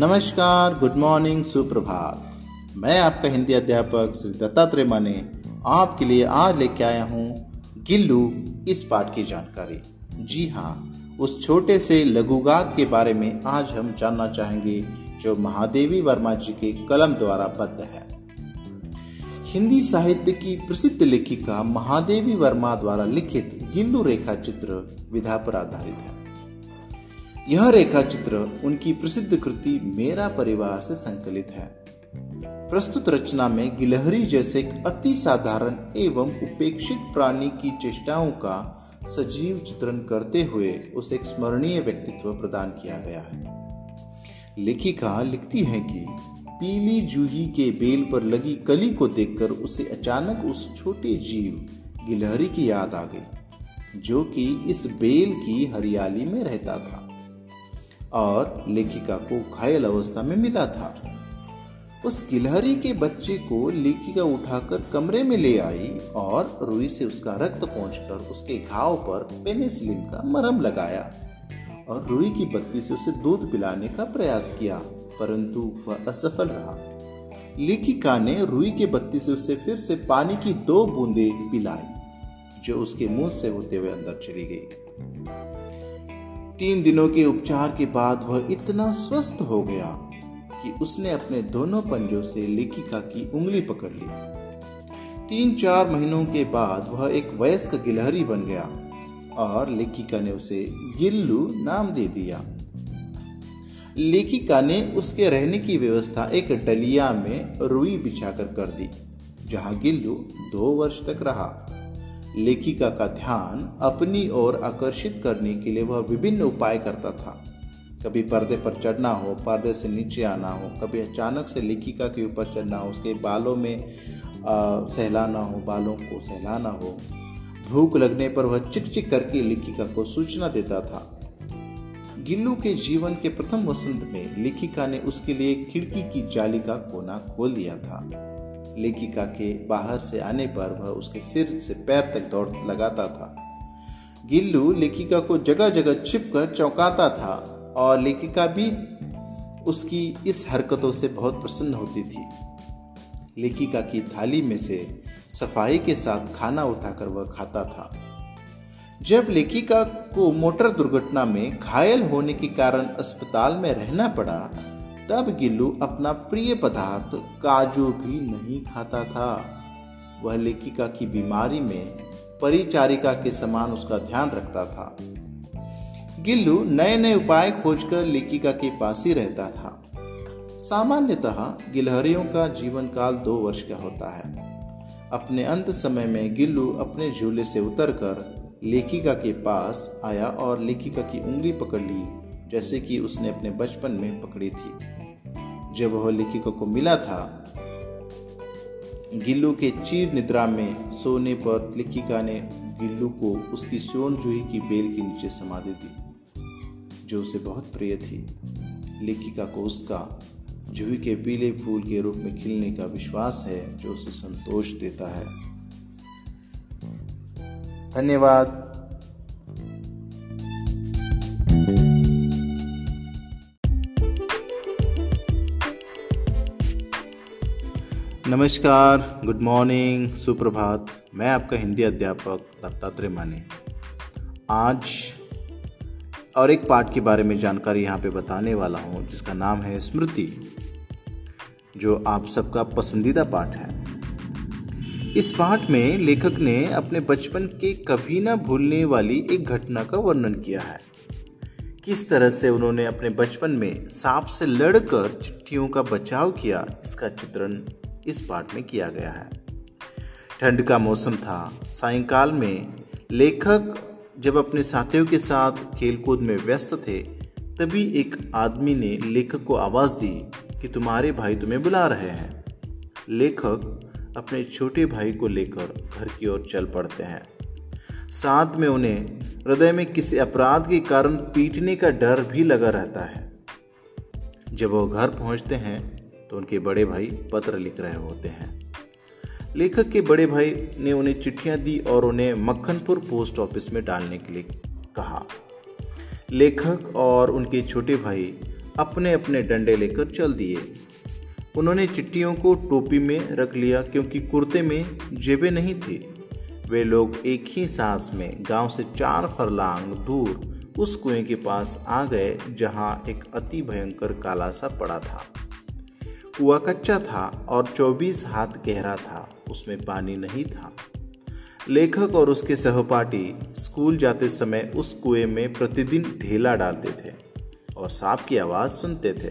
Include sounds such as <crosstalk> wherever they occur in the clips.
नमस्कार good morning सुप्रभात। मैं आपका हिंदी अध्यापक श्री दत्तात्रेय माने आपके लिए आज लेके आया हूँ गिल्लू इस पाठ की जानकारी। जी हाँ उस छोटे से लघुगात के बारे में आज हम जानना चाहेंगे, जो महादेवी वर्मा जी के कलम द्वारा बद्ध है। हिंदी साहित्य की प्रसिद्ध लेखिका महादेवी वर्मा द्वारा लिखित गिल्लू रेखा चित्र विधा पर आधारित है। यह रेखा चित्र उनकी प्रसिद्ध कृति मेरा परिवार से संकलित है। प्रस्तुत रचना में गिलहरी जैसे एक अति साधारण एवं उपेक्षित प्राणी की चेष्टाओं का सजीव चित्रण करते हुए उसे एक स्मरणीय व्यक्तित्व प्रदान किया गया है। लेखिका लिखती है कि पीली जूही के बेल पर लगी कली को देखकर उसे अचानक उस छोटे जीव गिलहरी की याद आ गई, जो कि इस बेल की हरियाली में रहता था। और लेखिका को घायल अवस्था में मिला था। उस गिलहरी के बच्चे को लेखिका उठाकर कमरे में ले आई और रुई से उसका रक्त पहुंचकर उसके घाव पर पेनिसिलिन का मरहम लगाया और रुई की बत्ती से उसे दूध पिलाने का प्रयास किया, परंतु वह असफल रहा। लेखिका ने रुई के बत्ती से उसे फिर से पानी की दो बूंदे पिलाई, जो उसके मुँह से होते हुए अंदर चली गई। तीन दिनों के उपचार के बाद वह इतना स्वस्थ हो गया कि उसने अपने दोनों पंजों से लेखिका की उंगली पकड़ ली। तीन चार महीनों के बाद वह एक वयस्क गिलहरी बन गया और लेखिका ने उसे गिल्लू नाम दे दिया। लेखिका ने उसके रहने की व्यवस्था एक डलिया में रुई बिछाकर कर दी, जहाँ गिल्लू दो वर्ष तक रहा। लेखिका का ध्यान अपनी ओर आकर्षित करने के लिए वह विभिन्न उपाय करता था। कभी पर्दे पर चढ़ना हो पर्दे से नीचे आना हो कभी अचानक से लेखिका के ऊपर चढ़ना हो उसके बालों में आ, सहलाना हो बालों को सहलाना हो। भूख लगने पर वह चिक चिक करके लेखिका को सूचना देता था। गिल्लू के जीवन के प्रथम वसंत में लेखिका ने उसके लिए खिड़की की जाली का कोना खोल दिया था। लेखिका के बाहर से आने पर वह उसके सिर से पैर तक दौड़ लगाता था। गिल्लू लेखिका को जगह जगह छिप कर चौंकाता था और लेखिका भी उसकी इस हरकतों से बहुत प्रसन्न होती थी। लेखिका की थाली में से सफ़ाई के साथ खाना उठाकर वह खाता था। जब लेखिका को मोटर दुर्घटना में घायल होने के कारण अस्पताल में रहना पड़ा तब गिल्लू अपना प्रिय पदार्थ काजू भी नहीं खाता था। वह लेखिका की बीमारी में परिचारिका के समान उसका ध्यान रखता था। गिल्लू नए नए उपाय खोजकर लेखिका के पास ही रहता था। सामान्यतः गिलहरियों का जीवन काल दो वर्ष का होता है। अपने अंत समय में गिल्लू अपने झूले से उतरकर लेखिका के पास आया और लेखिका की उंगली पकड़ ली। जैसे कि उसने अपने बचपन में पकड़ी थी। जब वह लेखिका को मिला था, गिल्लू के चीर निद्रा में सोने पर लेखिका ने गिल्लू को उसकी सोन जूही की बेल के नीचे समाधि दी, जो उसे बहुत प्रिय थी। लेखिका को उसका जूही के पीले फूल के रूप में खिलने का विश्वास है, जो उसे संतोष देता है। धन्यवाद। नमस्कार गुड मॉर्निंग सुप्रभात। मैं आपका हिंदी अध्यापक दत्तात्रेय माने आज और एक पाठ के बारे में जानकारी यहाँ पे बताने वाला हूँ, जिसका नाम है स्मृति, जो आप सबका पसंदीदा पाठ है। इस पाठ में लेखक ने अपने बचपन के कभी ना भूलने वाली एक घटना का वर्णन किया है। किस तरह से उन्होंने अपने बचपन में सांप से लड़कर चिट्ठियों का बचाव किया, इसका चित्रण इस पाठ में किया गया है। ठंड का मौसम था। सायंकाल में लेखक जब अपने साथियों के साथ खेलकूद में व्यस्त थे, तभी एक आदमी ने लेखक को आवाज़ दी कि तुम्हारे भाई तुम्हें बुला रहे हैं। लेखक अपने छोटे भाई को लेकर घर की ओर चल पड़ते हैं। साथ में उन्हें हृदय में किसी अपराध के कारण पीटने का डर भी लगा रहता है। जब वो घर पहुँचते हैं तो उनके बड़े भाई पत्र लिख रहे होते हैं। लेखक के बड़े भाई ने उन्हें चिट्ठियाँ दी और उन्हें मक्खनपुर पोस्ट ऑफ़िस में डालने के लिए कहा। लेखक और उनके छोटे भाई अपने अपने डंडे लेकर चल दिए। उन्होंने चिट्ठियों को टोपी में रख लिया क्योंकि कुर्ते में जेबें नहीं थी। वे लोग एक ही सांस में गाँव से चार फरलांग दूर उस कुएँ के पास आ गए जहाँ एक अति भयंकर काला सा पड़ा था। कुआ कच्चा था और 24 हाथ गहरा था, उसमें पानी नहीं था। लेखक और उसके सहपाठी स्कूल जाते समय उस कुएँ में प्रतिदिन ढेला डालते थे और सांप की आवाज़ सुनते थे।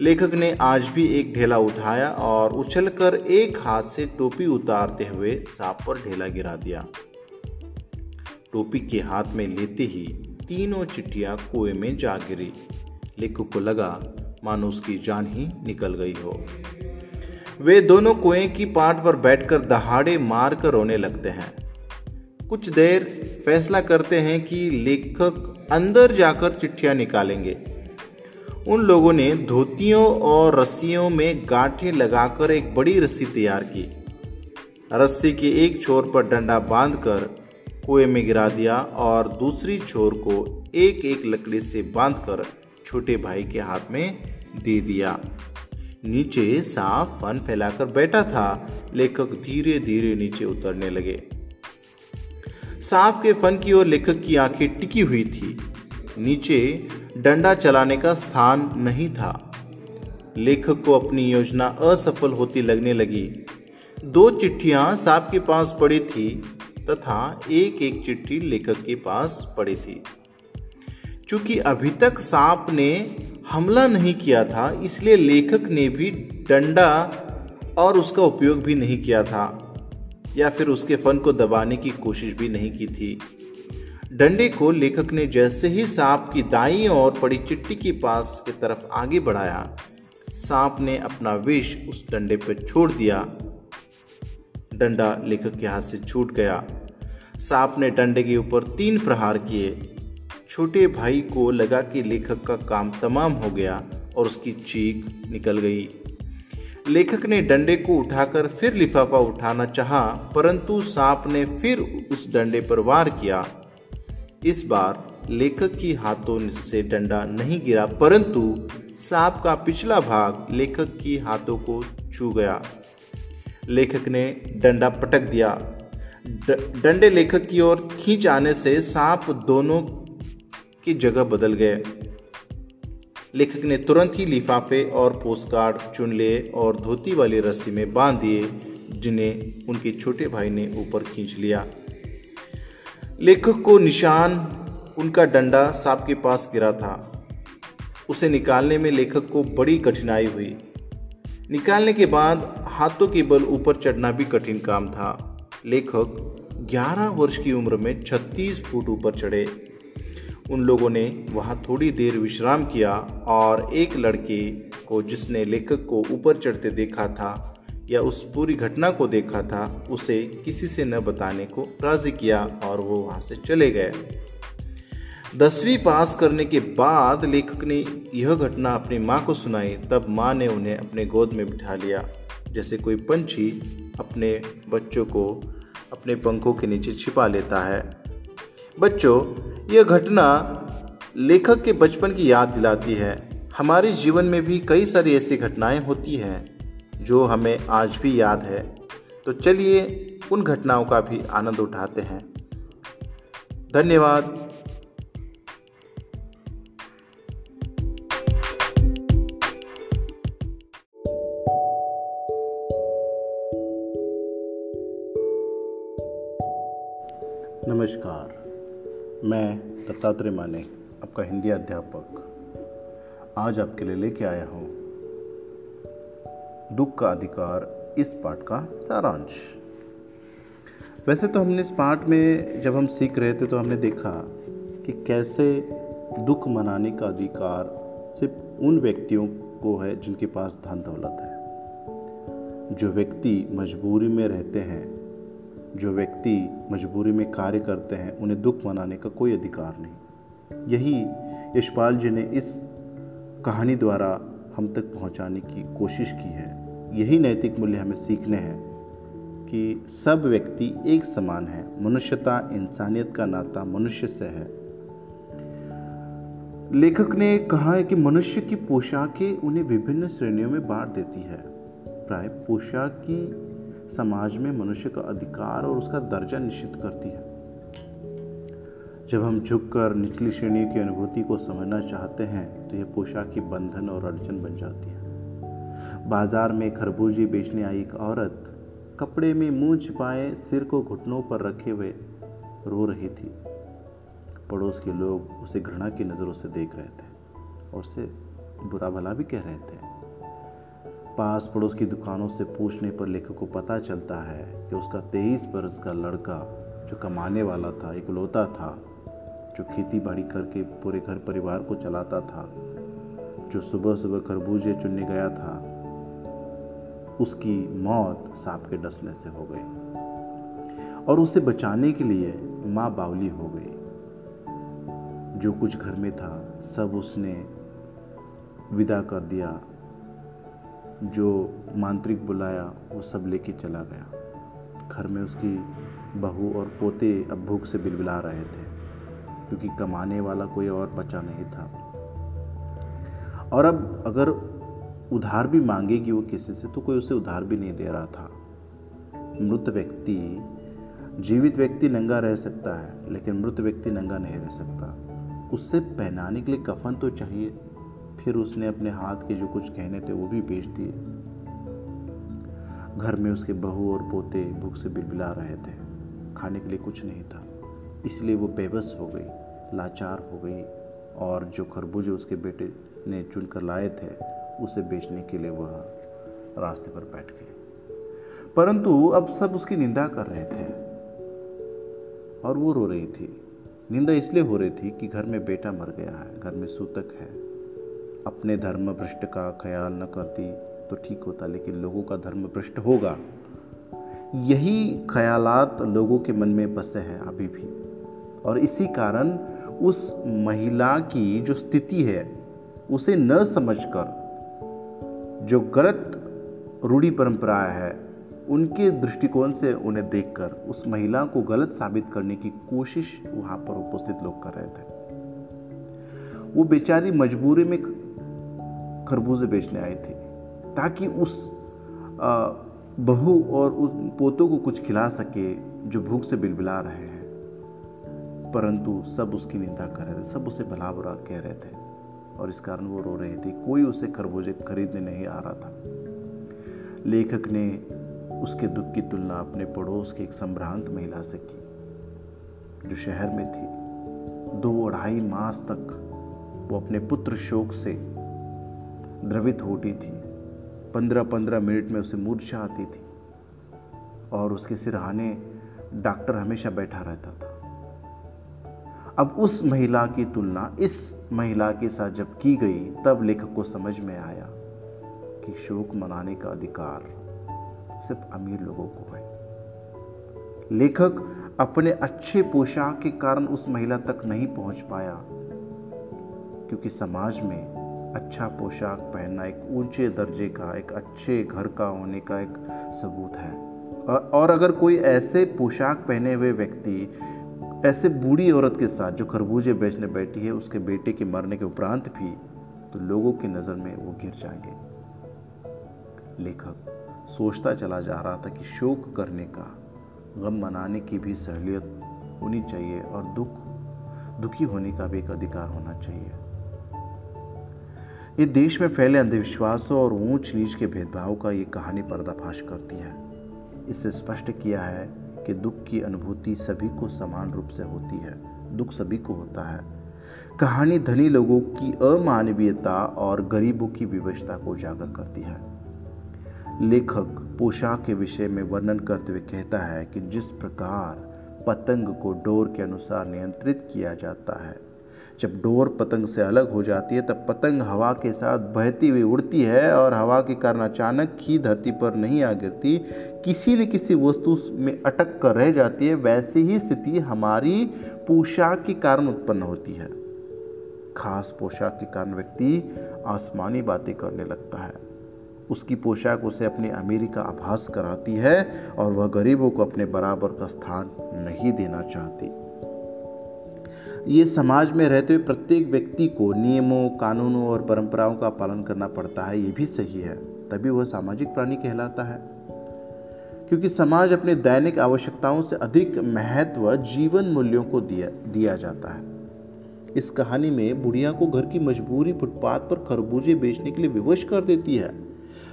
लेखक ने आज भी एक ढेला उठाया और उछलकर एक हाथ से टोपी उतारते हुए सांप पर ढेला गिरा दिया। टोपी के हाथ में लेते ही तीनों चिट्ठियाँ कुएँ में जा गिरी। लेखक को लगा मानो उसकी जान ही निकल गई हो। वे दोनों कुएँ की पाट पर बैठकर दहाड़े मार कर रोने लगते हैं। कुछ देर फैसला करते हैं कि लेखक अंदर जाकर चिट्ठियाँ निकालेंगे। उन लोगों ने धोतियों और रस्सियों में गांठें लगाकर एक बड़ी रस्सी तैयार की। रस्सी के एक छोर पर डंडा बांधकर कुएँ में गिरा दिया और दूसरी छोर को एक एक लकड़ी से बांधकर छोटे भाई के हाथ में दे दिया। नीचे सांप फन फैलाकर बैठा था। लेखक धीरे धीरे नीचे उतरने लगे। सांप के फन की ओर लेखक की आँखें टिकी हुई थी। नीचे डंडा चलाने का स्थान नहीं था। लेखक को अपनी योजना असफल होती लगने लगी। दो चिट्ठियाँ सांप के पास पड़ी थी तथा एक एक चिट्ठी लेखक के पास पड़ी थी। चूँकि अभी तक सांप ने हमला नहीं किया था, इसलिए लेखक ने भी डंडा और उसका उपयोग भी नहीं किया था, या फिर उसके फन को दबाने की कोशिश भी नहीं की थी। डंडे को लेखक ने जैसे ही सांप की दाई और पड़ी चिट्टी के पास की तरफ़ आगे बढ़ाया, सांप ने अपना विष उस डंडे पर छोड़ दिया। डंडा लेखक के हाथ से छूट गया। सांप ने डंडे के ऊपर तीन प्रहार किए। छोटे भाई को लगा कि लेखक का काम तमाम हो गया और उसकी चीख निकल गई। लेखक ने डंडे को उठाकर फिर लिफाफा उठाना चाहा, परंतु सांप ने फिर उस डंडे पर वार किया। इस बार लेखक की हाथों से डंडा नहीं गिरा परंतु सांप का पिछला भाग लेखक की हाथों को छू गया। लेखक ने डंडा पटक दिया। डंडे लेखक की ओर खींच आने से सांप दोनों की जगह बदल गए। लेखक ने तुरंत ही लिफाफे और पोस्टकार्ड चुन लिए और धोती वाली रस्सी में बाँध दिए, जिन्हें उनके छोटे भाई ने ऊपर खींच लिया। लेखक को निशान उनका डंडा सांप के पास गिरा था। उसे निकालने में लेखक को बड़ी कठिनाई हुई। निकालने के बाद हाथों के बल ऊपर चढ़ना भी कठिन काम था। लेखक 11 वर्ष की उम्र में 36 फुट ऊपर चढ़े। उन लोगों ने वहाँ थोड़ी देर विश्राम किया और एक लड़के को जिसने लेखक को ऊपर चढ़ते देखा था या उस पूरी घटना को देखा था, उसे किसी से न बताने को राज़ी किया और वो वहाँ से चले गए। दसवीं पास करने के बाद लेखक ने यह घटना अपनी माँ को सुनाई, तब माँ ने उन्हें अपने गोद में बिठा लिया। जैसे कोई पंछी अपने बच्चों को अपने पंखों के नीचे छिपा लेता है। बच्चों, यह घटना लेखक के बचपन की याद दिलाती है। हमारे जीवन में भी कई सारी ऐसी घटनाएँ होती हैं जो हमें आज भी याद है। तो चलिए उन घटनाओं का भी आनंद उठाते हैं। धन्यवाद। नमस्कार। मैं दत्तात्रेय माने, आपका हिंदी अध्यापक। आज आपके लिए लेके आया हूँ। दुख का अधिकार इस पाठ का सारांश। वैसे तो हमने इस पाठ में जब हम सीख रहे थे तो हमने देखा कि कैसे दुख मनाने का अधिकार सिर्फ़ उन व्यक्तियों को है जिनके पास धन दौलत है। जो व्यक्ति मजबूरी में रहते हैं जो व्यक्ति मजबूरी में कार्य करते हैं, उन्हें दुख मनाने का कोई अधिकार नहीं। यही यशपाल जी ने इस कहानी द्वारा हम तक पहुँचाने की कोशिश की है। यही नैतिक मूल्य हमें सीखने हैं कि सब व्यक्ति एक समान है। मनुष्यता इंसानियत का नाता मनुष्य से है। लेखक ने कहा है कि मनुष्य की पोशाकें उन्हें विभिन्न श्रेणियों में बांट देती है। प्राय पोशाक की समाज में मनुष्य का अधिकार और उसका दर्जा निश्चित करती है। जब हम झुककर निचली श्रेणी की अनुभूति को समझना चाहते हैं तो यह पोशाक की बंधन और अड़चन बन जाती है। बाज़ार में खरबूजी बेचने आई एक औरत, कपड़े में मुँह छिपाए, सिर को घुटनों पर रखे हुए रो रही थी। पड़ोस के लोग उसे घृणा की नज़रों से देख रहे थे और उसे बुरा भला भी कह रहे थे। पास पड़ोस की दुकानों से पूछने पर लेखक को पता चलता है कि उसका तेईस बरस का लड़का, जो कमाने वाला था, इकलौता था, जो खेती बाड़ी करके पूरे घर परिवार को चलाता था, जो सुबह सुबह खरबूजे चुनने गया था, उसकी मौत सांप के डसने से हो गई। और उसे बचाने के लिए माँ बावली हो गई। जो कुछ घर में था, सब उसने विदा कर दिया। जो मांत्रिक बुलाया, वो सब लेके चला गया। घर में उसकी बहू और पोते अब भूख से बिलबिला रहे थे, क्योंकि कमाने वाला कोई और बचा नहीं था। और अब अगर उधार भी मांगेगी वो किसी से तो कोई उसे उधार भी नहीं दे रहा था। मृत व्यक्ति, जीवित व्यक्ति नंगा रह सकता है, लेकिन मृत व्यक्ति नंगा नहीं रह सकता। उससे पहनाने के लिए कफन तो चाहिए फिर उसने अपने हाथ के जो कुछ गहने थे वो भी बेच दिए। घर में उसके बहू और पोते भूख से बिलबिला रहे थे। खाने के लिए कुछ नहीं था। इसलिए वो बेबस हो गई, लाचार हो गई और जो खरबूजे उसके बेटे ने चुन कर लाए थे, उसे बेचने के लिए वह रास्ते पर बैठ गए परंतु अब सब उसकी निंदा कर रहे थे और वो रो रही थी। निंदा इसलिए हो रही थी कि घर में बेटा मर गया है, घर में सूतक है। अपने धर्म भ्रष्ट का ख्याल न करती तो ठीक होता, लेकिन लोगों का धर्म भ्रष्ट होगा। यही ख्यालात लोगों के मन में बसे हैं अभी भी। और इसी कारण उस महिला की जो स्थिति है, उसे न समझकर, जो गलत रूढ़ी परंपरा है, उनके दृष्टिकोण से उन्हें देखकर, उस महिला को गलत साबित करने की कोशिश वहाँ पर उपस्थित लोग कर रहे थे। वो बेचारी मजबूरी में खरबूजे बेचने आई थी, ताकि उस बहू और उस पोतों को कुछ खिला सके जो भूख से बिलबिला रहे हैं। परंतु सब उसकी निंदा कर रहे थे, सब उसे भला बुरा कह रहे थे और इस कारण वो रो रही थी। कोई उसे खरबूजे खरीदने नहीं आ रहा था। लेखक ने उसके दुख की तुलना अपने पड़ोस की एक संभ्रांत महिला से की, जो शहर में थी। दो अढ़ाई मास तक वो अपने पुत्र शोक से द्रवित होती थी। पंद्रह पंद्रह मिनट में उसे मूर्छा आती थी और उसके सिरहाने डॉक्टर हमेशा बैठा रहता था। अब उस महिला की तुलना, इस महिला के साथ जब की गई, तब लेखक को समझ में आया कि शोक मनाने का अधिकार सिर्फ़ अमीर लोगों को है। लेखक अपने अच्छे पोशाक के कारण उस महिला तक नहीं पहुँच पाया, क्योंकि समाज में अच्छा पोशाक पहनना एक ऊँचे दर्जे का, एक अच्छे घर का होने का एक सबूत है। और अगर कोई ऐसे पोशाक पहने हुए व्यक्ति, ऐसे बूढ़ी औरत के साथ जो खरबूजे बेचने बैठी है, उसके बेटे के मरने के उपरांत भी तो लोगों की नज़र में वो गिर जाएँगे। लेखक, सोचता चला जा रहा था कि शोक करने का, गम मनाने की भी सहूलियत होनी चाहिए और दुख, दुखी होने का भी एक अधिकार होना चाहिए। ये देश में फैले अंधविश्वासों और ऊंच नीच के भेदभाव का ये कहानी पर्दाफाश करती है। इससे स्पष्ट किया है कि दुख की अनुभूति सभी को समान रूप से होती है। दुख सभी को होता है। कहानी धनी लोगों की अमानवीयता और गरीबों की विवशता को उजागर करती है। लेखक पोशाक के विषय में वर्णन करते हुए कहता है कि जिस प्रकार पतंग को डोर के अनुसार नियंत्रित किया जाता है जब डोर पतंग से अलग हो जाती है, तब पतंग हवा के साथ बहती हुई उड़ती है और हवा के कारण अचानक ही धरती पर नहीं आ गिरती। किसी न किसी वस्तु में अटक कर रह जाती है, वैसी ही स्थिति हमारी पोशाक के कारण उत्पन्न होती है। खास पोशाक के कारण व्यक्ति आसमानी बातें करने लगता है। उसकी पोशाक उसे अपनी अमीरी का आभास कराती है और वह गरीबों को अपने बराबर का स्थान नहीं देना चाहती। ये समाज में रहते हुए प्रत्येक व्यक्ति को नियमों, कानूनों और परंपराओं का पालन करना पड़ता है, ये भी सही है। तभी वह सामाजिक प्राणी कहलाता है। क्योंकि समाज अपने दैनिक आवश्यकताओं से अधिक महत्व जीवन मूल्यों को दिया दिया जाता है। इस कहानी में बुढ़िया को घर की मजबूरी, फुटपाथ पर खरबूजे बेचने के लिए विवश कर देती है।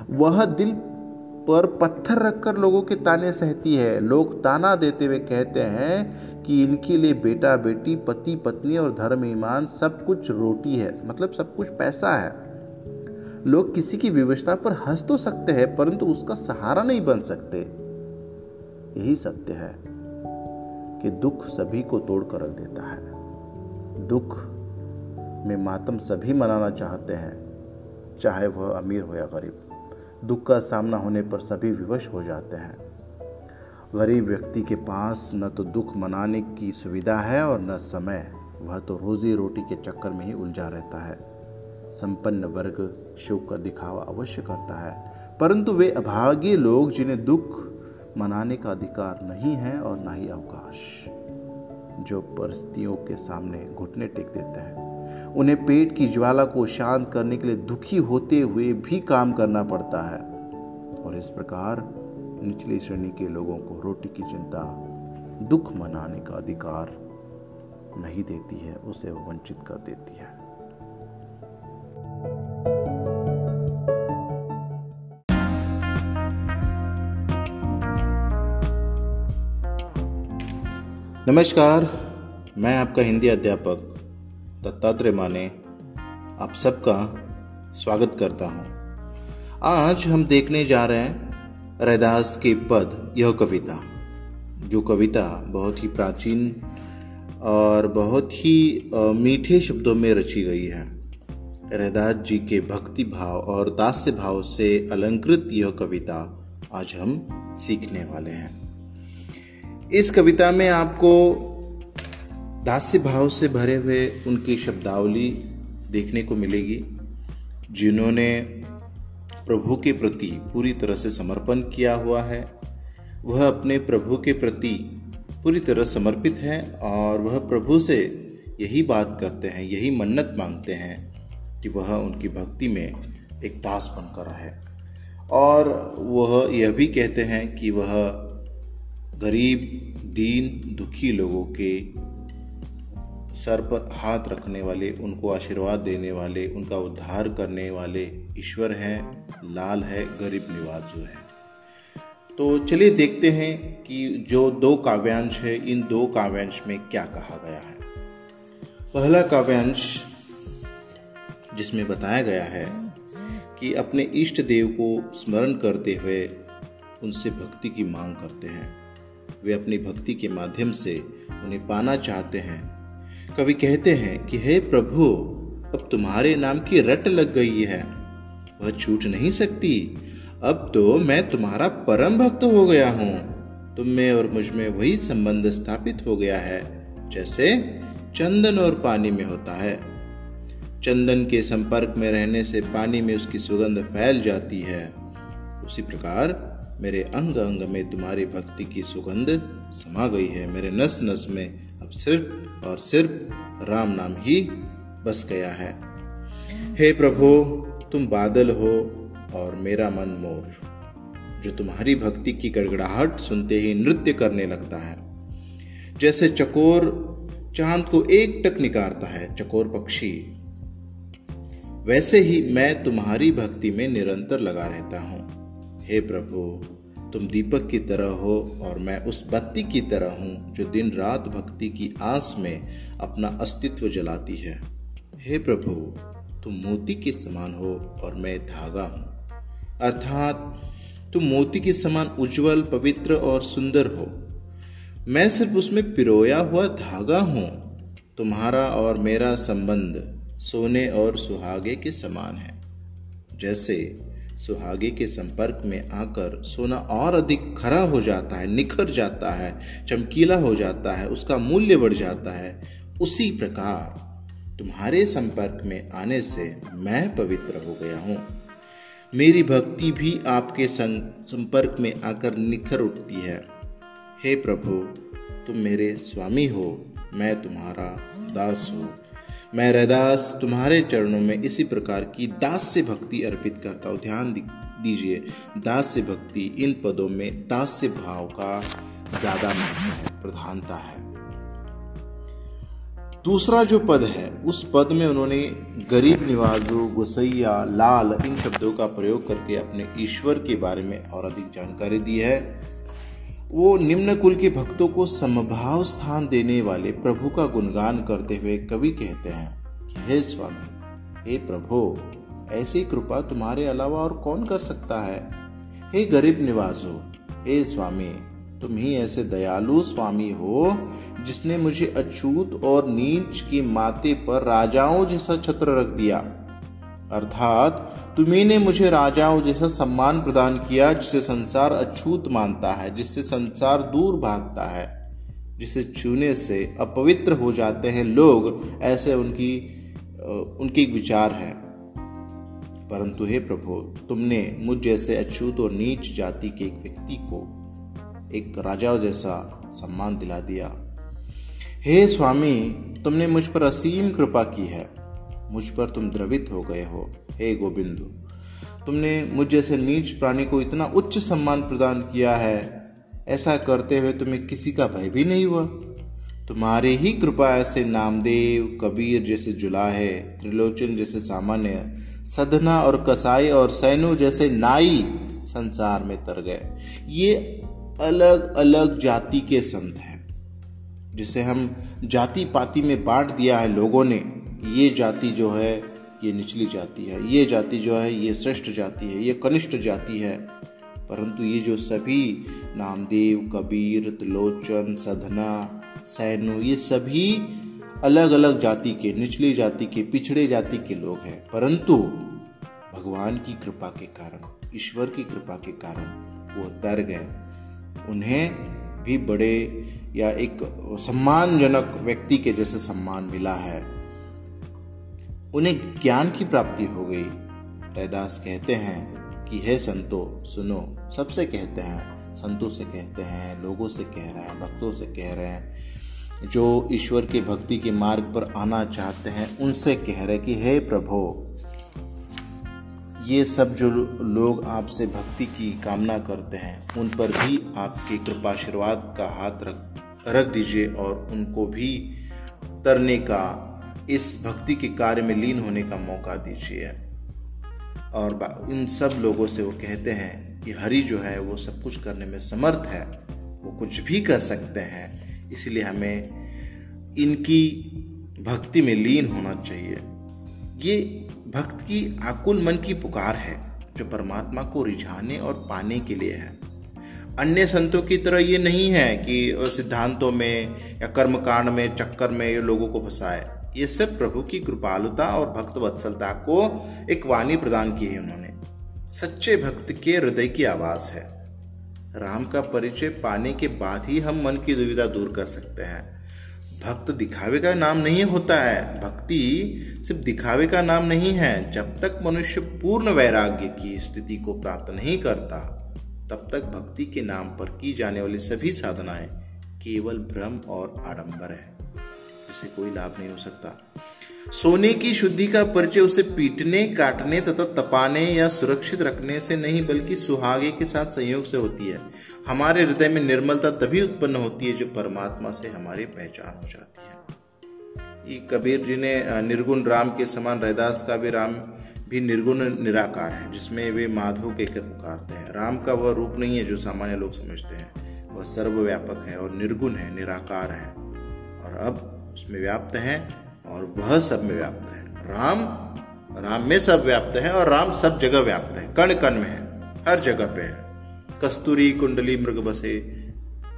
वह दिल पर पत्थर रखकर लोगों के ताने सहती है। लोग ताना देते हुए कहते हैं कि इनके लिए बेटा, बेटी, पति, पत्नी और धर्म, ईमान सब कुछ रोटी है। मतलब सब कुछ पैसा है। लोग किसी की विवशता पर हंस तो सकते हैं, परंतु उसका सहारा नहीं बन सकते। यही सत्य है कि दुख सभी को तोड़ कर रख देता है। दुख में मातम सभी मनाना चाहते हैं, चाहे वह अमीर हो या गरीब। दुख का सामना होने पर सभी विवश हो जाते हैं। गरीब व्यक्ति के पास न तो दुख मनाने की सुविधा है और न समय। वह तो रोजी रोटी के चक्कर में ही उलझा रहता है। संपन्न वर्ग शोक का दिखावा अवश्य करता है। परंतु वे अभागे लोग जिन्हें दुख मनाने का अधिकार नहीं है और ना ही अवकाश, जो परिस्थितियों के सामने घुटने टेक देते हैं। उन्हें पेट की ज्वाला को शांत करने के लिए दुखी होते हुए भी काम करना पड़ता है। और इस प्रकार निचली श्रेणी के लोगों को रोटी की चिंता, दुख मनाने का अधिकार नहीं देती है, उसे वंचित कर देती है। नमस्कार, मैं आपका हिंदी अध्यापक दत्तात्रेय माने आप सबका स्वागत करता हूँ। आज हम देखने जा रहे हैं रैदास के पद, यह कविता, जो कविता बहुत ही प्राचीन और बहुत ही मीठे शब्दों में रची गई है। रैदास जी के भक्ति भाव और दास्य भाव से अलंकृत यह कविता आज हम सीखने वाले हैं। इस कविता में आपको दास्य भाव से भरे हुए उनकी शब्दावली देखने को मिलेगी, जिन्होंने प्रभु के प्रति पूरी तरह से समर्पण किया हुआ है। वह अपने प्रभु के प्रति पूरी तरह समर्पित है और वह प्रभु से यही बात करते हैं, यही मन्नत मांगते हैं कि वह उनकी भक्ति में एक दास बनकर रहे। और वह यह भी कहते हैं कि वह गरीब, दीन, दुखी लोगों के सर पर हाथ रखने वाले, उनको आशीर्वाद देने वाले, उनका उद्धार करने वाले ईश्वर हैं, लाल है, गरीब निवास जो है। तो चलिए देखते हैं कि जो दो काव्यांश है, इन दो काव्यांश में क्या कहा गया है। पहला काव्यांश, जिसमें बताया गया है कि अपने इष्ट देव को स्मरण करते हुए उनसे भक्ति की मांग करते हैं। वे अपनी भक्ति के माध्यम से उन्हें पाना चाहते हैं। कवि कहते हैं कि, हे प्रभु, अब तुम्हारे नाम की रट लग गई है। वह छूट नहीं सकती। अब तो मैं तुम्हारा परम भक्त हो गया हूँ। तुम में और मुझमें वही संबंध स्थापित हो गया है, जैसे चंदन और पानी में होता है। चंदन के संपर्क में रहने से पानी में उसकी सुगंध फैल जाती है। उसी प्रकार मेरे अंग अंग में तुम्हारी भक्ति की सुगंध समा गई है, मेरे नस नस में। अब सिर्फ़ और सिर्फ़ राम नाम ही बस गया है। हे प्रभु, तुम बादल हो और मेरा मन मोर, जो तुम्हारी भक्ति की गड़गड़ाहट सुनते ही नृत्य करने लगता है। जैसे चकोर चाँद को एक टक निकारता है, चकोर पक्षी, वैसे ही मैं तुम्हारी भक्ति में निरंतर लगा रहता हूँ। हे प्रभु तुम दीपक की तरह हो और मैं उस बत्ती की तरह हूँ जो दिन रात भक्ति की आस में अपना अस्तित्व जलाती है। हे प्रभु, तुम मोती के समान हो और मैं धागा हूँ। अर्थात, तुम मोती के समान उज्जवल, पवित्र और सुंदर हो। मैं सिर्फ़ उसमें पिरोया हुआ धागा हूँ। तुम्हारा और मेरा संबंध सोने और सुहागे के समान है। जैसे सुहागे के संपर्क में आकर सोना और अधिक खरा हो जाता है, निखर जाता है, चमकीला हो जाता है, उसका मूल्य बढ़ जाता है। उसी प्रकार तुम्हारे संपर्क में आने से मैं पवित्र हो गया हूँ। मेरी भक्ति भी आपके संपर्क में आकर निखर उठती है। हे प्रभु, तुम मेरे स्वामी हो, मैं तुम्हारा दास हूँ। मैं रैदास, तुम्हारे चरणों में इसी प्रकार की दास से भक्ति अर्पित करता हूँ। ध्यान दीजिए। दास से भक्ति इन पदों में दास से भाव का ज़्यादा महत्व है, प्रधानता है। दूसरा जो पद है, उस पद में उन्होंने गरीब निवाजो, गुसैया, लाल इन शब्दों का प्रयोग करके अपने ईश्वर के बारे में और अधिक जानकारी दी है। वो निम्न कुल के भक्तों को समभाव स्थान देने वाले प्रभु का गुणगान करते हुए कवि कहते हैं कि, हे स्वामी, हे प्रभु, ऐसी कृपा तुम्हारे अलावा और कौन कर सकता है? हे गरीब निवाजो हे स्वामी, तुम ही ऐसे दयालु स्वामी हो जिसने मुझे अछूत और नीच की माते पर राजाओं जैसा छत्र रख दिया। अर्थात, तुम्ही ने मुझे राजाओं जैसा सम्मान प्रदान किया, जिसे संसार अछूत मानता है, जिससे संसार दूर भागता है, जिसे छूने से अपवित्र हो जाते हैं लोग, ऐसे उनकी उनके विचार है। परंतु हे प्रभु, तुमने मुझ जैसे अछूत और नीच जाति के एक व्यक्ति को एक राजा जैसा सम्मान दिला दिया। हे स्वामी, तुमने मुझ पर असीम कृपा की है। मुझ पर तुम द्रवित हो गए हो, हे गोविंदु। तुमने मुझ जैसे नीच प्राणी को इतना उच्च सम्मान प्रदान किया है, ऐसा करते हुए तुम्हें किसी का भय भी नहीं हुआ? तुम्हारे ही कृपा ऐसे नामदेव, कबीर जैसे जुलाहे त्रिलोचन जैसे सामान्य, सधना और कसाई और सैनु जैसे नाई संसार में तर गए। ये अलग अलग जाति के संत हैं, जिसे हम जाति पाति में बांट दिया है लोगों ने। ये जाति जो है, ये निचली जाति है, ये जाति जो है, ये श्रेष्ठ जाति है, ये कनिष्ठ जाति है। परंतु ये जो सभी, नामदेव, कबीर त्रिलोचन सधना सैनु ये सभी अलग अलग जाति के, निचली जाति के, पिछड़े जाति के लोग हैं। परंतु भगवान की कृपा के कारण, ईश्वर की कृपा के कारण वो तर गए। उन्हें भी बड़े या एक सम्मानजनक व्यक्ति के जैसे सम्मान मिला है। उन्हें ज्ञान की प्राप्ति हो गई। रैदास कहते हैं कि, हे संतो, सुनो। सबसे कहते हैं, संतों से कहते हैं, लोगों से कह रहे हैं, भक्तों से कह रहे हैं। जो ईश्वर के भक्ति के मार्ग पर आना चाहते हैं, उनसे कह रहे कि, हे प्रभु, ये सब जो लोग आपसे भक्ति की कामना करते हैं, उन पर भी आपके कृपाशीर्वाद का हाथ रख रख दीजिए और उनको भी तरने का इस भक्ति के कार्य में लीन होने का मौका दीजिए। और इन सब लोगों से वो कहते हैं कि हरि जो है, वो सब कुछ करने में समर्थ है। वो कुछ भी कर सकते हैं। इसलिए हमें इनकी भक्ति में लीन होना चाहिए। ये भक्त की आकुल मन की पुकार है, जो परमात्मा को रिझाने और पाने के लिए है। अन्य संतों की तरह ये नहीं है कि सिद्धांतों में या कर्मकांड में, चक्कर में ये लोगों को फंसाए। ये सब प्रभु की कृपालुता और भक्त वत्सलता को एक वाणी प्रदान की है उन्होंने। सच्चे भक्त के हृदय की आवाज़ है। राम का परिचय पाने के बाद ही हम मन की दुविधा दूर कर सकते हैं। भक्त दिखावे का नाम नहीं होता है। भक्ति सिर्फ़ दिखावे का नाम नहीं है। जब तक मनुष्य पूर्ण वैराग्य की स्थिति को प्राप्त नहीं करता, तब तक भक्ति के नाम पर की जाने वाली सभी साधनाएँ केवल भ्रम और आडंबर है। जिससे कोई लाभ नहीं हो सकता। सोने की शुद्धि का परिचय उसे पीटने, काटने तथा तपाने या सुरक्षित रखने से नहीं, बल्कि सुहागे के साथ संयोग से होती है। हमारे हृदय में निर्मलता तभी उत्पन्न होती है जो परमात्मा से हमारी पहचान हो जाती है। ये कबीर जी ने निर्गुण राम के समान, रैदास का भी राम, भी निर्गुण निराकार है, जिसमें वे माधव कहकर पुकारते हैं। राम का वह रूप नहीं है जो सामान्य लोग समझते हैं। वह सर्वव्यापक है और निर्गुण है, निराकार है। और अब उसमें व्याप्त है और वह सब में व्याप्त है। राम राम में सब व्याप्त है और राम सब जगह व्याप्त है। कण कण में है, हर जगह पे है। कस्तूरी, कुंडली, मृग बसे,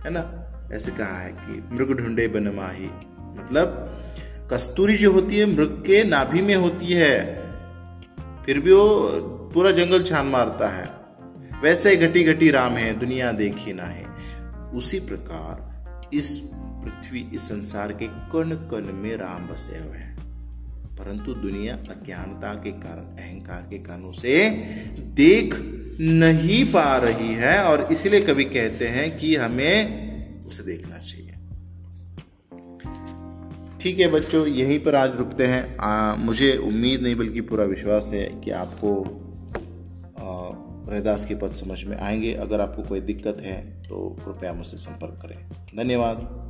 है ना? ऐसे कहा है कि मृग ढूंढे बन माही। मतलब कस्तूरी जो होती है, मृग के नाभि में होती है, फिर भी वो पूरा जंगल छान मारता है। वैसे घटी घटी राम है, दुनिया देखी ना है। उसी प्रकार, इस पृथ्वी इस संसार के कण कण में राम बसे हुए हैं। परंतु दुनिया अज्ञानता के कारण अहंकार के कारणों से देख नहीं पा रही है और इसलिए कभी कहते हैं कि हमें उसे देखना चाहिए। ठीक है बच्चों यहीं पर आज रुकते हैं। आ, मुझे उम्मीद नहीं बल्कि पूरा विश्वास है कि आपको रहदास के पद समझ में आएँगे। अगर आपको कोई दिक्कत है तो कृपया मुझसे संपर्क करें। धन्यवाद।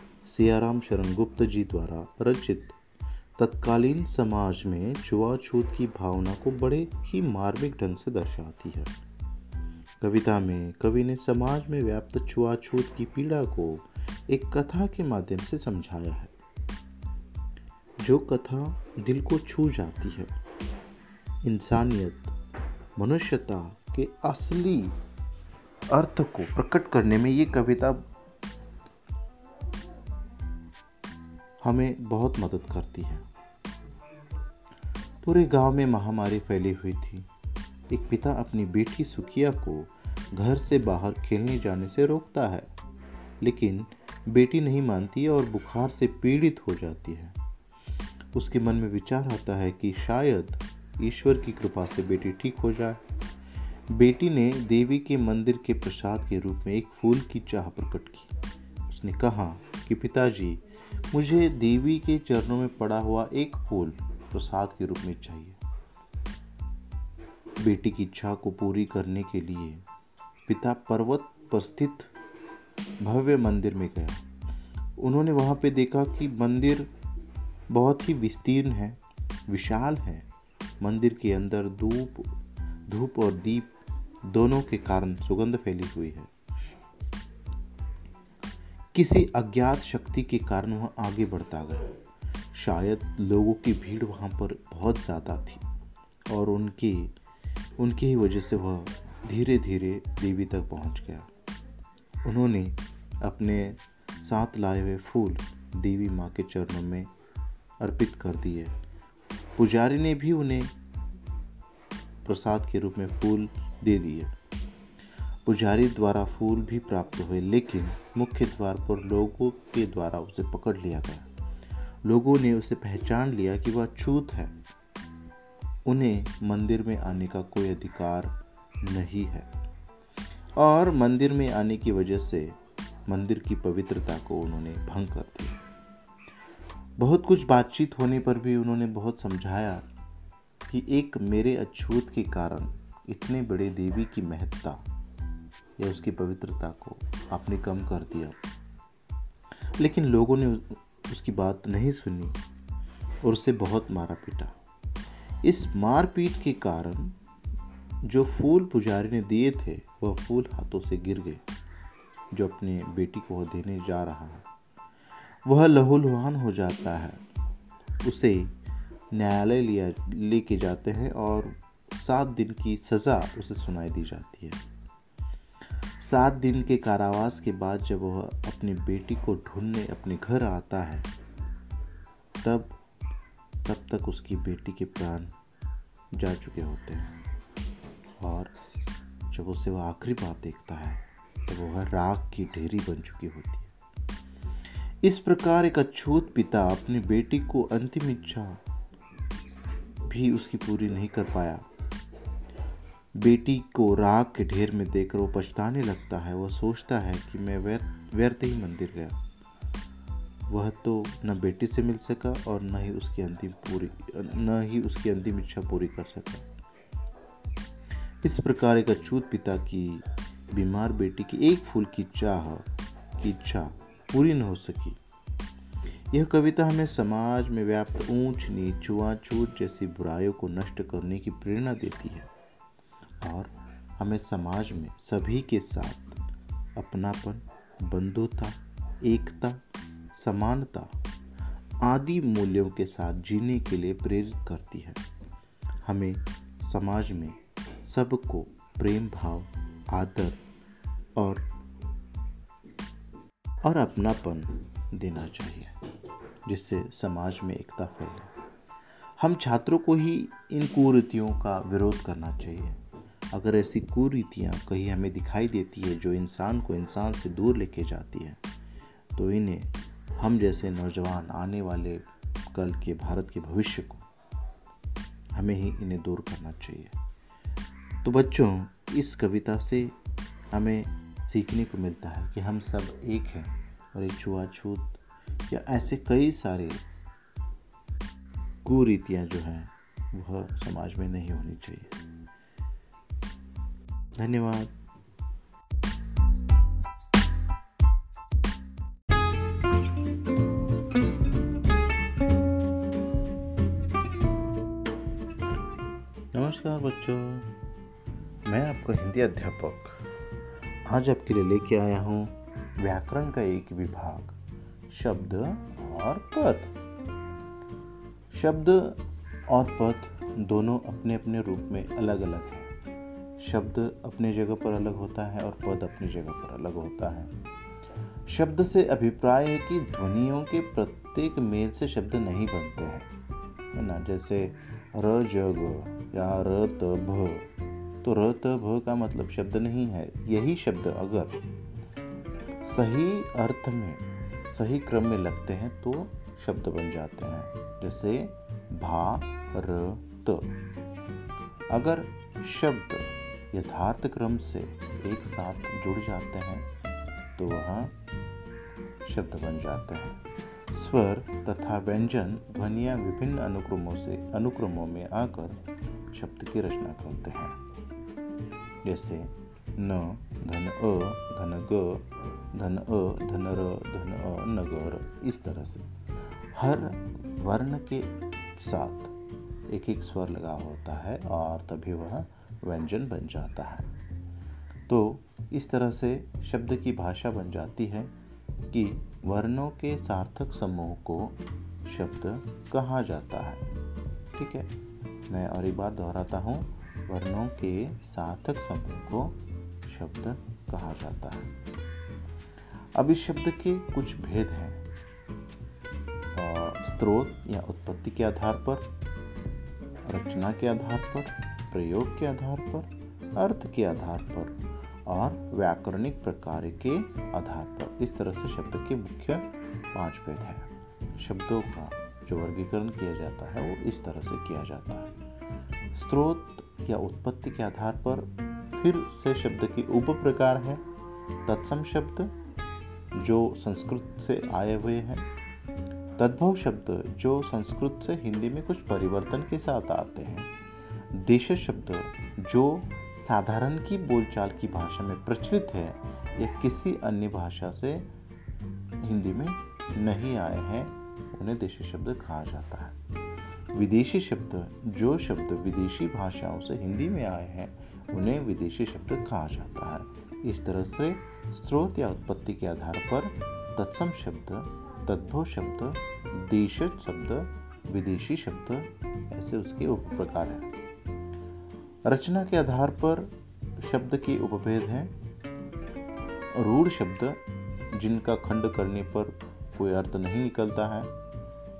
सियाराम शरण गुप्त जी द्वारा रचित। तत्कालीन समाज में छुआछूत की भावना को बड़े ही मार्मिक ढंग से दर्शाती है। कविता में कवि ने समाज में व्याप्त छुआछूत की पीड़ा को एक कथा के माध्यम से समझाया है। जो कथा दिल को छू जाती है, इंसानियत, मनुष्यता के असली अर्थ को प्रकट करने में ये कविता हमें बहुत मदद करती है। पूरे गाँव में महामारी फैली हुई थी। एक पिता अपनी बेटी सुखिया को घर से बाहर खेलने जाने से रोकता है, लेकिन बेटी नहीं मानती और बुखार से पीड़ित हो जाती है। उसके मन में विचार आता है कि शायद ईश्वर की कृपा से बेटी ठीक हो जाए। बेटी ने देवी के मंदिर के प्रसाद के रूप में एक फूल की चाह प्रकट की। उसने कहा कि पिताजी मुझे देवी के चरणों में पड़ा हुआ एक फूल प्रसाद के रूप में चाहिए। बेटी की इच्छा को पूरी करने के लिए पिता पर्वत पर स्थित भव्य मंदिर में गया। उन्होंने वहाँ पे देखा कि मंदिर बहुत ही विस्तीर्ण है, विशाल है। मंदिर के अंदर धूप धूप और दीप दोनों के कारण सुगंध फैली हुई है। किसी अज्ञात शक्ति के कारण वह आगे बढ़ता गया। शायद लोगों की भीड़ वहाँ पर बहुत ज़्यादा थी और उनकी उनकी ही वजह से वह धीरे धीरे देवी तक पहुँच गया। उन्होंने अपने साथ लाए हुए फूल देवी माँ के चरणों में अर्पित कर दिए। पुजारी ने भी उन्हें प्रसाद के रूप में फूल दे दिए। पुजारी द्वारा फूल भी प्राप्त हुए, लेकिन मुख्य द्वार पर लोगों के द्वारा उसे पकड़ लिया गया। लोगों ने उसे पहचान लिया कि वह छूत है। उन्हें मंदिर में आने का कोई अधिकार नहीं है। और मंदिर में आने की वजह से मंदिर की पवित्रता को उन्होंने भंग कर दिया। बहुत कुछ बातचीत होने पर भी उन्होंने बहुत समझाया कि एक मेरे अछूत के कारण इतने बड़े देवी की महत्ता या उसकी पवित्रता को आपने कम कर दिया। लेकिन लोगों ने उसकी बात नहीं सुनी और उसे बहुत मारा पीटा। इस मारपीट के कारण जो फूल पुजारी ने दिए थे, वह फूल हाथों से गिर गए, जो अपनी बेटी को वह देने जा रहा है। वह लहूलुहान हो जाता है। उसे न्यायालय लिया, लेके जाते हैं और सात दिन की सज़ा उसे सुनाई दी जाती है। सात दिन के कारावास के बाद जब वह अपनी बेटी को ढूँढने अपने घर आता है, तब तब तक उसकी बेटी के प्राण जा चुके होते हैं। और जब उसे वह आखिरी बार देखता है तो वह राख की ढेरी बन चुकी होती है। इस प्रकार एक अछूत पिता अपनी बेटी को अंतिम इच्छा भी उसकी पूरी नहीं कर पाया। बेटी को राग के ढेर में देखकर वो पछताने लगता है वह सोचता है कि मैं व्यर्थ ही मंदिर गया। वह तो न बेटी से मिल सका और न ही उसकी अंतिम पूरी, न ही उसकी अंतिम इच्छा पूरी कर सका। इस प्रकार एक अछूत पिता की बीमार बेटी की एक फूल की चाह, की इच्छा पूरी न हो सकी। यह कविता हमें समाज में व्याप्त ऊंच नीच, छुआछूत जैसी बुराइयों को नष्ट करने की प्रेरणा देती है। और हमें समाज में सभी के साथ अपनापन, बंधुता, एकता, समानता आदि मूल्यों के साथ जीने के लिए प्रेरित करती है। हमें समाज में सबको प्रेम, भाव, आदर और और अपनापन देना चाहिए, जिससे समाज में एकता फैले। हम छात्रों को ही इन कुरीतियों का विरोध करना चाहिए। अगर ऐसी कुरीतियाँ कहीं हमें दिखाई देती है जो इंसान को इंसान से दूर लेके जाती है तो इन्हें हम जैसे नौजवान आने वाले कल के भारत के भविष्य को हमें ही इन्हें दूर करना चाहिए। तो बच्चों, इस कविता से हमें सीखने को मिलता है कि हम सब एक हैं और एक छुआछूत या ऐसे कई सारे कुरीतियाँ जो हैं, वह समाज में नहीं होनी चाहिए। धन्यवाद। नमस्कार बच्चों, मैं आपका हिंदी अध्यापक। आज आपके लिए लेके आया हूँ व्याकरण का एक विभाग, शब्द और पद। शब्द और पद दोनों अपने अपने रूप में अलग अलग हैं। शब्द अपनी जगह पर अलग होता है और पद अपनी जगह पर अलग होता है। शब्द से अभिप्राय है कि ध्वनियों के प्रत्येक मेल से शब्द नहीं बनते हैं है ना? जैसे र जग या र त भ। तो र त भ का मतलब शब्द नहीं है। यही शब्द अगर सही अर्थ में सही क्रम में लगते हैं तो शब्द बन जाते हैं। जैसे भा र त। अगर शब्द यथार्थ क्रम से एक साथ जुड़ जाते हैं तो वह शब्द बन जाते हैं। स्वर तथा व्यंजन ध्वनिया विभिन्न अनुक्रमों से, अनुक्रमों में आकर शब्द की रचना करते हैं। जैसे, न, धन, अ, धन, ग, धन, अ, धन, र, धन, अ नगर इस तरह से। हर वर्ण के साथ एक एक स्वर लगा होता है और तभी वह व्यंजन बन जाता है। तो इस तरह से शब्द की भाषा बन जाती है कि वर्णों के सार्थक समूह को शब्द कहा जाता है। ठीक है? मैं और एक बार दोहराता हूँ। वर्णों के सार्थक समूह को शब्द कहा जाता है। अब इस शब्द के कुछ भेद हैं। स्रोत या उत्पत्ति के आधार पर, रचना के आधार पर प्रयोग के आधार पर, अर्थ के आधार पर और व्याकरणिक प्रकार के आधार पर। इस तरह से शब्द के मुख्य पाँच भेद हैं। शब्दों का जो वर्गीकरण किया जाता है, वो इस तरह से किया जाता है। स्रोत या उत्पत्ति के आधार पर फिर से शब्द की उप प्रकार है। तत्सम शब्द, जो संस्कृत से आए हुए हैं। तद्भव शब्द, जो संस्कृत से हिंदी में कुछ परिवर्तन के साथ आते हैं। देश शब्द जो साधारण की बोलचाल की भाषा में प्रचलित है या किसी अन्य भाषा से हिंदी में नहीं आए हैं, उन्हें देशी शब्द कहा जाता है। विदेशी शब्द जो शब्द विदेशी भाषाओं से हिंदी में आए हैं, उन्हें विदेशी शब्द कहा जाता है। इस तरह से स्रोत या उत्पत्ति के आधार पर तत्सम शब्द तद्भव शब्द देश शब्द, विदेशी शब्द, ऐसे उसके उप प्रकार हैं। रचना के आधार पर शब्द के उपभेद हैं। रूढ़ शब्द जिनका खंड करने पर कोई अर्थ नहीं निकलता है।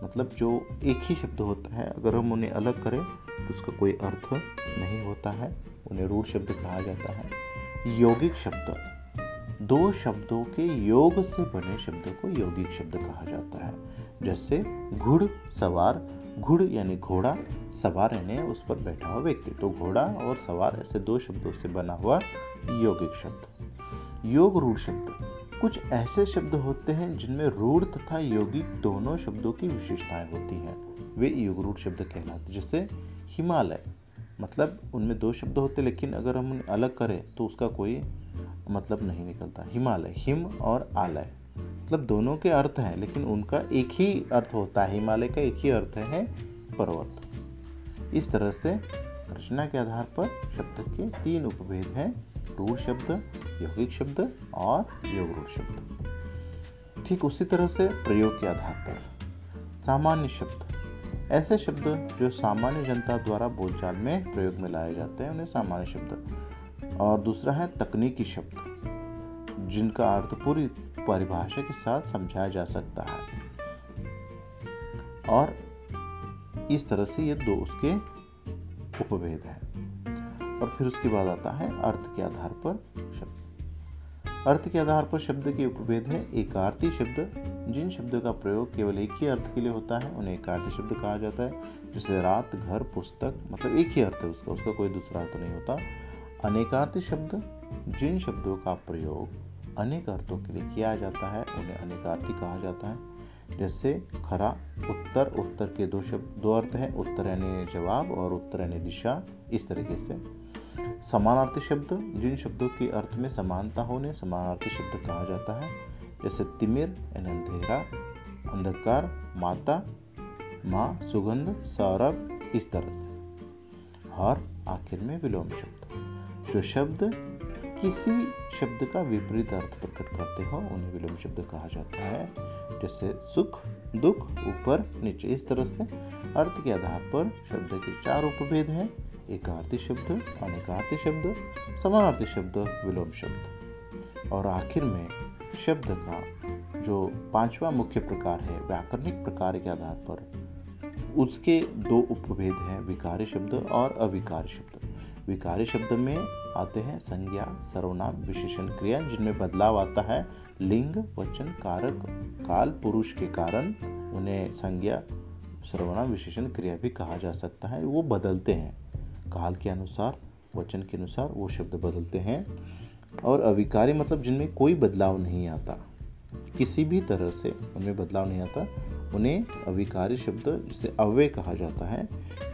मतलब जो एक ही शब्द होता है, अगर हम उन्हें अलग करें तो उसका कोई अर्थ नहीं होता है। उन्हें रूढ़ शब्द कहा जाता है। यौगिक शब्द, दो शब्दों के योग से बने शब्द को यौगिक शब्द कहा जाता है। जैसे, घुड़, सवार घुड़ यानी घोड़ा सवार यानी उस पर बैठा हुआ व्यक्ति। तो घोड़ा और सवार ऐसे दो शब्दों से बना हुआ यौगिक शब्द। योग रूढ़ शब्द। कुछ ऐसे शब्द होते हैं जिनमें रूढ़ तथा यौगिक दोनों शब्दों की विशेषताएँ होती हैं। वे योग रूढ़ शब्द कहलाते जैसे हिमालय। मतलब उनमें दो शब्द होते लेकिन अगर हम उन्हें अलग करें तो उसका कोई मतलब नहीं निकलता। हिमालय, हिम और आलय। मतलब दोनों के अर्थ हैं, लेकिन उनका एक ही अर्थ होता है, हिमालय का एक ही अर्थ है पर्वत। इस तरह से रचना के आधार पर शब्द के तीन उपभेद हैं, रूढ़ शब्द, यौगिक शब्द और योग रूढ़ शब्द। ठीक उसी तरह से प्रयोग के आधार पर। सामान्य शब्द। ऐसे शब्द जो सामान्य जनता द्वारा बोलचाल में प्रयोग में लाए जाते हैं, उन्हें सामान्य शब्द। और दूसरा है तकनीकी शब्द, जिनका अर्थ पूरी परिभाषा के साथ समझाया जा सकता है। और इस तरह से ये दो उसके उपभेद है। और फिर उसके बाद आता है अर्थ के आधार पर शब्द। अर्थ के आधार पर शब्द के उपभेद है। एकार्थी शब्द, जिन शब्दों का प्रयोग केवल एक ही अर्थ के लिए होता है, उन्हें एकार्थी शब्द कहा जाता है। जैसे रात, घर, पुस्तक मतलब एक ही अर्थ है उसका उसका कोई दूसरा अर्थ नहीं होता। अनेकार्थी शब्द, जिन शब्दों का प्रयोग अनेक अर्थों के लिए किया जाता है, उन्हें अनेकार्थी कहा जाता है। जैसे, खरा, उत्तर उत्तर के दो शब्द, दो अर्थ हैं, उत्तर यानी जवाब और उत्तर यानी दिशा, इस तरीके से। समानार्थी शब्द, जिन शब्दों के अर्थ में समानता होने, समानार्थी शब्द कहा जाता है। जैसे, तिमिर, यानी अंधेरा, अंधकार, माता, माँ, सुगंध, सौरभ, इस तरह से। और आखिर में विलोम शब्द। जो शब्द किसी शब्द का विपरीत अर्थ प्रकट करते हो, उन्हें विलोम शब्द कहा जाता है, जैसे सुख, दुख, ऊपर, नीचे, इस तरह से। अर्थ के आधार पर शब्द के चार उपभेद हैं, एकार्थी शब्द, अनेकार्थी शब्द समानार्थी शब्द, विलोम शब्द। और आखिर में शब्द का जो पांचवा मुख्य प्रकार है, व्याकरणिक प्रकार के आधार पर, उसके दो उपभेद हैं, विकारी शब्द और अविकारी शब्द। विकारी शब्द में आते हैं संज्ञा, सर्वनाम, विशेषण क्रिया, जिनमें बदलाव आता है। लिंग, वचन, कारक, काल, पुरुष के कारण उन्हें संज्ञा, सर्वनाम, विशेषण क्रिया भी कहा जा सकता है। वो बदलते हैं। काल के अनुसार, वचन के अनुसार वो शब्द बदलते हैं। और अविकारी मतलब जिनमें कोई बदलाव नहीं आता। किसी भी तरह से उनमें बदलाव नहीं आता। उन्हें अविकारी शब्द जिसे अव्यय कहा जाता है।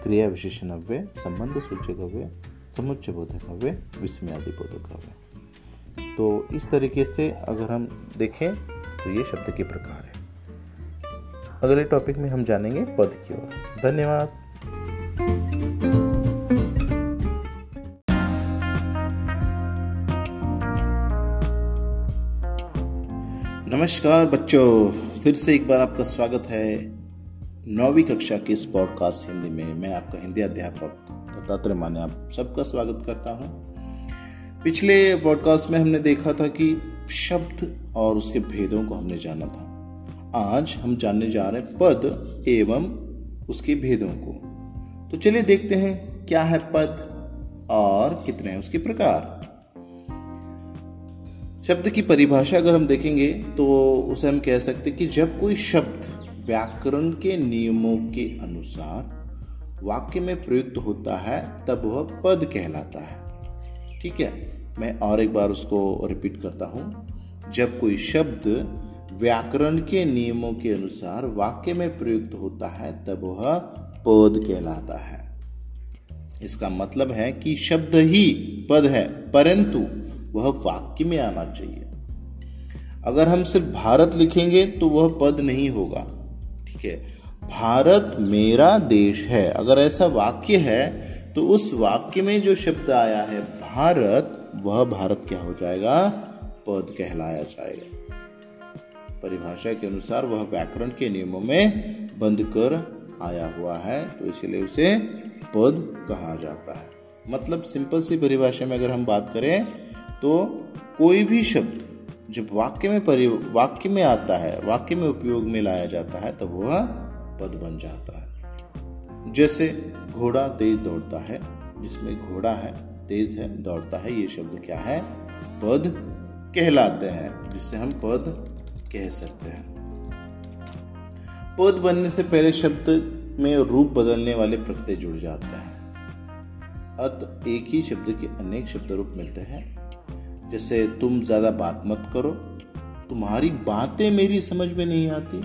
क्रिया विशेषण अव्यय, संबंध सूचक अव्यय समुच्चय बोधक अव्यय विस्मयादि बोधक अव्यय तो इस तरीके से अगर हम देखें तो ये शब्द के प्रकार है। अगले टॉपिक में हम जानेंगे पद की ओर। धन्यवाद। नमस्कार बच्चों, फिर से एक बार आपका स्वागत है नौवीं कक्षा के इस पॉडकास्ट हिंदी में। मैं आपका हिंदी अध्यापक दत्तात्रेय माने आप सबका स्वागत करता हूँ। पिछले पॉडकास्ट में हमने देखा था कि शब्द और उसके भेदों को हमने जाना था। आज हम जानने जा रहे हैं पद एवं उसके भेदों को। तो चलिए देखते हैं क्या है पद और कितने हैं उसके प्रकार। शब्द की परिभाषा अगर हम देखेंगे तो उसे हम कह सकते कि जब कोई शब्द व्याकरण के नियमों के अनुसार वाक्य में प्रयुक्त होता है, तब वह पद कहलाता है। ठीक है? मैं और एक बार उसको रिपीट करता हूँ। जब कोई शब्द व्याकरण के नियमों के अनुसार वाक्य में प्रयुक्त होता है, तब वह पद कहलाता है। इसका मतलब है कि शब्द ही पद है, परंतु वह वाक्य में आना चाहिए। अगर हम सिर्फ़ भारत लिखेंगे तो वह पद नहीं होगा। ठीक है? भारत मेरा देश है। अगर ऐसा वाक्य है तो उस वाक्य में जो शब्द आया है भारत, वह भारत क्या हो जाएगा? पद कहलाया जाएगा। परिभाषा के अनुसार वह व्याकरण के नियमों में बंद कर आया हुआ है तो इसलिए उसे पद कहा जाता है। मतलब सिंपल सी परिभाषा में अगर हम बात करें तो कोई भी शब्द जब वाक्य में परि, वाक्य में आता है, वाक्य में उपयोग में लाया जाता है तब वह पद बन जाता है। जैसे घोड़ा तेज दौड़ता है, जिसमें घोड़ा है, तेज है, दौड़ता है, ये शब्द क्या है? पद कहलाते हैं, जिसे हम पद कह सकते हैं। पद बनने से पहले शब्द में रूप बदलने वाले प्रत्यय जुड़ जाते हैं। अत एक ही शब्द के अनेक शब्द रूप मिलते हैं। जैसे तुम ज़्यादा बात मत करो, तुम्हारी बातें मेरी समझ में नहीं आती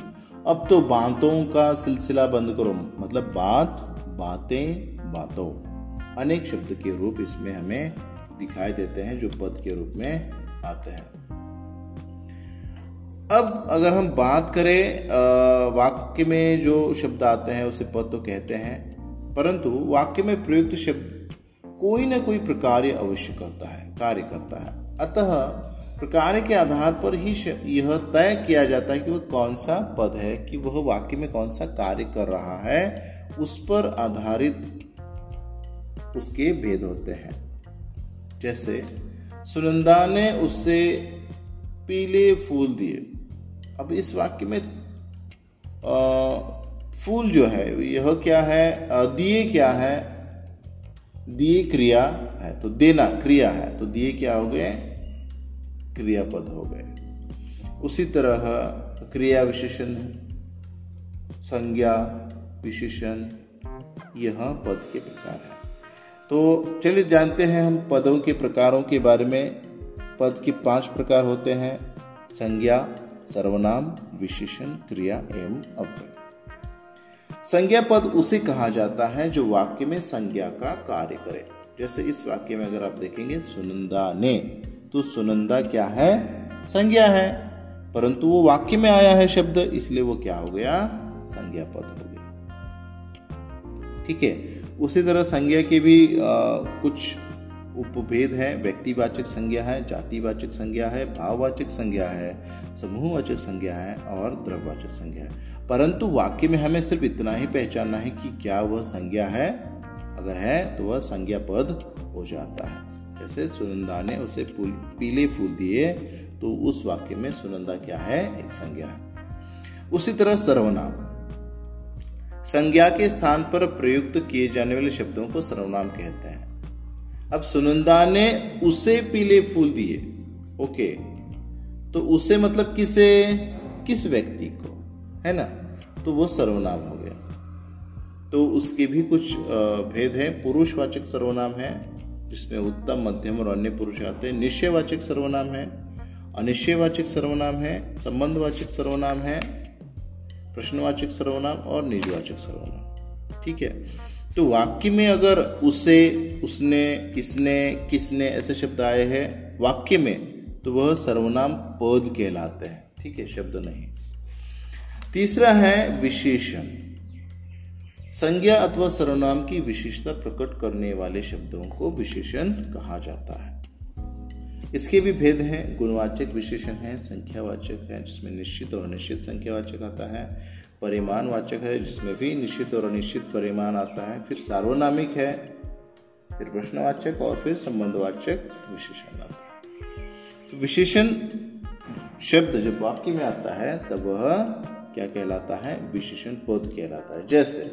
अब तो बातों का सिलसिला बंद करो। मतलब बात, बातें, बातों। अनेक शब्द के रूप इसमें हमें दिखाई देते हैं, जो पद के रूप में आते हैं। अब अगर हम बात करें वाक्य में जो शब्द आते हैं, उसे पद तो कहते हैं। परंतु वाक्य में प्रयुक्त शब्द कोई ना कोई प्रकार अवश्य करता है, कार्य करता है। अतः प्रकार के आधार पर ही यह तय किया जाता है कि वह कौन सा पद है, कि वह वाक्य में कौन सा कार्य कर रहा है, उस पर आधारित उसके भेद होते हैं। जैसे, सुनंदा ने उससे पीले फूल दिए। अब इस वाक्य में फूल जो है, यह क्या है? दिए क्या है? दिए क्रिया है तो देना, क्रिया है तो दिए क्या हो गए? क्रियापद हो गए। उसी तरह क्रिया विशेषण, संज्ञा विशेषण, यह पद के प्रकार है। तो चलिए जानते हैं हम पदों के प्रकारों के बारे में। पद के पाँच प्रकार होते हैं, संज्ञा, सर्वनाम, विशेषण, क्रिया एवं अव्यय। संज्ञा पद उसे कहा जाता है जो वाक्य में संज्ञा का कार्य करे। जैसे इस वाक्य में अगर आप देखेंगे, सुनंदा ने। तो सुनंदा क्या है? संज्ञा है। परंतु वो वाक्य में आया है शब्द इसलिए वो क्या हो गया? संज्ञा पद हो गया। ठीक है। उसी तरह संज्ञा के भी आ, कुछ उपभेद है। व्यक्तिवाचक संज्ञा है जातिवाचक संज्ञा है भाववाचक संज्ञा है समूहवाचक संज्ञा है और द्रववाचक संज्ञा है। परंतु वाक्य में हमें सिर्फ़ इतना ही पहचानना है कि क्या वह संज्ञा है। अगर है तो वह संज्ञा पद हो जाता है। जैसे सुनंदा ने उसे पीले फूल दिए तो उस वाक्य में सुनंदा क्या है? एक संज्ञा है। उसी तरह सर्वनाम। संज्ञा के स्थान पर प्रयुक्त किए जाने वाले शब्दों को सर्वनाम कहते हैं। अब सुनंदा ने उसे पीले फूल दिए। ओके। तो उसे मतलब किसे? किस व्यक्ति को? है ना? तो वो सर्वनाम हो गया। तो उसके भी कुछ भेद है। पुरुषवाचक सर्वनाम है। जिसमें उत्तम, मध्यम और अन्य पुरुष आते हैं निश्चयवाचक सर्वनाम है, अनिश्चयवाचक सर्वनाम है, संबंधवाचक सर्वनाम है, प्रश्नवाचक सर्वनाम और निजवाचक सर्वनाम। ठीक है? तो वाक्य में अगर उसे, उसने इसने किसने ऐसे शब्द आए हैं वाक्य में तो वह सर्वनाम पद कहलाते हैं। ठीक है? शब्द नहीं। तीसरा है विशेषण। संज्ञा अथवा सर्वनाम की विशेषता प्रकट करने वाले शब्दों को विशेषण कहा जाता है। इसके भी भेद हैं, गुणवाचक विशेषण है, संख्यावाचक है, जिसमें निश्चित और अनिश्चित संख्यावाचक आता है। परिमाण वाचक है, जिसमें भी निश्चित और अनिश्चित परिमाण आता है। फिर सार्वनामिक है, फिर प्रश्नवाचक और फिर संबंधवाचक विशेषण आता है। तो विशेषण शब्द जब वाक्य में आता है, तब वह क्या कहलाता है? विशेषण पद कहलाता है। जैसे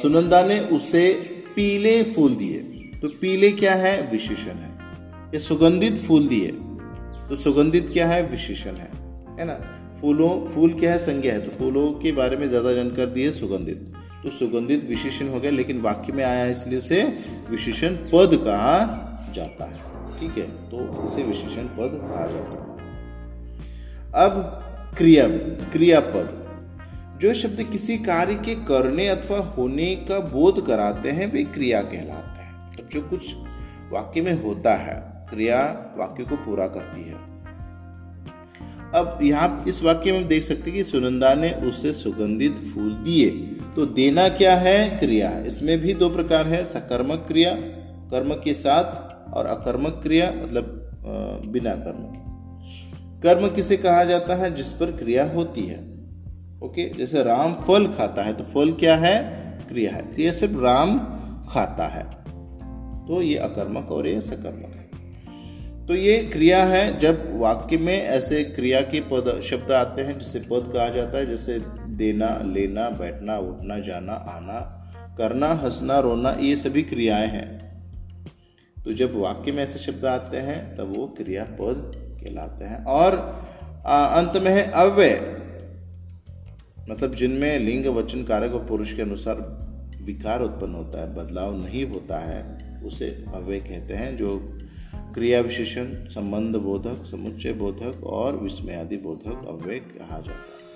सुनंदा ने उसे पीले फूल दिए। तो पीले क्या है? विशेषण है। ये सुगंधित फूल दिए। तो सुगंधित क्या है? विशेषण है। है ना? फूलों, फूल क्या है? संज्ञा है। तो फूलों के बारे में ज़्यादा जानकारी दी है सुगंधित। तो सुगंधित विशेषण हो गया, लेकिन वाक्य में आया है इसलिए उसे विशेषण पद कहा जाता है। ठीक है? तो उसे विशेषण पद कहा जाता है। अब क्रिया, क्रियापद। जो शब्द किसी कार्य के करने अथवा होने का बोध कराते हैं, वे क्रिया कहलाते हैं। तो जो कुछ वाक्य में होता है, क्रिया वाक्य को पूरा करती है। अब यहाँ इस वाक्य में हम देख सकते हैं कि सुनंदा ने उससे सुगंधित फूल दिए। तो देना क्या है? क्रिया। इसमें भी दो प्रकार है, सकर्मक क्रिया, कर्म के साथ, और अकर्मक क्रिया मतलब बिना कर्म के। कर्म किसे कहा जाता है? जिस पर क्रिया होती है। ओके जैसे राम फल खाता है तो फल क्या है? क्रिया है। ये सिर्फ़ राम खाता है। तो ये अकर्मक और ये सकर्मक है। तो ये क्रिया है, जब वाक्य में ऐसे क्रिया के पद, शब्द आते हैं, जिसे पद कहा जाता है, जैसे देना, लेना, बैठना, उठना, जाना, आना, करना, हंसना, रोना, ये सभी क्रियाएँ हैं। तो जब वाक्य में ऐसे शब्द आते हैं, तब वो क्रिया पद कहलाते हैं। और अंत में है अव्यय। मतलब जिनमें लिंग, वचन, कारक और पुरुष के अनुसार विकार उत्पन्न होता है, बदलाव नहीं होता है, उसे अव्यय कहते हैं, जो क्रिया विशेषण, संबंध बोधक, समुच्चय बोधक और विस्मयादि बोधक अव्यय कहा जाता है।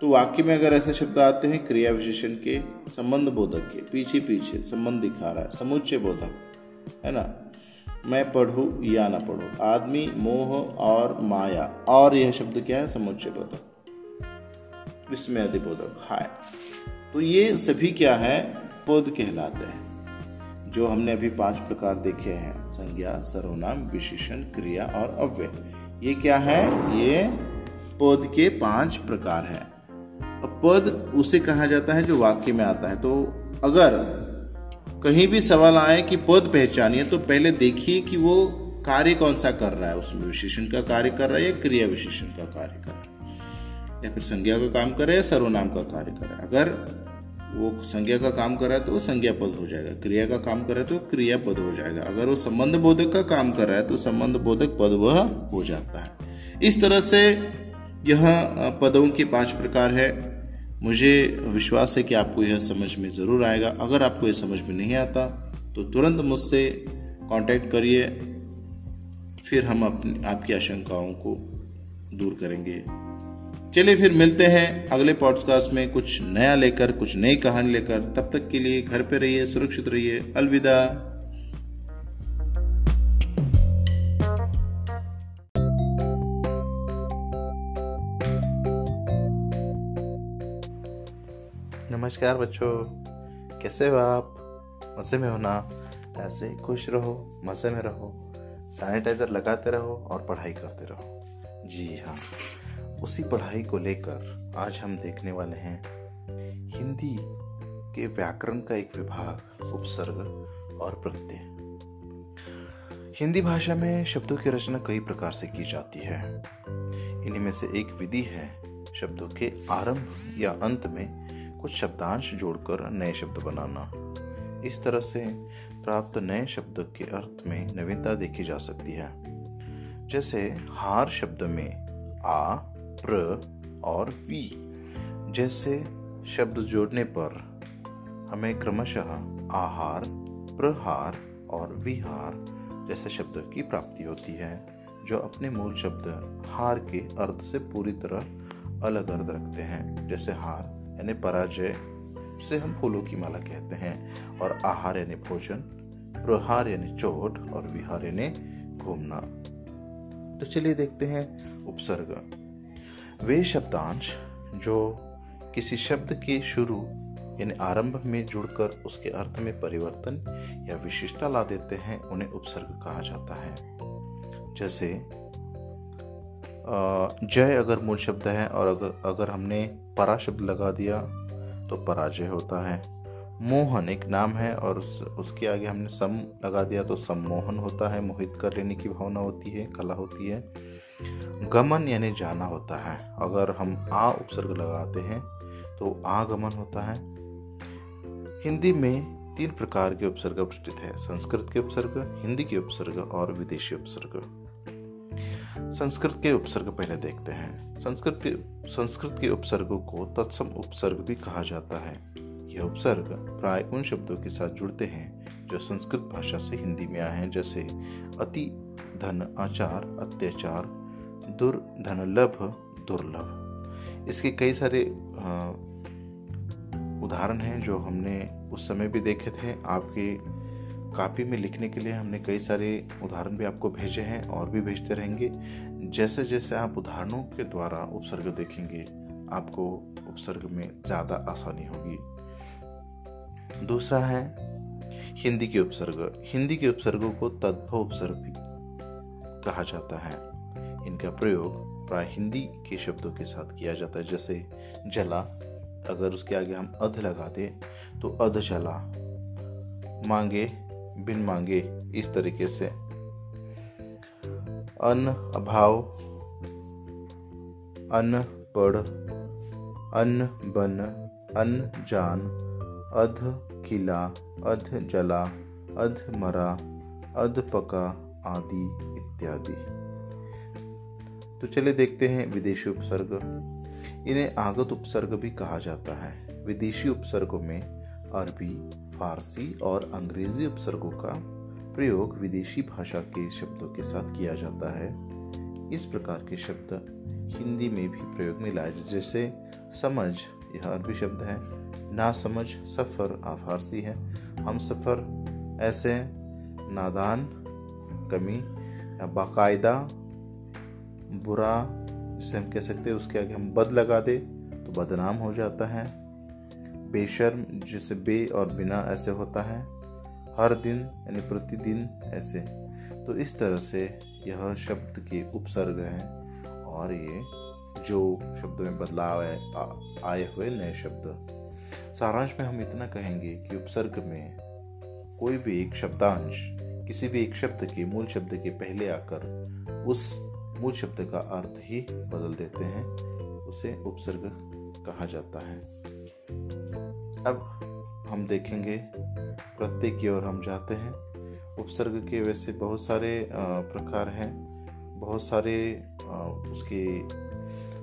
तो वाक्य में अगर ऐसे शब्द आते हैं, क्रिया विशेषण के, संबंध बोधक के पीछे पीछे संबंध दिखा रहा है, समुच्चय बोधक, है ना? मैं पढ़ू या ना पढ़ू, आदमी, मोह और माया, और यह शब्द क्या है? समुच्चय बोधक। विस्मय आदि बोधक हाय। तो ये सभी क्या है? पद कहलाते हैं। जो हमने अभी पाँच प्रकार देखे हैं, संज्ञा, सर्वनाम, विशेषण, क्रिया और अव्यय। ये क्या है? ये पद के पाँच प्रकार है। पद उसे कहा जाता है जो वाक्य में आता है। तो अगर कहीं भी सवाल आए कि पद पहचानिए तो पहले देखिए कि वो कार्य कौन सा कर रहा है। उसमें विशेषण का कार्य कर रहा है या क्रिया विशेषण का कार्य कर रहा है? या फिर संज्ञा का काम कर करे या सर्वनाम का कार्य करे अगर वो संज्ञा का काम कर रहा है तो वो संज्ञा पद हो जाएगा। क्रिया का काम कर रहा है तो क्रिया पद हो जाएगा। अगर वो संबंध बोधक का काम कर रहा है तो संबंध बोधक पद वह हो जाता है। इस तरह से यह पदों के पाँच प्रकार है। मुझे विश्वास है कि आपको यह समझ में ज़रूर आएगा। अगर आपको यह समझ में नहीं आता तो तुरंत मुझसे कांटेक्ट करिए। फिर हम अपनी, आपकी आशंकाओं को दूर करेंगे। चलिए फिर मिलते हैं अगले पॉडकास्ट में कुछ नया लेकर, कुछ नई कहानी लेकर। तब तक के लिए घर पे रहिए, सुरक्षित रहिए। अलविदा। नमस्कार बच्चों। कैसे हो आप? मज़े में हो ना? ऐसे ही खुश रहो, मज़े में रहो। सैनिटाइजर लगाते रहो और पढ़ाई करते रहो। जी हाँ उसी पढ़ाई को लेकर आज हम देखने वाले हैं हिंदी के व्याकरण का एक विभाग, उपसर्ग और प्रत्यय। हिंदी भाषा में शब्दों की रचना कई प्रकार से की जाती है। इन्हीं में से एक विधि है शब्दों के आरंभ या अंत में कुछ शब्दांश जोड़कर नए शब्द बनाना। इस तरह से प्राप्त नए शब्द के अर्थ में नवीनता देखी जा सकती है। जैसे हार शब्द में आ, प्र और वी। जैसे शब्द जोड़ने पर हमें क्रमशः आहार, प्रहार और विहार जैसे शब्द की प्राप्ति होती है, जो अपने मूल शब्द हार के अर्थ से पूरी तरह अलग अर्थ रखते हैं। जैसे हार यानी पराजय से हम फूलों की माला कहते हैं। और आहार यानी भोजन, प्रहार यानी चोट और विहार यानी घूमना। तो चलिए देखते हैं उपसर्ग। वे शब्दांश जो किसी शब्द के शुरू यानी आरंभ में जुड़कर उसके अर्थ में परिवर्तन या विशिष्टता ला देते हैं, उन्हें उपसर्ग कहा जाता है। जैसे जय अगर मूल शब्द है और अगर अगर हमने परा शब्द लगा दिया तो पराजय होता है। मोहन एक नाम है और उस, उसके आगे हमने सम लगा दिया तो सम्मोहन होता है। मोहित कर लेने की भावना होती है, कला होती है। गमन यानी जाना होता है। अगर हम आ उपसर्ग लगाते हैं तो आगमन होता है। हिंदी में तीन प्रकार के उपसर्ग प्रचलित है। संस्कृत के उपसर्ग, हिंदी के उपसर्ग और विदेशी उपसर्ग। संस्कृत के उपसर्ग पहले देखते हैं। संस्कृत के संस्कृत के उपसर्गों को तत्सम उपसर्ग भी कहा जाता है। यह उपसर्ग प्राय उन शब्दों के साथ जुड़ते हैं, जो संस्कृत भाषा से हिंदी में आए हैं, जैसे अति धन आचार, अत्याचार दुर्धन लभ, दुर्लभ। इसके कई सारे उदाहरण हैं जो हमने उस समय भी देखे थे। आपके कापी में लिखने के लिए हमने कई सारे उदाहरण भी आपको भेजे हैं और भी भेजते रहेंगे। जैसे जैसे आप उदाहरणों के द्वारा उपसर्ग देखेंगे, आपको उपसर्ग में ज़्यादा आसानी होगी। दूसरा है हिंदी के उपसर्ग। हिंदी के उपसर्गों को तद्भव उपसर्ग भी कहा जाता है। इनका प्रयोग प्राय हिंदी के शब्दों के साथ किया जाता है, जैसे जला। अगर उसके आगे हम अध लगा दें तो अध जला। मांगे बिन मांगे इस तरीके से। अन्न अभाव, अन्न पढ़, अन्न बन, अन्न जान, अध खिला, अध जला, अध मरा, अध पका आदि इत्यादि। तो चले देखते हैं विदेशी उपसर्ग। इन्हें आगत उपसर्ग भी कहा जाता है। विदेशी उपसर्गों में अरबी फारसी और अंग्रेज़ी उपसर्गों का प्रयोग विदेशी भाषा के शब्दों के साथ किया जाता है। इस प्रकार के शब्द हिंदी में भी प्रयोग में लाए जाते जैसे, समझ, यह अरबी शब्द है। ना समझ, सफ़र फारसी है। हम सफ़र, ऐसे नादान, कमी बाकायदा, बुरा, जिसे हम कह सकते हैं, उसके आगे हम बद लगा दे तो बदनाम हो जाता है। बेशर्म, जिसे बे और बिना ऐसे होता है। हर दिन, यानी प्रतिदिन ऐसे। तो इस तरह से यह शब्द के उपसर्ग हैं और ये जो शब्द में बदलाव है आए हुए नए शब्द। सारांश में हम इतना कहेंगे कि उपसर्ग में कोई भी एक शब्दांश, किसी भी एक शब्द के मूल शब्द के पहले आकर उस मूल शब्द का अर्थ ही बदल देते हैं। उसे उपसर्ग कहा जाता है। अब हम देखेंगे प्रत्यय की ओर हम जाते हैं। उपसर्ग के वैसे बहुत सारे प्रकार हैं, बहुत सारे उसके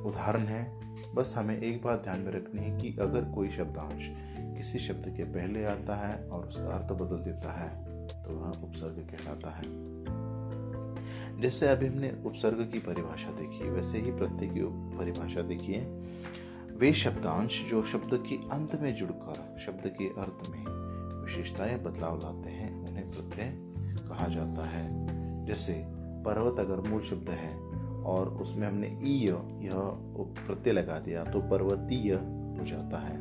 उदाहरण हैं। बस हमें एक बात ध्यान में रखनी है कि अगर कोई शब्दांश किसी शब्द के पहले आता है और उसका अर्थ बदल देता है तो वह उपसर्ग कहलाता है। जैसे अभी हमने उपसर्ग की परिभाषा देखी, वैसे ही प्रत्यय की परिभाषा देखिए वे शब्दांश जो शब्द के अंत में जुड़कर शब्द के अर्थ में विशेषताएँ बदलाव लाते हैं, उन्हें प्रत्यय कहा जाता है। जैसे, पर्वत अगर मूल शब्द है और उसमें हमने ईय यह प्रत्यय लगा दिया तो पर्वतीय हो जाता है।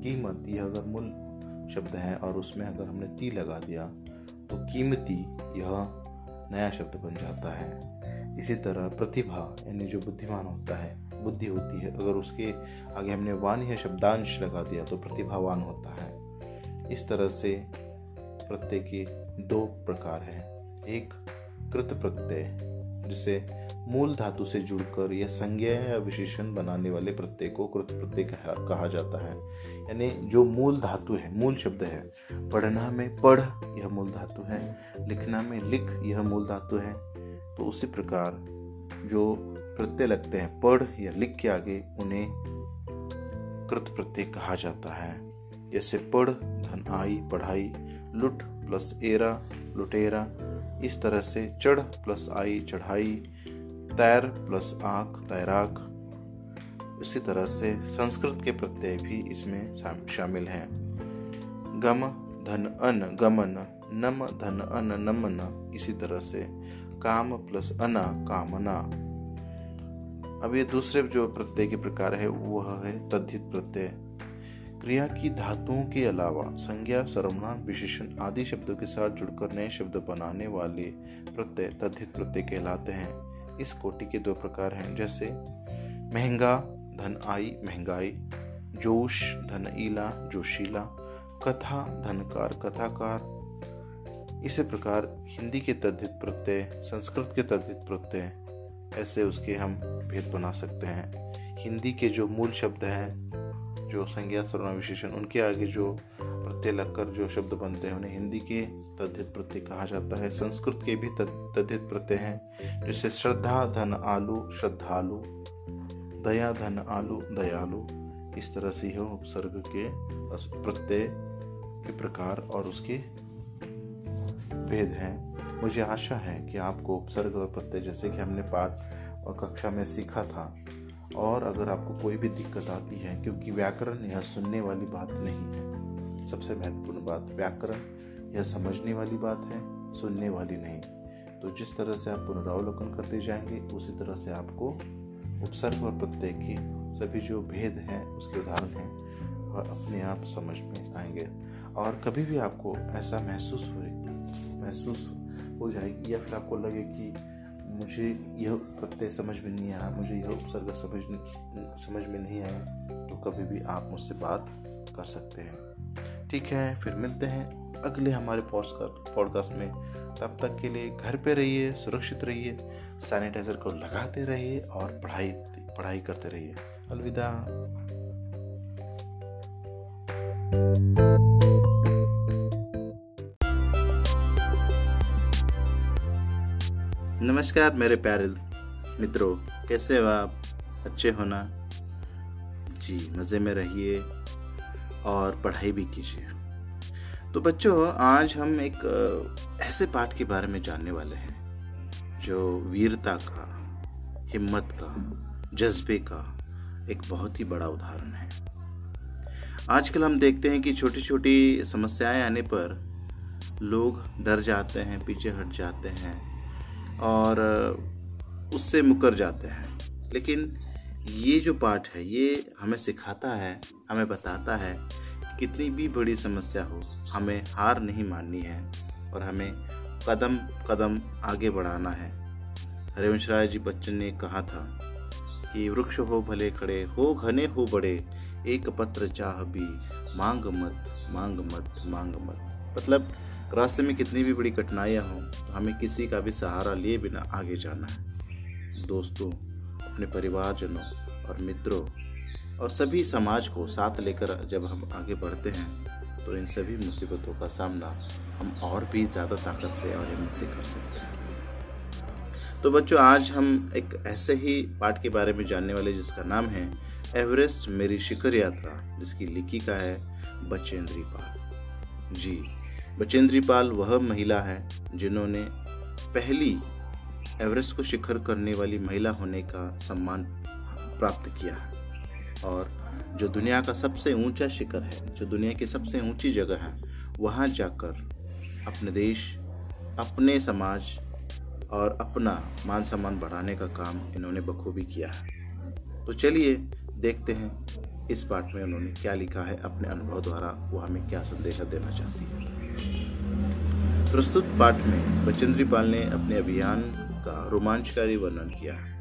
कीमत, यह अगर मूल शब्द है और उसमें अगर हमने ती लगा दिया तो कीमती, यह नया शब्द बन जाता है। इसी तरह प्रतिभा, यानी जो बुद्धिमान होता है बुद्धि होती है। अगर उसके आगे हमने वान या शब्दांश लगा दिया तो प्रतिभावान होता है। इस तरह से प्रत्यय के दो प्रकार हैं। एक कृत प्रत्यय, जिसे मूल धातु से जुड़कर या संज्ञा या विशेषण बनाने वाले प्रत्यय को कृत प्रत्यय कहा जाता है। यानी जो मूल धातु है, मूल शब्द है, पढ़ना में पढ़ यह मूल धातु है, लिखना में लिख यह मूल धातु है तो उसी प्रकार जो प्रत्यय लगते हैं। पढ़ या लिख के आगे उन्हें कृत प्रत्यय कहा जाता है। जैसे पढ़, धन आई, पढ़ाई, लुट प्लस एरा, लुटेरा, इस तरह से चढ़ प्लस आई, चढ़ाई, तैर प्लस आँख, तैराक, इसी तरह से संस्कृत के प्रत्यय भी इसमें शामिल हैं। गम, धन, अन, गमन, नम, धन, अन, नमन, इसी तरह से। काम प्लस अना, कामना। अब ये दूसरे जो प्रत्यय के प्रकार है, वह है तद्धित प्रत्यय। क्रिया की धातुओं के अलावा संज्ञा, सर्वनाम, विशेषण आदि शब्दों के साथ जुड़कर नए शब्द बनाने वाले प्रत्यय तद्धित प्रत्यय कहलाते हैं। इस कोटि के दो प्रकार हैं, जैसे महँगा, धन आई, महँगाई, जोश, धन ईला, जोशीला, कथा, धनकार, कथाकार। इसी प्रकार हिंदी के तद्धित प्रत्यय, संस्कृत के तद्धित प्रत्यय ऐसे उसके हम भेद बना सकते हैं। हिंदी के जो मूल शब्द हैं, जो संज्ञा सर्वनाम विशेषण, उनके आगे जो प्रत्यय लगकर जो शब्द बनते हैं, उन्हें हिंदी के तद्धित प्रत्यय कहा जाता है। संस्कृत के भी तद्धित प्रत्यय हैं, जैसे श्रद्धा, धन, आलू, श्रद्धालु, दया, धन, आलू, दयालु, इस तरह से यह उपसर्ग के प्रत्यय के प्रकार और उसके भेद हैं। मुझे आशा है कि आपको उपसर्ग और प्रत्यय जैसे कि हमने पाठ और कक्षा में सीखा था, और अगर आपको कोई भी दिक्कत आती है, क्योंकि व्याकरण यह सुनने वाली बात नहीं है। सबसे महत्वपूर्ण बात व्याकरण, यह समझने वाली बात है, सुनने वाली नहीं। तो जिस तरह से आप पुनरावलोकन करते जाएँगे, उसी तरह से आपको उपसर्ग और प्रत्यय के सभी जो भेद हैं, उसके उदाहरण हैं, वह अपने आप समझ में आएँगे। और कभी भी आपको ऐसा महसूस हो महसूस हो जाएगी या फिर आपको लगे कि मुझे यह प्रत्यय समझ में नहीं आया, मुझे यह उपसर्ग समझ समझ में नहीं आया तो कभी भी आप मुझसे बात कर सकते हैं। ठीक है, फिर मिलते हैं अगले हमारे पॉडकास्ट में। तब तक के लिए घर पे रहिए, सुरक्षित रहिए, सैनिटाइजर को लगाते रहिए और पढ़ाई पढ़ाई करते रहिए। अलविदा। नमस्कार मेरे प्यारे मित्रों, कैसे हो आप? अच्छे हो ना? जी, मज़े में रहिए और पढ़ाई भी कीजिए। तो बच्चों, आज हम एक ऐसे पाठ के बारे में जानने वाले हैं, जो वीरता का, हिम्मत का, जज्बे का एक बहुत ही बड़ा उदाहरण है। आजकल हम देखते हैं कि छोटी छोटी समस्याएँ आने पर लोग डर जाते हैं, पीछे हट जाते हैं और उससे मुकर जाते हैं। लेकिन ये जो पाठ है, ये हमें सिखाता है, हमें बताता है कितनी भी बड़ी समस्या हो, हमें हार नहीं माननी है और हमें कदम कदम आगे बढ़ाना है। हरिवंश राय जी बच्चन ने कहा था कि वृक्ष हो भले खड़े, हो घने, हो बड़े, एक पत्र चाह भी, मांग मत मांग मत मांग मत। मतलब रास्ते में कितनी भी बड़ी कठिनाइयाँ हों तो हमें किसी का भी सहारा लिए बिना आगे जाना है। दोस्तों, अपने परिवारजनों और मित्रों और सभी समाज को साथ लेकर जब हम आगे बढ़ते हैं तो इन सभी मुसीबतों का सामना हम और भी ज़्यादा ताकत से और हिम्मत से कर सकते हैं। तो बच्चों, आज हम एक ऐसे ही पाठ के बारे में जानने वाले जिसका नाम है एवरेस्ट मेरी शिखर यात्रा, जिसकी लिखिका है बचेंद्री पाल। जी बचेंद्री पाल वह महिला है जिन्होंने पहली एवरेस्ट को शिखर करने वाली महिला होने का सम्मान प्राप्त किया है। और जो दुनिया का सबसे ऊँचा शिखर है, जो दुनिया की सबसे ऊँची जगह है, वहाँ जाकर अपने देश, अपने समाज और अपना मान सम्मान बढ़ाने का काम इन्होंने बखूबी किया है। तो चलिए देखते हैं इस पाठ में उन्होंने क्या लिखा है, अपने अनुभव द्वारा वो हमें क्या संदेशा देना चाहती है। प्रस्तुत पाठ में बचेंद्री पाल ने अपने अभियान का रोमांचकारी वर्णन किया है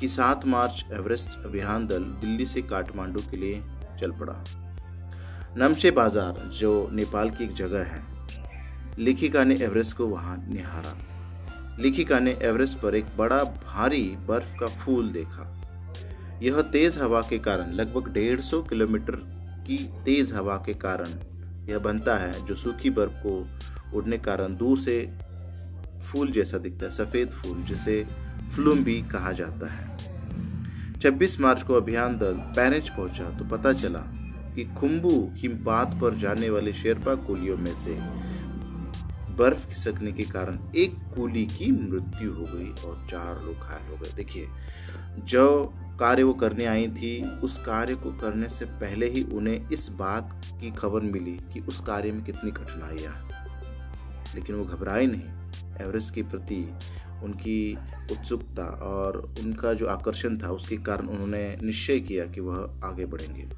कि 7 मार्च एवरेस्ट अभियान दल दिल्ली से काठमांडू के लिए चल पड़ा। नमचे बाज़ार, जो नेपाल की एक जगह है, लेखिका ने एवरेस्ट को वहाँ निहारा। लेखिका ने एवरेस्ट पर एक बड़ा भारी बर्फ़ का फूल देखा। यह तेज हवा के कारण लगभग डेढ़ सौ किलोमीटर की तेज हवा के कारण यह बनता है जो सूखी बर्फ़ को उड़ने कारण दूर से फूल जैसा दिखता है, सफ़ेद फूल, जिसे फ्लूम भी कहा जाता है। 26 मार्च को अभियान दल पैरिच पहुँचा तो पता चला कि खुम्बू हिमपात पर जाने वाले शेरपा कुलियों में से बर्फ़ खिसकने के कारण एक कूली की मृत्यु हो गई और चार लोग घायल हो गए। देखिए, जो कार्य वो करने आई थी, उस कार्य को करने से पहले ही उन्हें इस बात की खबर मिली कि उस कार्य में कितनी कठिनाइयाँ लेकिन वो घबराए नहीं। एवरेस्ट के प्रति उनकी उत्सुकता और उनका जो आकर्षण था, उसके कारण उन्होंने निश्चय किया कि वह आगे बढ़ेंगे।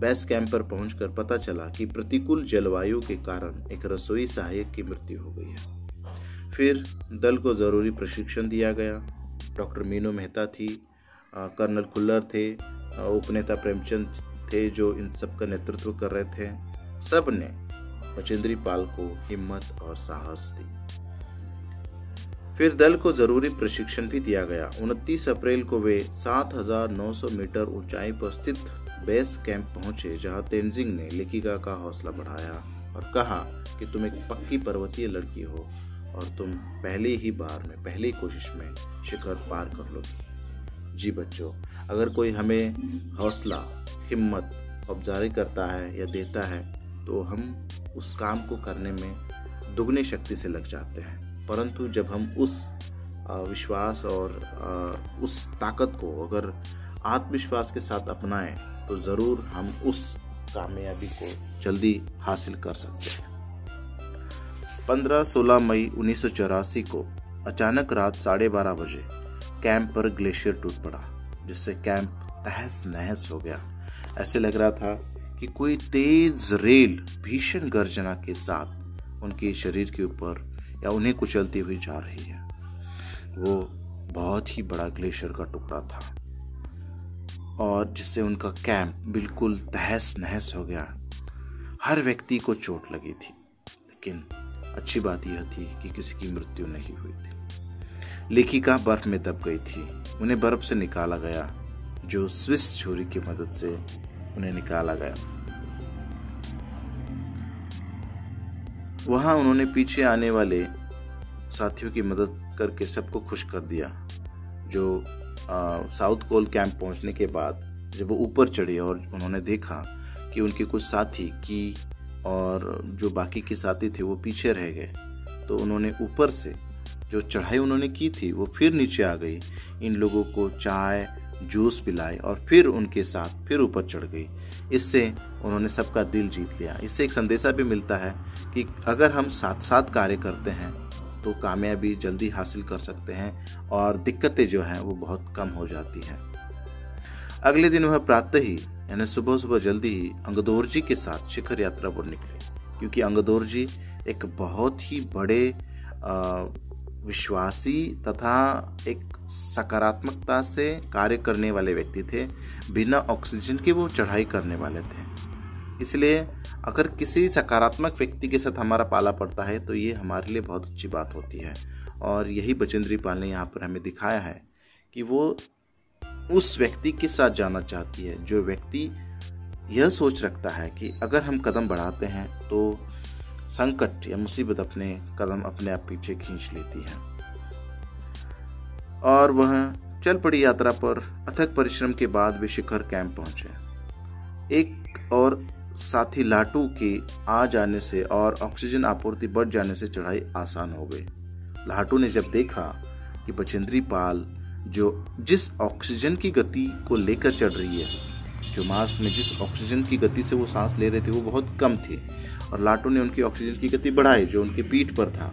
बेस कैंप पर पहुंचकर पता चला कि प्रतिकूल जलवायु के कारण एक रसोई सहायक की मृत्यु हो गई है। फिर दल को ज़रूरी प्रशिक्षण दिया गया। डॉक्टर मीनू मेहता थी कर्नल खुल्लर थे उपनेता प्रेमचंद थे जो इन सब का नेतृत्व कर रहे थे। सबने मचेंद्री पाल को हिम्मत और साहस दी। फिर दल को ज़रूरी प्रशिक्षण भी दिया गया। 29 अप्रैल को वे 7,900 मीटर ऊंचाई पर स्थित बेस कैंप पहुँचे जहाँ तेंजिंग ने लेखिका का हौसला बढ़ाया और कहा कि तुम एक पक्की पर्वतीय लड़की हो। और तुम पहले ही बार में, पहली कोशिश में शिखर पार कर लोगी। जी बच्चों, अगर कोई हमें हौसला, हिम्मत औपचारिक करता है या देता है तो हम उस काम को करने में दुगनी शक्ति से लग जाते हैं। परंतु जब हम उस विश्वास और उस ताकत को अगर आत्मविश्वास के साथ अपनाएँ तो ज़रूर हम उस कामयाबी को जल्दी हासिल कर सकते हैं। 15-16 मई उन्नीस सौ चौरासी को अचानक रात साढ़े बारह बजे कैंप पर ग्लेशियर टूट पड़ा, जिससे कैंप तहस नहस हो गया। ऐसे लग रहा था कि कोई तेज रेल भीषण गर्जना के साथ उनके शरीर के ऊपर या उन्हें कुचलती हुई जा रही है। वो बहुत ही बड़ा ग्लेशियर का टुकड़ा था और जिससे उनका कैंप बिल्कुल तहस नहस हो गया। हर व्यक्ति को चोट लगी थी, लेकिन अच्छी बात यह थी कि किसी की मृत्यु नहीं हुई थी। लेखिका बर्फ़ में दब गई थी। उन्हें बर्फ़ से निकाला गया, जो स्विस छुरी की मदद से उन्हें निकाला गया। वहाँ उन्होंने पीछे आने वाले साथियों की मदद करके सबको खुश कर दिया, जो साउथ कोल कैंप पहुँचने के बाद जब वो ऊपर चढ़े और उन्होंने देखा कि उनके कुछ साथी की और जो बाकी के साथी थे वो पीछे रह गए। तो उन्होंने ऊपर से जो चढ़ाई उन्होंने की थी, वो फिर नीचे आ गई। इन लोगों को चाय, जूस पिलाए और फिर उनके साथ फिर ऊपर चढ़ गई। इससे उन्होंने सबका दिल जीत लिया। इससे एक संदेशा भी मिलता है कि अगर हम साथ साथ कार्य करते हैं तो कामयाबी जल्दी हासिल कर सकते हैं और दिक्कतें जो हैं, वो बहुत कम हो जाती हैं। अगले दिन वह प्रातः ही यानी सुबह सुबह जल्दी ही अंगदौर जी के साथ शिखर यात्रा पर निकले, क्योंकि अंगदौर जी एक बहुत ही बड़े विश्वासी तथा एक सकारात्मकता से कार्य करने वाले व्यक्ति थे। बिना ऑक्सीजन के वो चढ़ाई करने वाले थे। इसलिए अगर किसी सकारात्मक व्यक्ति के साथ हमारा पाला पड़ता है तो ये हमारे लिए बहुत अच्छी बात होती है। और यही बचेंद्री पाल ने यहाँ पर हमें दिखाया है कि वो उस व्यक्ति के साथ जाना चाहती है, जो व्यक्ति यह सोच रखता है कि अगर हम कदम बढ़ाते हैं तो संकट या मुसीबत अपने कदम अपने आप पीछे खींच लेती है। और वह चल पड़ी यात्रा पर अथक परिश्रम के बाद वे शिखर कैंप पहुँचे। एक और साथी लाटू के आ जाने से और ऑक्सीजन आपूर्ति बढ़ जाने से चढ़ाई आसान हो गई। लाटू ने जब देखा कि बचेंद्री पाल जो जिस ऑक्सीजन की गति को लेकर चढ़ रही है, जो मास में जिस ऑक्सीजन की गति से वो सांस ले रहे थे, वो बहुत कम थी। और लाटू ने उनकी ऑक्सीजन की गति बढ़ाई, जो उनकी पीठ पर था।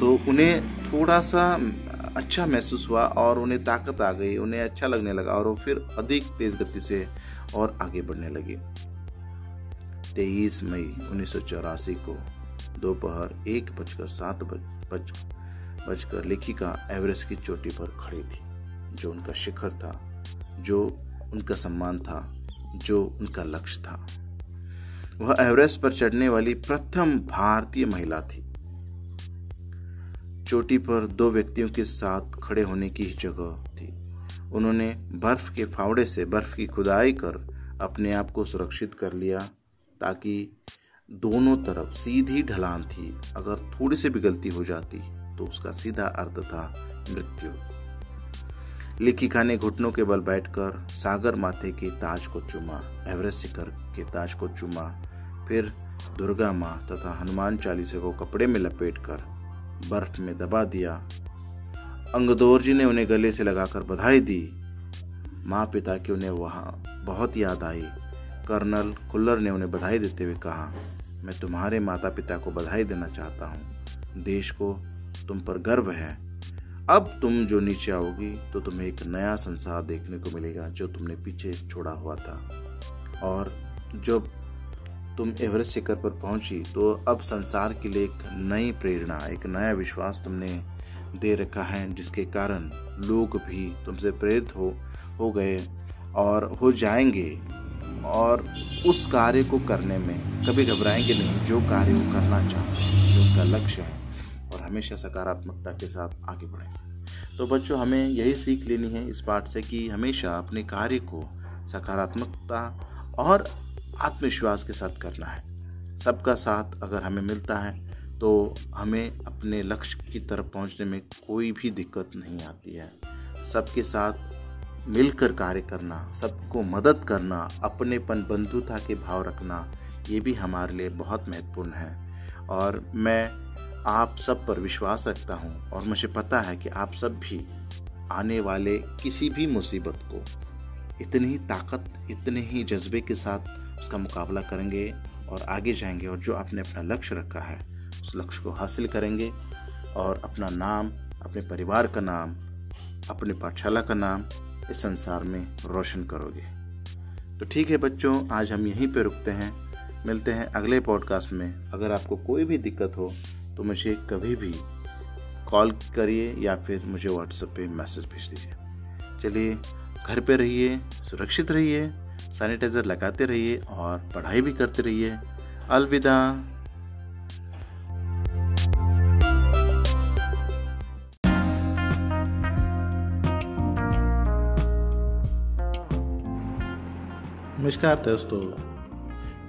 तो उन्हें थोड़ा सा अच्छा महसूस हुआ और उन्हें ताकत आ गई, उन्हें अच्छा लगने लगा और वो फिर अधिक तेज गति से और आगे बढ़ने लगे। तेईस मई उन्नीस सौ चौरासी को दोपहर एक बजकर सात बज बजकर लेखिका एवरेस्ट की चोटी पर खड़ी थी, जो उनका शिखर था, जो उनका सम्मान था, जो उनका लक्ष्य था। वह एवरेस्ट पर चढ़ने वाली प्रथम भारतीय महिला थी। चोटी पर दो व्यक्तियों के साथ खड़े होने की जगह थी। उन्होंने बर्फ़ के फावड़े से बर्फ़ की खुदाई कर अपने आप को सुरक्षित कर लिया, ताकि दोनों तरफ़ सीधी ढलान थी, अगर थोड़ी सी भी गलती हो जाती। तो उसका सीधा अर्थ था मृत्यु। लेखिका ने घुटनों के बल बैठकर सागर माथे के ताज को चुमा, एवरेस्ट शिखर के ताज को चुमा, फिर दुर्गा माँ तथा हनुमान चालीसे को कपड़े में लपेट कर बर्फ़ में दबा दिया। अंगदौर जी ने उन्हें गले से लगाकर बधाई दी। माँ पिता की उन्हें वहाँ बहुत याद आई। कर्नल खुल्लर ने उन्हें बधाई देते हुए कहा, मैं तुम्हारे माता पिता को बधाई देना चाहता हूँ। देश को तुम पर गर्व है। अब तुम जो नीचे आओगी तो तुम्हें एक नया संसार देखने को मिलेगा, जो तुमने पीछे छोड़ा हुआ था। और जब तुम एवरेस्ट शिखर पर पहुँची तो अब संसार के लिए एक नई प्रेरणा, एक नया विश्वास तुमने दे रखा है, जिसके कारण लोग भी तुमसे प्रेरित हो हो गए और हो जाएँगे। और उस कार्य को करने में कभी घबराएँगे नहीं, जो कार्य वो करना चाहते हैं, जो उनका लक्ष्य है। और हमेशा सकारात्मकता के साथ आगे बढ़ें। तो बच्चों, हमें यही सीख लेनी है इस पाठ से कि हमेशा अपने कार्य को सकारात्मकता और आत्मविश्वास के साथ करना है। सबका साथ अगर हमें मिलता है तो हमें अपने लक्ष्य की तरफ़ पहुँचने में कोई भी दिक्कत नहीं आती है। सबके साथ मिलकर कार्य करना, सबको मदद करना, अपनेपन, बंधुता के भाव रखना, ये भी हमारे लिए बहुत महत्वपूर्ण है। और मैं आप सब पर विश्वास रखता हूँ और मुझे पता है कि आप सब भी आने वाले किसी भी मुसीबत को इतनी ही ताकत, इतने ही जज्बे के साथ उसका मुकाबला करेंगे और आगे जाएँगे और जो आपने अपना लक्ष्य रखा है, उस लक्ष्य को हासिल करेंगे और अपना नाम, अपने परिवार का नाम, अपने पाठशाला का नाम इस संसार में रोशन करोगे। तो ठीक है बच्चों, आज हम यहीं पे रुकते हैं। मिलते हैं अगले पॉडकास्ट में। अगर आपको कोई भी दिक्कत हो तो मुझे कभी भी कॉल करिए या फिर मुझे व्हाट्सएप पे मैसेज भेज दीजिए। चलिए, घर पे रहिए, सुरक्षित रहिए सैनिटाइज़र लगाते रहिए और पढ़ाई भी करते रहिए। अलविदा। नमस्कार दोस्तों,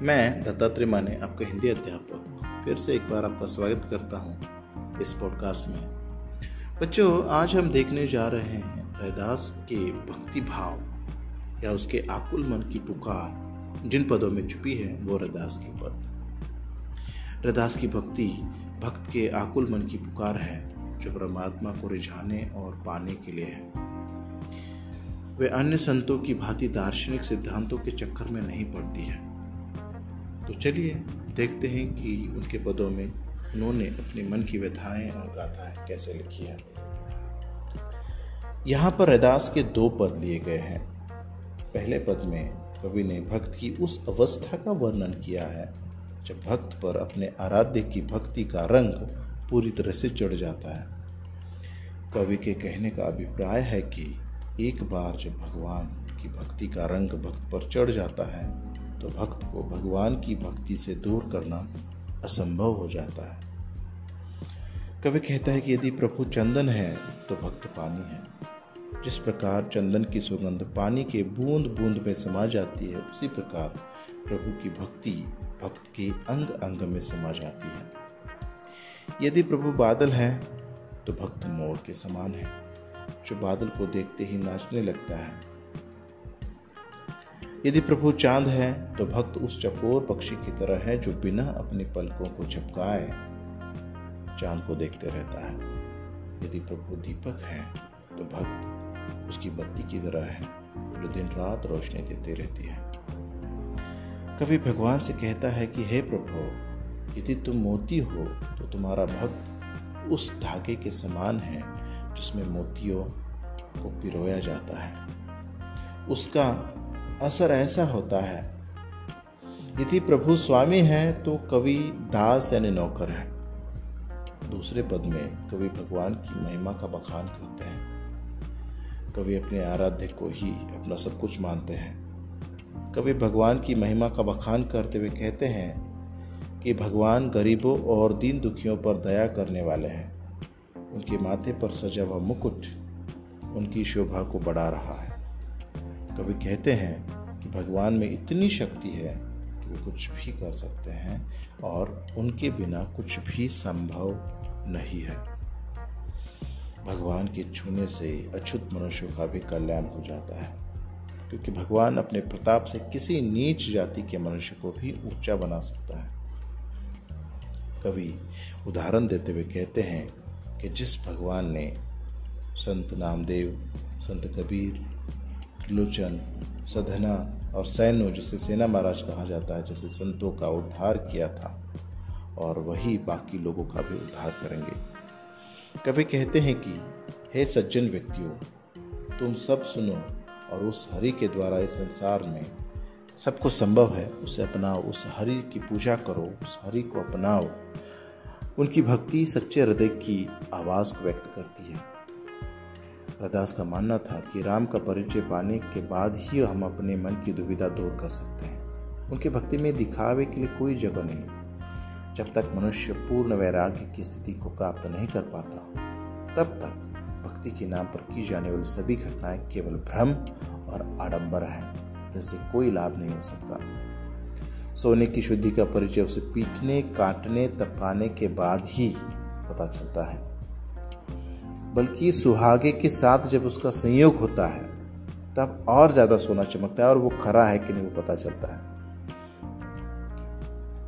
मैं दत्तात्रेय माने आपका हिंदी अध्यापक। फिर से एक बार आपका स्वागत करता हूँ इस पॉडकास्ट में। बच्चों, आज हम देखने जा रहे हैं रैदास के भक्ति भाव या उसके आकुल मन की पुकार, जिन पदों में छुपी है वो रैदास की पद। रैदास की भक्ति, भक्त के आकुल मन की पुकार है, जो परमात्मा को रिझाने और पाने के लिए है। वे अन्य संतों की भांति दार्शनिक सिद्धांतों के चक्कर में नहीं पड़ती है। तो चलिए देखते हैं कि उनके पदों में उन्होंने अपने मन की व्यथाएँ और गाथाएँ कैसे लिखी है। यहाँ पर रैदास के दो पद लिए गए हैं। पहले पद में कवि ने भक्त की उस अवस्था का वर्णन किया है, जब भक्त पर अपने आराध्य की भक्ति का रंग पूरी तरह से चढ़ जाता है। कवि के कहने का अभिप्राय है कि एक बार जब भगवान की भक्ति का रंग भक्त पर चढ़ जाता है तो भक्त को भगवान की भक्ति से दूर करना असंभव हो जाता है। कवि कहता है कि यदि प्रभु चंदन है तो भक्त पानी है। जिस प्रकार चंदन की सुगंध पानी के बूंद बूंद में समा जाती है, उसी प्रकार प्रभु की भक्ति भक्त के अंग अंग में समा जाती है। यदि प्रभु बादल है तो भक्त मोर के समान है। जो बादल को देखते ही नाचने लगता है यदि प्रभु चाँद है तो भक्त उस चकोर पक्षी की तरह है जो बिना अपने पलकों को झपकाए चाँद को देखते रहता है। यदि प्रभु दीपक है तो भक्त उसकी बत्ती की तरह है जो दिन रात रोशनी देती रहती है। कभी भगवान से कहता है कि, हे प्रभु, यदि तुम मोती हो तो तुम्हारा भक्त उस धागे के समान है जिसमें मोतियों को पिरोया जाता है। उसका असर ऐसा होता है। यदि प्रभु स्वामी है तो कवि दास यानी नौकर है। दूसरे पद में कवि भगवान की महिमा का बखान करते हैं। कवि अपने आराध्य को ही अपना सब कुछ मानते हैं। कवि भगवान की महिमा का बखान करते हुए कहते हैं कि भगवान गरीबों और दीन दुखियों पर दया करने वाले हैं। उनके माथे पर सजा हुआ मुकुट उनकी शोभा को बढ़ा रहा है। कवि कहते हैं कि भगवान में इतनी शक्ति है कि वे कुछ भी कर सकते हैं और उनके बिना कुछ भी संभव नहीं है। भगवान के छूने से अछूत मनुष्यों का भी कल्याण हो जाता है, क्योंकि भगवान अपने प्रताप से किसी नीच जाति के मनुष्य को भी ऊँचा बना सकता है। कवि उदाहरण देते हुए कहते हैं कि जिस भगवान ने संत नामदेव, संत कबीर त्रिलोचन सधना और सैनो जिसे सेना महाराज कहा जाता है, जैसे संतों का उद्धार किया था, और वही बाकी लोगों का भी उद्धार करेंगे। कभी कहते हैं कि, हे सज्जन व्यक्तियों, तुम सब सुनो और उस हरि के द्वारा इस संसार में सबको संभव है उसे अपनाओ, उस हरि की पूजा करो, उस हरि को अपनाओ। उनकी भक्ति सच्चे हृदय की आवाज़ को व्यक्त करती है। रदास का मानना था कि राम का परिचय पाने के बाद ही हम अपने मन की दुविधा दूर कर सकते हैं। उनके भक्ति में दिखावे के लिए कोई जगह नहीं। जब तक मनुष्य पूर्ण वैराग्य की स्थिति को प्राप्त नहीं कर पाता, तब तक भक्ति के नाम पर की जाने वाली सभी घटनाएँ केवल भ्रम और आडंबर है जिससे कोई लाभ नहीं हो सकता। सोने की शुद्धि का परिचय उसे पीटने, काटने, तपाने के बाद ही पता चलता है। बल्कि सुहागे के साथ जब उसका संयोग होता है, तब और ज़्यादा सोना चमकता है और वो खरा है कि नहीं वो पता चलता है।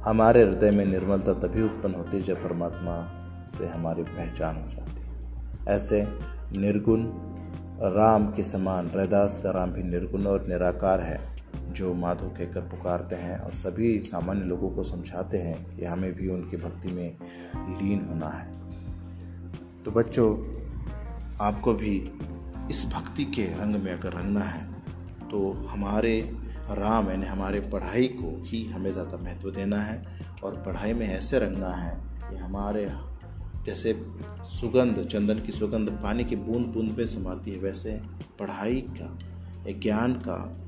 हमारे हृदय में निर्मलता तभी उत्पन्न होती है जब परमात्मा से हमारी पहचान हो जाती है। ऐसे निर्गुण राम के समान, रैदास का राम भी निर्गुण और निराकार है, जो माधो कहकर पुकारते हैं और सभी सामान्य लोगों को समझाते हैं कि हमें भी उनकी भक्ति में लीन होना है। तो बच्चों आपको भी इस भक्ति के रंग में अगर रंगना है तो हमारे राम यानी हमारे पढ़ाई को ही हमें ज़्यादा महत्व देना है और पढ़ाई में ऐसे रंगना है कि हमारे जैसे सुगंध, चंदन की सुगंध, पानी की बूंद बूंद में समाती है, वैसे पढ़ाई का ज्ञान का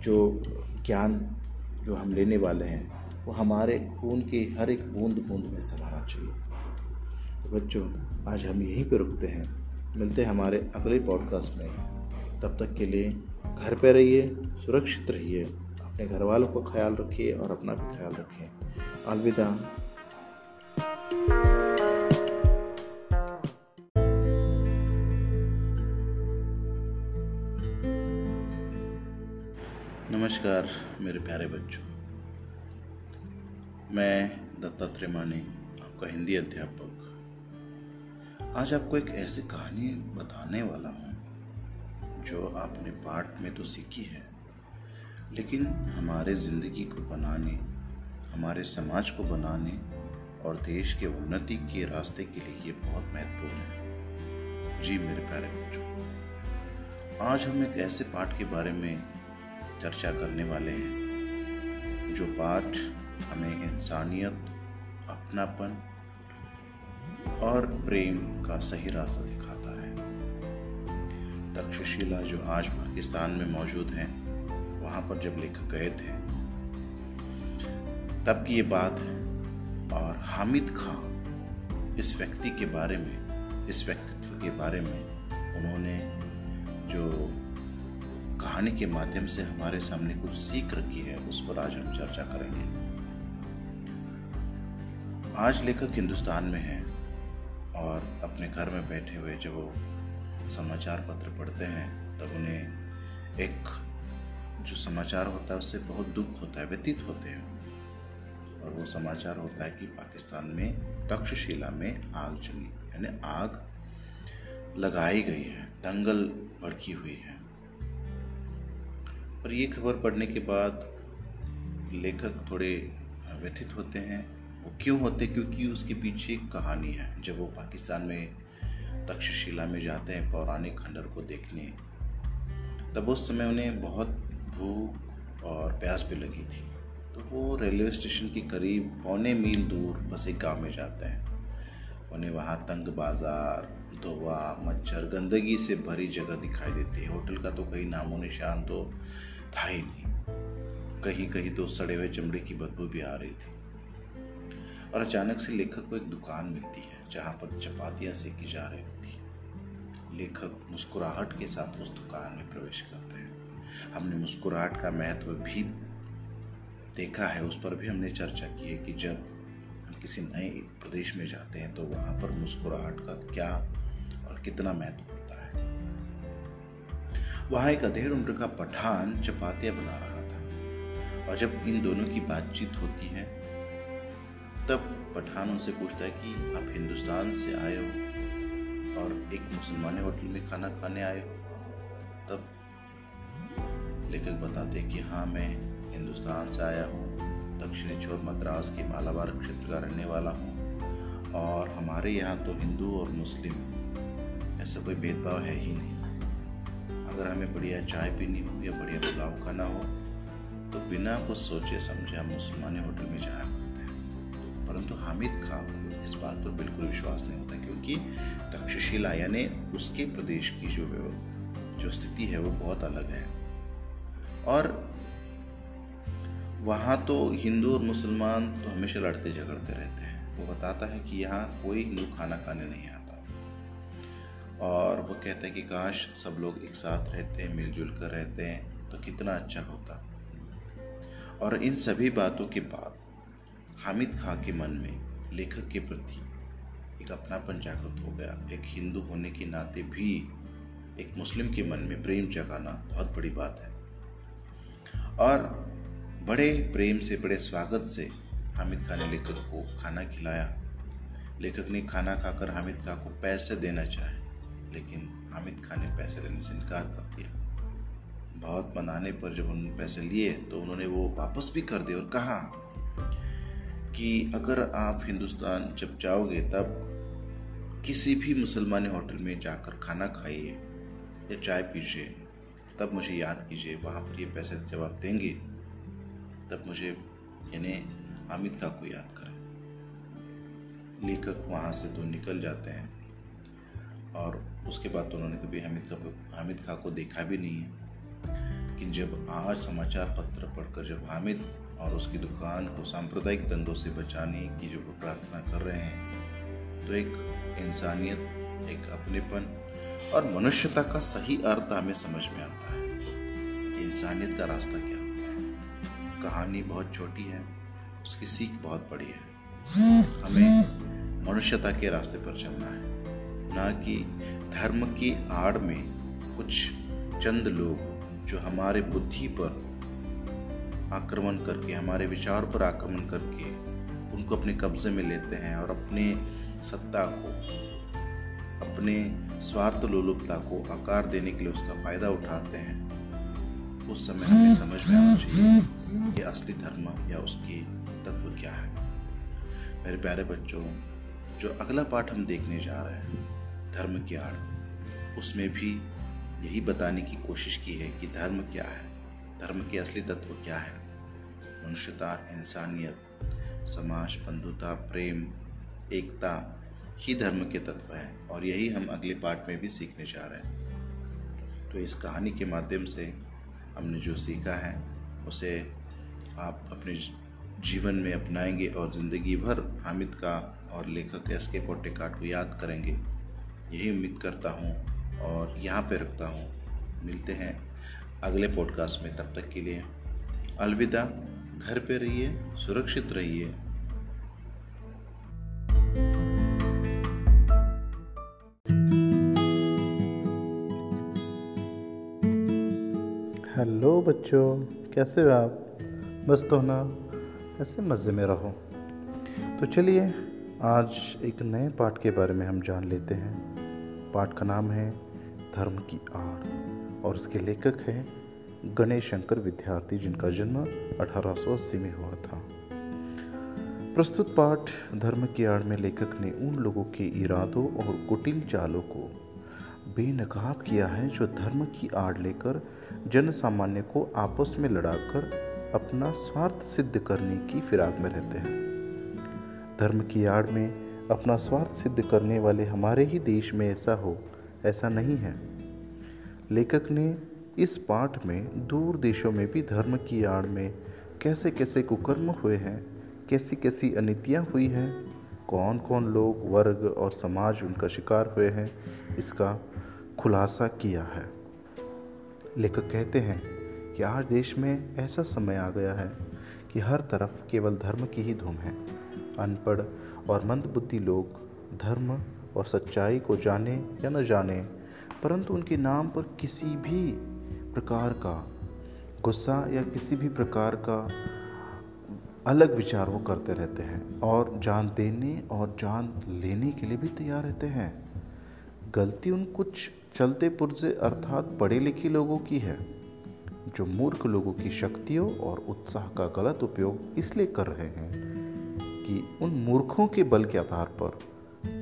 जो ज्ञान जो हम लेने वाले हैं, वो हमारे खून की हर एक बूंद बूंद में समाना चाहिए। तो बच्चों, आज हम यहीं पर रुकते हैं। मिलते हैं हमारे अगले पॉडकास्ट में। तब तक के लिए घर पे रहिए, सुरक्षित रहिए, अपने घर वालों का ख्याल रखिए और अपना भी ख्याल रखिए अलविदा। नमस्कार, मेरे प्यारे बच्चों। मैं दत्तात्रेय मानी आपका हिंदी अध्यापक। आज आपको एक ऐसी कहानी बताने वाला हूँ, जो आपने पाठ में तो सीखी है, लेकिन हमारे ज़िंदगी को बनाने, हमारे समाज को बनाने और देश के उन्नति के रास्ते के लिए ये बहुत महत्वपूर्ण है। जी मेरे प्यारे बच्चों, आज हम एक ऐसे पाठ के बारे में चर्चा करने वाले हैं, जो पाठ हमें इंसानियत, अपनापन और प्रेम का सही रास्ता दिखाता है। तक्षशिला जो आज पाकिस्तान में मौजूद है, वहाँ पर जब लेखक गए थे, तब की ये बात है। और हामिद खां इस व्यक्ति के बारे में, इस व्यक्तित्व के बारे में उन्होंने जो कहानी के माध्यम से हमारे सामने कुछ सीख रखी है, उस पर आज हम चर्चा करेंगे। आज लेखक हिंदुस्तान में है। और अपने घर में बैठे हुए जब वो समाचार पत्र पढ़ते हैं तब उन्हें एक जो समाचार होता है, उससे बहुत दुख होता है, व्यतीत होते हैं। और वो समाचार होता है कि पाकिस्तान में तक्षशिला में आग चली यानी आग लगाई गई है, दंगल भड़की हुई है। और ये खबर पढ़ने के बाद लेखक थोड़े व्यथित होते हैं वो क्यों होते? क्योंकि उसके पीछे एक कहानी है। जब वो पाकिस्तान में तक्षशिला में जाते हैं पौराणिक खंडर को देखने, तब उस समय उन्हें बहुत भूख और प्यास भी लगी थी। तो वो रेलवे स्टेशन के करीब पौने मील दूर बस एक गाँव में जाते हैं। उन्हें वहाँ तंग बाज़ार धोवा मच्छर, गंदगी से भरी जगह दिखाई देती है। होटल का तो कहीं नामो निशान तो था ही नहीं। कहीं कहीं तो सड़े हुए चमड़े की बदबू भी आ रही थी। और अचानक से लेखक को एक दुकान मिलती है, जहाँ पर चपातियाँ सेकी जा रही होती लेखक मुस्कुराहट के साथ उस दुकान में प्रवेश करते हैं। हमने मुस्कुराहट का महत्व भी देखा है, उस पर भी हमने चर्चा की है कि जब हम किसी नए प्रदेश में जाते हैं तो वहाँ पर मुस्कुराहट का क्या और कितना महत्व होता है? वहाँ एक अधेड़ उम्र का पठान चपातियाँ बना रहा था। और जब इन दोनों की बातचीत होती है तब पठान उनसे पूछता है कि आप हिंदुस्तान से आए हो और एक मुसलमानी होटल में खाना खाने आए हो। तब लेखक बताते कि हाँ मैं हिंदुस्तान से आया हूँ, दक्षिणी छोर मद्रास के मालाबार क्षेत्र का रहने वाला हूँ और हमारे यहाँ तो हिंदू और मुस्लिम, ऐसा कोई भेदभाव है ही नहीं। अगर हमें बढ़िया चाय पीनी हो या बढ़िया पुलाव खाना हो तो बिना कुछ सोचे समझे हम मुसलमानी होटल में जाया परंतु हामिद खां को इस बात पर बिल्कुल विश्वास नहीं होता क्योंकि तक्षशिला, यानी उसके प्रदेश की जो जो स्थिति है, वो बहुत अलग है। और वहाँ तो हिंदू और मुसलमान तो हमेशा लड़ते झगड़ते रहते हैं। वो बताता है कि यहाँ कोई हिंदू खाना खाने नहीं आता। और वो कहते हैं कि, काश सब लोग एक साथ रहते हैं मिलजुल कर रहते हैं तो कितना अच्छा होता। और इन सभी बातों के बाद हामिद खां के मन में लेखक के प्रति एक अपनापन जागृत हो गया। एक हिंदू होने के नाते भी एक मुस्लिम के मन में प्रेम जगाना बहुत बड़ी बात है। और बड़े प्रेम से, बड़े स्वागत से हामिद खान ने लेखक को खाना खिलाया। लेखक ने खाना खाकर हामिद खां को पैसे देना चाहे, लेकिन हामिद खान ने पैसे लेने से इनकार कर दिया। बहुत मनाने पर जब उन्होंने पैसे लिए तो उन्होंने वो वापस भी कर दिए और कहा कि अगर आप हिंदुस्तान जब जाओगे, तब किसी भी मुसलमानी होटल में जाकर खाना खाइए या चाय पीजिए, तब मुझे याद कीजिए, वहाँ पर ये पैसे जब आप देंगे, तब मुझे, यानी हामिद खां को याद करें। लेखक वहाँ से तो निकल जाते हैं और उसके बाद तो उन्होंने कभी हामिद खा हामिद खां को देखा भी नहीं है। लेकिन जब आज समाचार पत्र पढ़कर जब हामिद और उसकी दुकान को सांप्रदायिक दंगों से बचाने की जो प्रार्थना कर रहे हैं तो एक इंसानियत, एक अपनेपन और मनुष्यता का सही अर्थ हमें समझ में आता है कि इंसानियत का रास्ता क्या होता है। कहानी बहुत छोटी है, उसकी सीख बहुत बड़ी है। हमें मनुष्यता के रास्ते पर चलना है, ना कि धर्म की आड़ में कुछ चंद लोग जो हमारे बुद्धि पर आक्रमण करके, हमारे विचार पर आक्रमण करके उनको अपने कब्जे में लेते हैं और अपने सत्ता को, अपने स्वार्थ लोलुपता को आकार देने के लिए उसका फ़ायदा उठाते हैं, उस समय हमें समझ में आना चाहिए कि असली धर्म या उसकी तत्व क्या है। मेरे प्यारे बच्चों, जो अगला पाठ हम देखने जा रहे हैं, धर्म की आड़, उसमें भी यही बताने की कोशिश की है कि धर्म क्या है। धर्म के असली तत्व क्या है? मनुष्यता, इंसानियत, समाज, बंधुता, प्रेम, एकता ही धर्म के तत्व हैं और यही हम अगले पार्ट में भी सीखने जा रहे हैं। तो इस कहानी के माध्यम से हमने जो सीखा है, उसे आप अपने जीवन में अपनाएँगे और ज़िंदगी भर हामिद का और लेखक एस के पोटेकाट को याद करेंगे। यही उम्मीद करता हूँ और यहाँ पे रखता हूँ। मिलते हैं अगले पॉडकास्ट में तब तक के लिए अलविदा। घर पे रहिए, सुरक्षित रहिए। हेलो बच्चों, कैसे हो आप? बस तो ना, ऐसे मज़े में रहो। तो चलिए, आज एक नए पाठ के बारे में हम जान लेते हैं। पाठ का नाम है, धर्म की आड़, और इसके लेखक हैं गणेश शंकर विद्यार्थी जिनका जन्म 1880 में हुआ था। प्रस्तुत पाठ धर्म की आड़ में लेखक ने उन लोगों के इरादों और कुटिल चालों को बेनकाब किया है जो धर्म की आड़ लेकर जन सामान्य को आपस में लड़ाकर अपना स्वार्थ सिद्ध करने की फिराक में रहते हैं। धर्म की आड़ में अपना स्वार्थ सिद्ध करने वाले हमारे ही देश में ऐसा हो, ऐसा नहीं है। लेखक ने इस पाठ में दूर देशों में भी धर्म की आड़ में कैसे कैसे कुकर्म हुए हैं, कैसी कैसी अनितियाँ हुई हैं कौन कौन लोग, वर्ग और समाज उनका शिकार हुए हैं, इसका खुलासा किया है। लेखक कहते हैं कि आज देश में ऐसा समय आ गया है कि हर तरफ़ केवल धर्म की ही धूम है। अनपढ़ और मंदबुद्धि लोग धर्म और सच्चाई को जाने या न जाने, परंतु उनके नाम पर किसी भी प्रकार का, गुस्सा या किसी भी प्रकार का अलग विचार वो करते रहते हैं और जान देने और जान लेने के लिए भी तैयार रहते हैं। गलती उन कुछ चलते पुरजे अर्थात पढ़े लिखे लोगों की है, जो मूर्ख लोगों की शक्तियों और उत्साह का गलत उपयोग इसलिए कर रहे हैं कि उन मूर्खों के बल के आधार पर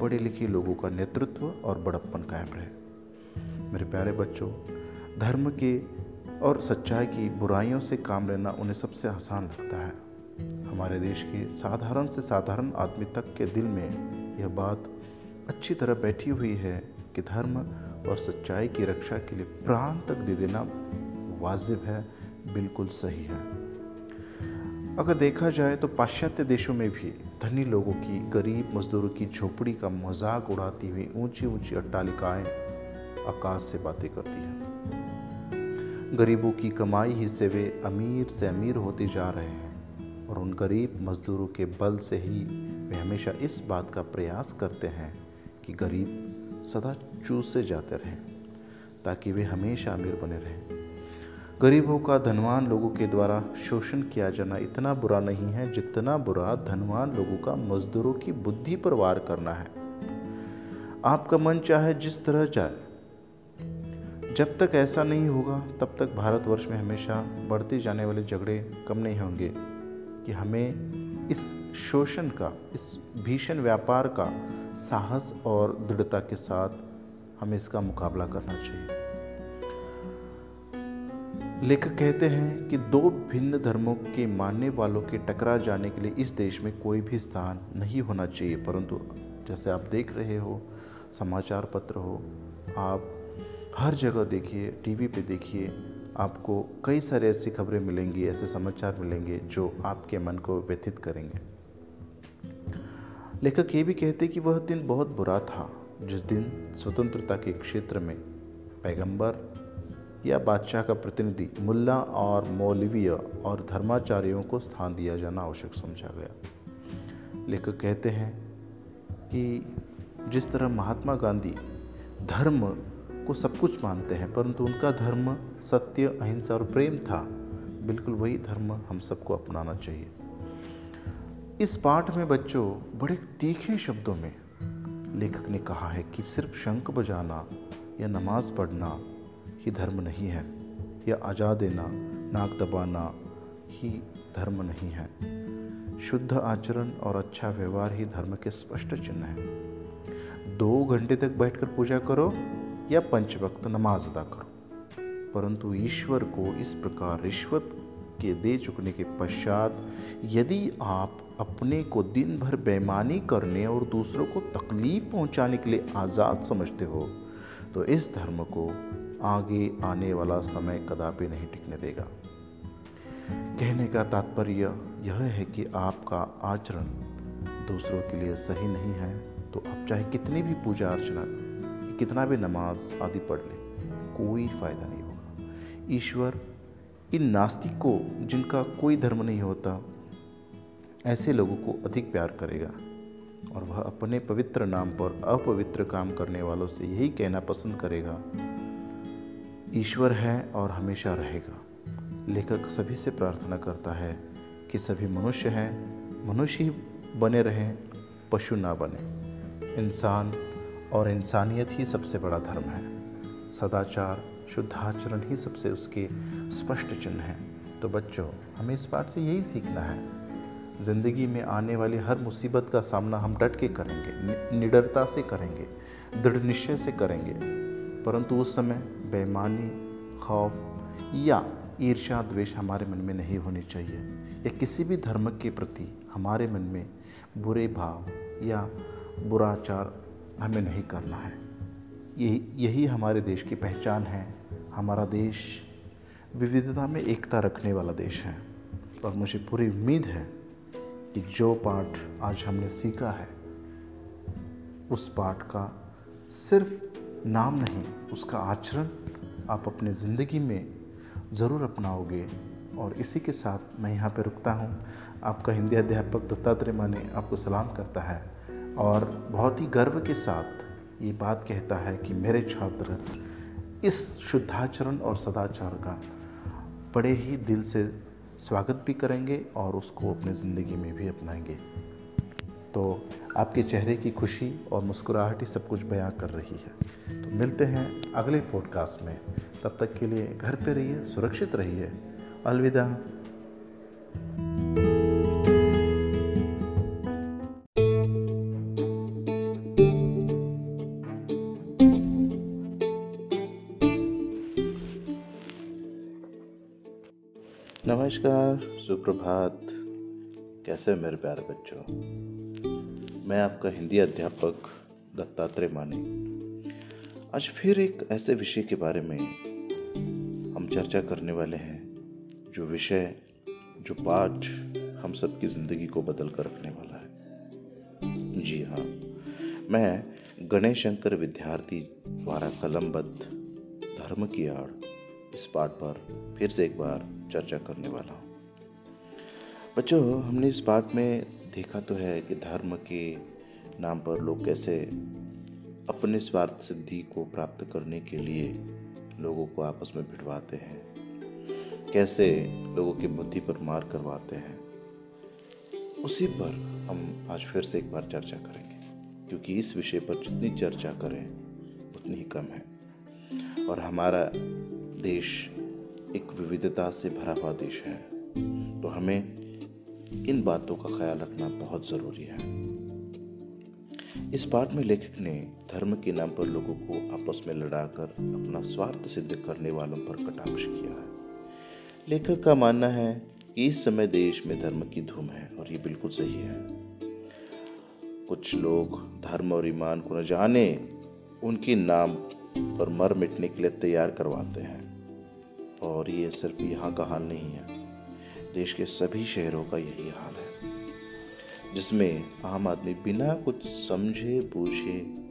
पढ़े लिखे लोगों का नेतृत्व और बड़प्पन कायम रहे। मेरे प्यारे बच्चों धर्म के और सच्चाई की बुराइयों से काम लेना उन्हें सबसे आसान लगता है। हमारे देश के साधारण से साधारण आदमी तक के दिल में यह बात अच्छी तरह बैठी हुई है कि धर्म और सच्चाई की रक्षा के लिए प्राण तक दे देना वाजिब है, बिल्कुल सही है। अगर देखा जाए तो पाश्चात्य देशों में भी धनी लोगों की, गरीब मजदूरों की झोपड़ी का मज़ाक उड़ाती हुई ऊँची ऊँची अट्टालिकाएँ आकाश से बातें करती हैं। गरीबों की कमाई ही से वे अमीर से अमीर होते जा रहे हैं और उन गरीब मजदूरों के बल से ही वे हमेशा इस बात का प्रयास करते हैं कि गरीब सदा चूसे जाते रहें, ताकि वे हमेशा अमीर बने रहें। गरीबों का धनवान लोगों के द्वारा शोषण किया जाना इतना बुरा नहीं है जितना बुरा धनवान लोगों का मजदूरों की बुद्धि पर वार करना है। आपका मन चाहे जिस तरह चाहे जब तक ऐसा नहीं होगा, तब तक भारतवर्ष में हमेशा बढ़ते जाने वाले झगड़े कम नहीं होंगे। कि हमें इस शोषण का, इस भीषण व्यापार का साहस और दृढ़ता के साथ हमें इसका मुकाबला करना चाहिए। लेखक कहते हैं कि दो भिन्न धर्मों के मानने वालों के टकरा जाने के लिए इस देश में कोई भी स्थान नहीं होना चाहिए। परंतु जैसे आप देख रहे हो, समाचार पत्र हो, आप हर जगह देखिए टीवी पे देखिए, आपको कई सारे ऐसी खबरें मिलेंगी, ऐसे समाचार मिलेंगे जो आपके मन को व्यथित करेंगे। लेखक ये भी कहते कि वह दिन बहुत बुरा था। जिस दिन स्वतंत्रता के क्षेत्र में पैगंबर या बादशाह का प्रतिनिधि मुल्ला और मौलवीय और धर्माचार्यों को स्थान दिया जाना आवश्यक समझा गया। लेखक कहते हैं कि जिस तरह महात्मा गांधी धर्म को सब कुछ मानते हैं, परंतु उनका धर्म सत्य, अहिंसा और प्रेम था। बिल्कुल वही धर्म हम सबको अपनाना चाहिए। इस पाठ में बच्चों, बड़े तीखे शब्दों में लेखक ने कहा है कि सिर्फ़ शंख बजाना या नमाज़ पढ़ना ही धर्म नहीं है, या आजा देना, नाक दबाना ही धर्म नहीं है। शुद्ध आचरण और अच्छा व्यवहार ही धर्म के स्पष्ट चिन्ह है। दो घंटे तक बैठकर पूजा करो या पंच वक्त नमाज़ अदा करो। परंतु ईश्वर को इस प्रकार रिश्वत के दे चुकने के पश्चात यदि आप अपने को दिन भर बेमानी करने और दूसरों को तकलीफ़ पहुँचाने के लिए आज़ाद समझते हो तो इस धर्म को आगे आने वाला समय कदापि नहीं टिकने देगा। कहने का तात्पर्य यह है कि आपका आचरण दूसरों के लिए सही नहीं है तो आप चाहे कितनी भी पूजा अर्चना कितना भी नमाज़ आदि पढ़ ले, कोई फ़ायदा नहीं होगा। ईश्वर इन नास्तिक को, जिनका कोई धर्म नहीं होता, ऐसे लोगों को अधिक प्यार करेगा। और वह अपने पवित्र नाम पर अपवित्र काम करने वालों से यही कहना पसंद करेगा, ईश्वर है और हमेशा रहेगा। लेखक सभी से प्रार्थना करता है कि सभी मनुष्य हैं, मनुष्य ही बने रहें, पशु ना बने। इंसान और इंसानियत ही सबसे बड़ा धर्म है। सदाचार, शुद्धाचरण ही सबसे उसके स्पष्ट चिन्ह हैं। तो बच्चों, हमें इस बात से यही सीखना है। ज़िंदगी में आने वाली हर मुसीबत का सामना हम डट के करेंगे निडरता से करेंगे, दृढ़ निश्चय से करेंगे। परंतु उस समय बेईमानी, खौफ या ईर्ष्या, द्वेष हमारे मन में नहीं होनी चाहिए। या किसी भी धर्म के प्रति हमारे मन में बुरे भाव या बुरा आचार हमें नहीं करना है। यही यही हमारे देश की पहचान है। हमारा देश विविधता में एकता रखने वाला देश है। और मुझे पूरी उम्मीद है कि जो पाठ आज हमने सीखा है, उस पाठ का सिर्फ़ नाम नहीं, उसका आचरण आप अपने ज़िंदगी में ज़रूर अपनाओगे। और इसी के साथ मैं यहाँ पे रुकता हूँ। आपका हिंदी अध्यापक दत्तात्रेय माने आपको सलाम करता है। और बहुत ही गर्व के साथ ये बात कहता है कि मेरे छात्र, इस शुद्धाचरण और सदाचार का बड़े ही दिल से स्वागत भी करेंगे और उसको अपने ज़िंदगी में भी अपनाएँगे। तो आपके चेहरे की खुशी और मुस्कुराहट ही सब कुछ बयां कर रही है। तो मिलते हैं अगले पॉडकास्ट में। तब तक के लिए घर पे रहिए, सुरक्षित रहिए। अलविदा। नमस्कार, सुप्रभात। कैसे मेरे प्यारे बच्चों? मैं आपका हिंदी अध्यापक दत्तात्रेय माने। आज फिर एक ऐसे विषय के बारे में हम चर्चा करने वाले हैं, जो विषय, जो पाठ हम सबकी ज़िंदगी को बदल कर रखने वाला है। जी हाँ मैं गणेश शंकर विद्यार्थी द्वारा कलमबद्ध धर्म की आड़ इस पाठ पर फिर से एक बार चर्चा करने वाला हूँ। बच्चों, हमने इस पाठ में देखा तो है कि धर्म के नाम पर लोग कैसे अपने स्वार्थ सिद्धि को प्राप्त करने के लिए लोगों को आपस में भिड़वाते हैं। कैसे लोगों की बुद्धि पर मार करवाते हैं। उसी पर हम आज फिर से एक बार चर्चा करेंगे, क्योंकि इस विषय पर जितनी चर्चा करें, उतनी ही कम है। और हमारा देश एक विविधता से भरा हुआ देश है। तो हमें इन बातों का ख्याल रखना बहुत ज़रूरी है। इस पाठ में लेखक ने धर्म के नाम पर लोगों को आपस में लड़ाकर अपना स्वार्थ सिद्ध करने वालों पर कटाक्ष किया है। लेखक का मानना है कि इस समय देश में धर्म की धूम है और ये बिल्कुल सही है। कुछ लोग धर्म और ईमान को न जाने उनके नाम पर मर मिटने के लिए तैयार करवाते हैं। और ये सिर्फ़ यहाँ का हाल नहीं है। देश के सभी शहरों का यही हाल है, जिसमें आम आदमी बिना कुछ समझे, बूझे,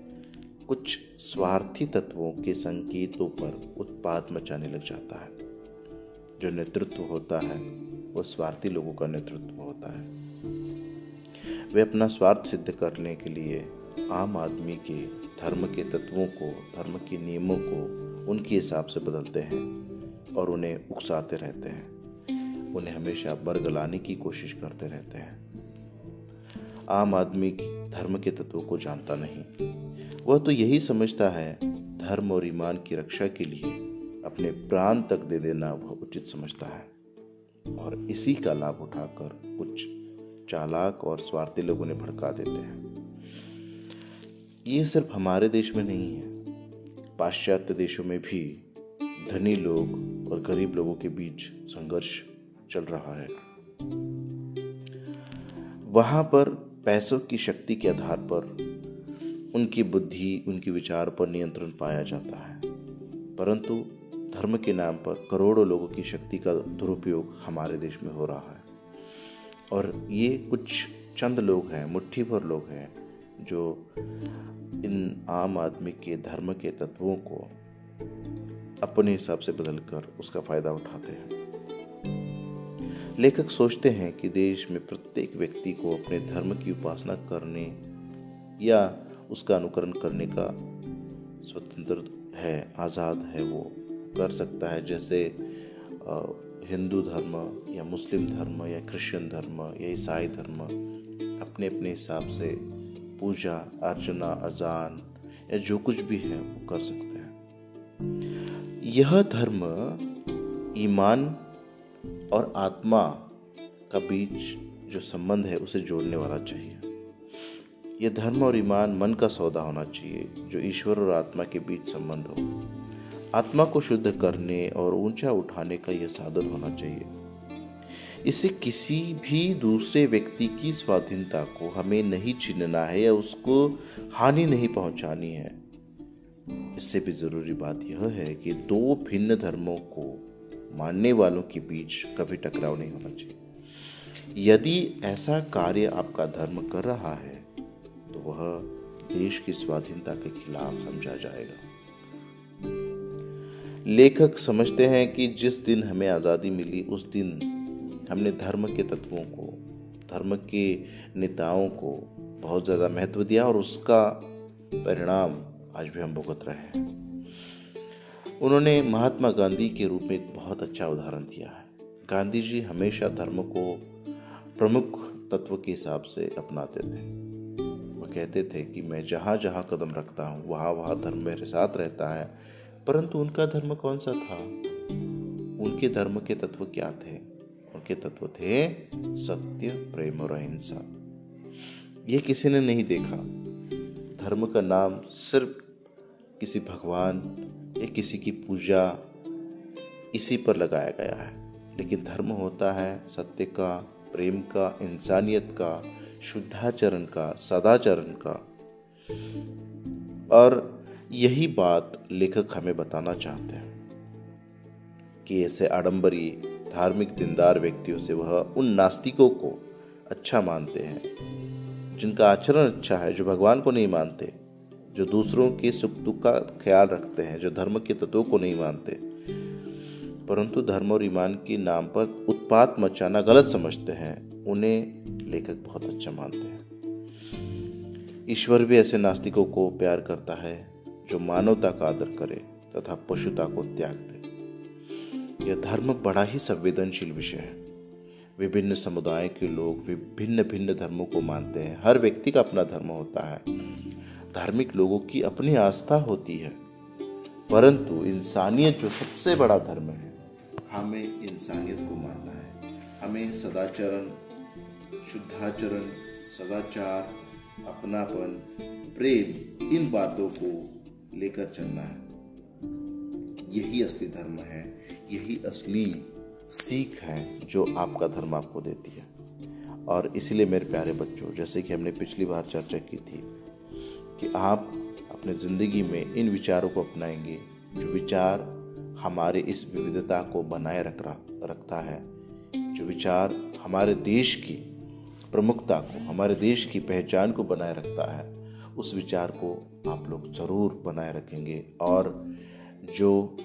कुछ स्वार्थी तत्वों के संकेतों पर उत्पाद मचाने लग जाता है। जो नेतृत्व होता है, वो स्वार्थी लोगों का नेतृत्व होता है। वे अपना स्वार्थ सिद्ध करने के लिए आम आदमी के धर्म के तत्वों को, धर्म के नियमों को उनके हिसाब से बदलते हैं। और उन्हें उकसाते रहते हैं। उन्हें हमेशा बरगलाने की कोशिश करते रहते हैं। आम आदमी धर्म के तत्वों को जानता नहीं। वह तो यही समझता है, धर्म और ईमान की रक्षा के लिए अपने प्राण तक दे देना वह उचित समझता है। और इसी का लाभ उठाकर कुछ चालाक और स्वार्थी लोगों ने भड़का देते हैं। ये सिर्फ़ हमारे देश में नहीं है। पाश्चात्य देशों में भी धनी लोग और गरीब लोगों के बीच संघर्ष चल रहा है। वहाँ पर पैसों की शक्ति के आधार पर उनकी बुद्धि, उनके विचार पर नियंत्रण पाया जाता है। परंतु धर्म के नाम पर करोड़ों लोगों की शक्ति का दुरुपयोग हमारे देश में हो रहा है। और ये कुछ चंद लोग हैं, मुट्ठी भर लोग हैं, जो इन आम आदमी के, धर्म के तत्वों को अपने हिसाब से बदल कर उसका फ़ायदा उठाते हैं। लेखक सोचते हैं कि देश में प्रत्येक व्यक्ति को अपने धर्म की उपासना करने या उसका अनुकरण करने का स्वतंत्र है, आज़ाद है, वो कर सकता है। जैसे हिंदू धर्म या मुस्लिम धर्म या क्रिश्चियन धर्म या ईसाई धर्म अपने अपने हिसाब से पूजा, अर्चना, अजान या जो कुछ भी है, वो कर सकते हैं। यह धर्म ईमान और आत्मा का बीच जो संबंध है, उसे जोड़ने वाला चाहिए। यह धर्म और ईमान मन का सौदा होना चाहिए, जो ईश्वर और आत्मा के बीच संबंध हो। आत्मा को शुद्ध करने और ऊँचा उठाने का यह साधन होना चाहिए। इसे किसी भी दूसरे व्यक्ति की स्वाधीनता को हमें नहीं छीनना है या उसको हानि नहीं पहुंचानी है। इससे भी ज़रूरी बात यह है कि दो भिन्न धर्मों को मानने वालों के बीच कभी टकराव नहीं होना चाहिए। यदि ऐसा कार्य आपका धर्म कर रहा है तो वह देश की स्वाधीनता के खिलाफ समझा जाएगा। लेखक समझते हैं कि जिस दिन हमें आज़ादी मिली, उस दिन हमने धर्म के तत्वों को, धर्म के नेताओं को बहुत ज़्यादा महत्व दिया और उसका परिणाम आज भी हम भुगत रहे हैं। उन्होंने महात्मा गांधी के रूप में एक बहुत अच्छा उदाहरण दिया है। गांधी जी हमेशा धर्म को प्रमुख तत्व के हिसाब से अपनाते थे। वो कहते थे कि मैं जहाँ जहाँ कदम रखता हूँ, वहाँ वहाँ धर्म मेरे साथ रहता है। परंतु उनका धर्म कौन सा था? उनके धर्म के तत्व क्या थे? उनके तत्व थे सत्य, प्रेम और अहिंसा। ये किसी ने नहीं देखा। धर्म का नाम सिर्फ़ किसी भगवान या किसी की पूजा इसी पर लगाया गया है। लेकिन धर्म होता है सत्य का, प्रेम का, इंसानियत का, शुद्धाचरण का, सदाचरण का। और यही बात लेखक हमें बताना चाहते हैं कि ऐसे आडंबरी, धार्मिक, दिनदार व्यक्तियों से वह उन नास्तिकों को अच्छा मानते हैं, जिनका आचरण अच्छा है, जो भगवान को नहीं मानते। जो दूसरों के सुख दुख का ख्याल रखते हैं, जो धर्म के तत्वों को नहीं मानते। परंतु धर्म और ईमान के नाम पर उत्पात मचाना गलत समझते हैं, उन्हें लेखक बहुत अच्छा मानते हैं। ईश्वर भी ऐसे नास्तिकों को प्यार करता है, जो मानवता का आदर करे तथा पशुता को त्याग दे। यह धर्म बड़ा ही संवेदनशील विषय है। विभिन्न समुदाय के लोग विभिन्न भिन्न धर्मों को मानते हैं। हर व्यक्ति का अपना धर्म होता है। धार्मिक लोगों की अपनी आस्था होती है। परंतु इंसानियत जो सबसे बड़ा धर्म है, हमें इंसानियत को मानना है। हमें सदाचरण, शुद्धाचरण, सदाचार, अपनापन, प्रेम, इन बातों को लेकर चलना है। यही असली धर्म है, यही असली सीख है जो आपका धर्म आपको देती है। और इसीलिए मेरे प्यारे बच्चों, जैसे कि हमने पिछली बार चर्चा की थी कि आप अपने ज़िंदगी में इन विचारों को अपनाएँगे, जो विचार हमारे इस विविधता को बनाए रख रहा रखता है। जो विचार हमारे देश की प्रमुखता को, हमारे देश की पहचान को बनाए रखता है, उस विचार को आप लोग ज़रूर बनाए रखेंगे। और जो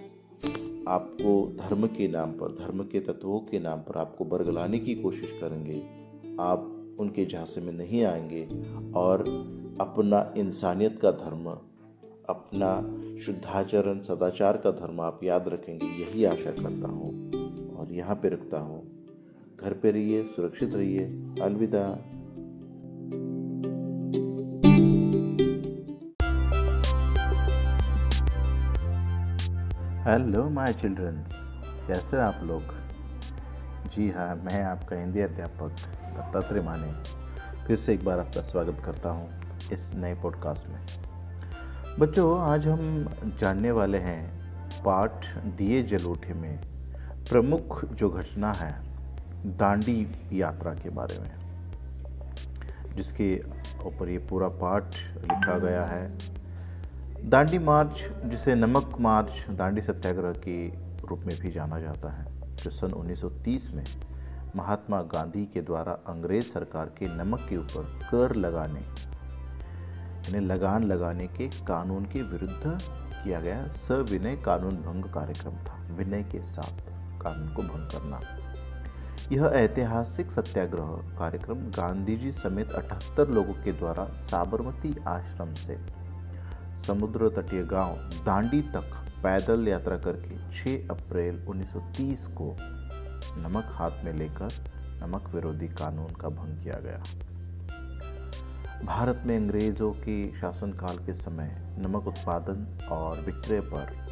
आपको धर्म के नाम पर, धर्म के तत्वों के नाम पर आपको बरगलाने की कोशिश करेंगे, आप उनके झांसे में नहीं आएँगे और अपना इंसानियत का धर्म, अपना शुद्धाचरण, सदाचार का धर्म आप याद रखेंगे, यही आशा करता हूँ। और यहाँ पे रखता हूँ, घर पे रहिए, सुरक्षित रहिए। अलविदा। हेलो माय चिल्ड्रंस कैसे आप लोग? जी हाँ मैं आपका हिंदी अध्यापक दत्तात्रेय माने। फिर से एक बार आपका स्वागत करता हूँ। इस नए पॉडकास्ट में। बच्चों, आज हम जानने वाले हैं पाठ दिए जलोठे में प्रमुख जो घटना है दांडी यात्रा के बारे में, जिसके ऊपर ये पूरा पाठ लिखा गया है। दांडी मार्च, जिसे नमक मार्च, दांडी सत्याग्रह के रूप में भी जाना जाता है, जो सन 1930 में महात्मा गांधी के द्वारा अंग्रेज़ सरकार के नमक के ऊपर कर लगाने यानी लगान लगाने के कानून के विरुद्ध किया गया सविनय कानून भंग कार्यक्रम था, विनय के साथ कानून को भंग करना। यह ऐतिहासिक सत्याग्रह कार्यक्रम गांधी जी समेत 78 लोगों के द्वारा साबरमती आश्रम से समुद्र तटीय गाँव दांडी तक पैदल यात्रा करके 6 अप्रैल 1930 को नमक हाथ में लेकर नमक विरोधी कानून का भंग किया गया। भारत में अंग्रेज़ों के शासनकाल के समय नमक उत्पादन और विक्रय पर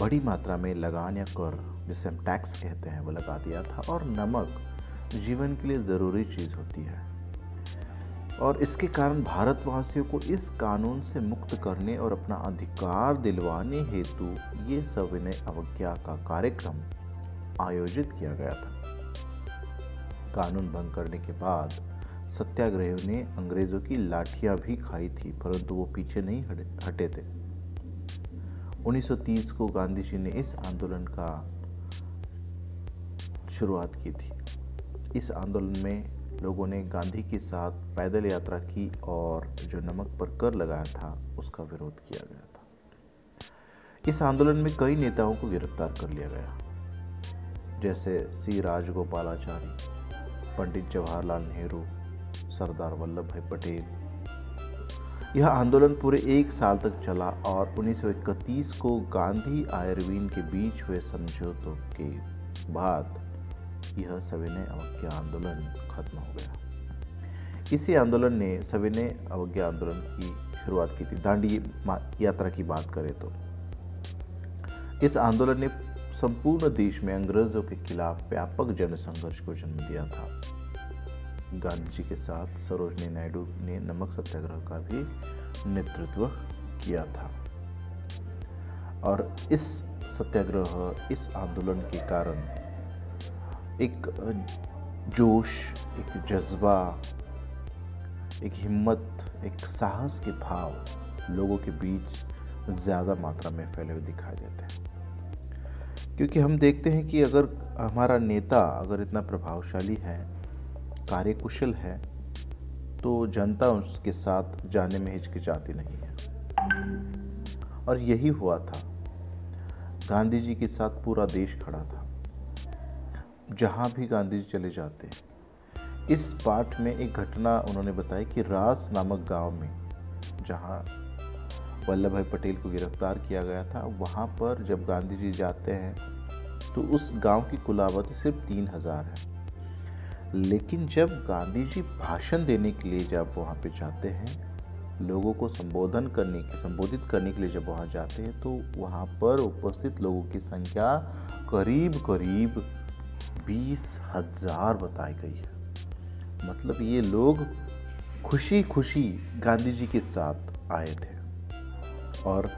बड़ी मात्रा में लगान या कर, जिसे हम टैक्स कहते हैं, वो लगा दिया था। और नमक जीवन के लिए ज़रूरी चीज़ होती है। और इसके कारण भारतवासियों को इस कानून से मुक्त करने और अपना अधिकार दिलवाने हेतु ये सविनय अवज्ञा का कार्यक्रम आयोजित किया गया था। कानून भंग करने के बाद सत्याग्रहियों ने अंग्रेज़ों की लाठियाँ भी खाई थी, परंतु वो पीछे नहीं हटे थे। 1930 को गांधी जी ने इस आंदोलन का शुरुआत की थी। इस आंदोलन में लोगों ने गांधी के साथ पैदल यात्रा की और जो नमक पर कर लगाया था, उसका विरोध किया गया था। इस आंदोलन में कई नेताओं को गिरफ़्तार कर लिया गया। जैसे सी राजगोपालाचारी, पंडित जवाहरलाल नेहरू सरदार वल्लभ भाई पटेल। यह आंदोलन पूरे एक साल तक चला और 1931 को गांधी आयरवीन के बीच हुए समझौतों के बाद यह सविनय अवज्ञा आंदोलन खत्म हो गया। इसी आंदोलन ने सविनय अवज्ञा आंदोलन की शुरुआत की थी। दांडी यात्रा की बात करें तो। इस आंदोलन ने संपूर्ण देश में अंग्रेज़ों के खिलाफ व्यापक जनसंघर्ष को जन्म दिया था। गांधी जी के साथ सरोजनी नायडू ने नमक सत्याग्रह का भी नेतृत्व किया था। और इस सत्याग्रह, इस आंदोलन के कारण एक जोश, एक जज्बा, एक हिम्मत, एक साहस के भाव लोगों के बीच ज़्यादा मात्रा में फैले हुए दिखाई देते हैं। क्योंकि हम देखते हैं कि अगर हमारा नेता अगर इतना प्रभावशाली है कार्यकुशल है तो जनता उसके साथ जाने में हिचकिचाती नहीं है। और यही हुआ था। गांधी जी के साथ पूरा देश खड़ा था। जहाँ भी गांधी जी चले जाते हैं इस पाठ में एक घटना उन्होंने बताई कि रास नामक गाँव में, जहाँ वल्लभ भाई पटेल को गिरफ़्तार किया गया था, वहाँ पर जब गांधी जी जाते हैं तो उस गाँव की कुल आबादी सिर्फ़ तीन हज़ार है। लेकिन जब गांधी जी भाषण देने के लिए जब वहाँ पे जाते हैं, लोगों को संबोधन करने के, संबोधित करने के लिए जब वहाँ जाते हैं तो वहाँ पर उपस्थित लोगों की संख्या करीब करीब बीस हज़ार बताई गई है। मतलब ये लोग खुशी खुशी गांधी जी के साथ आए थे और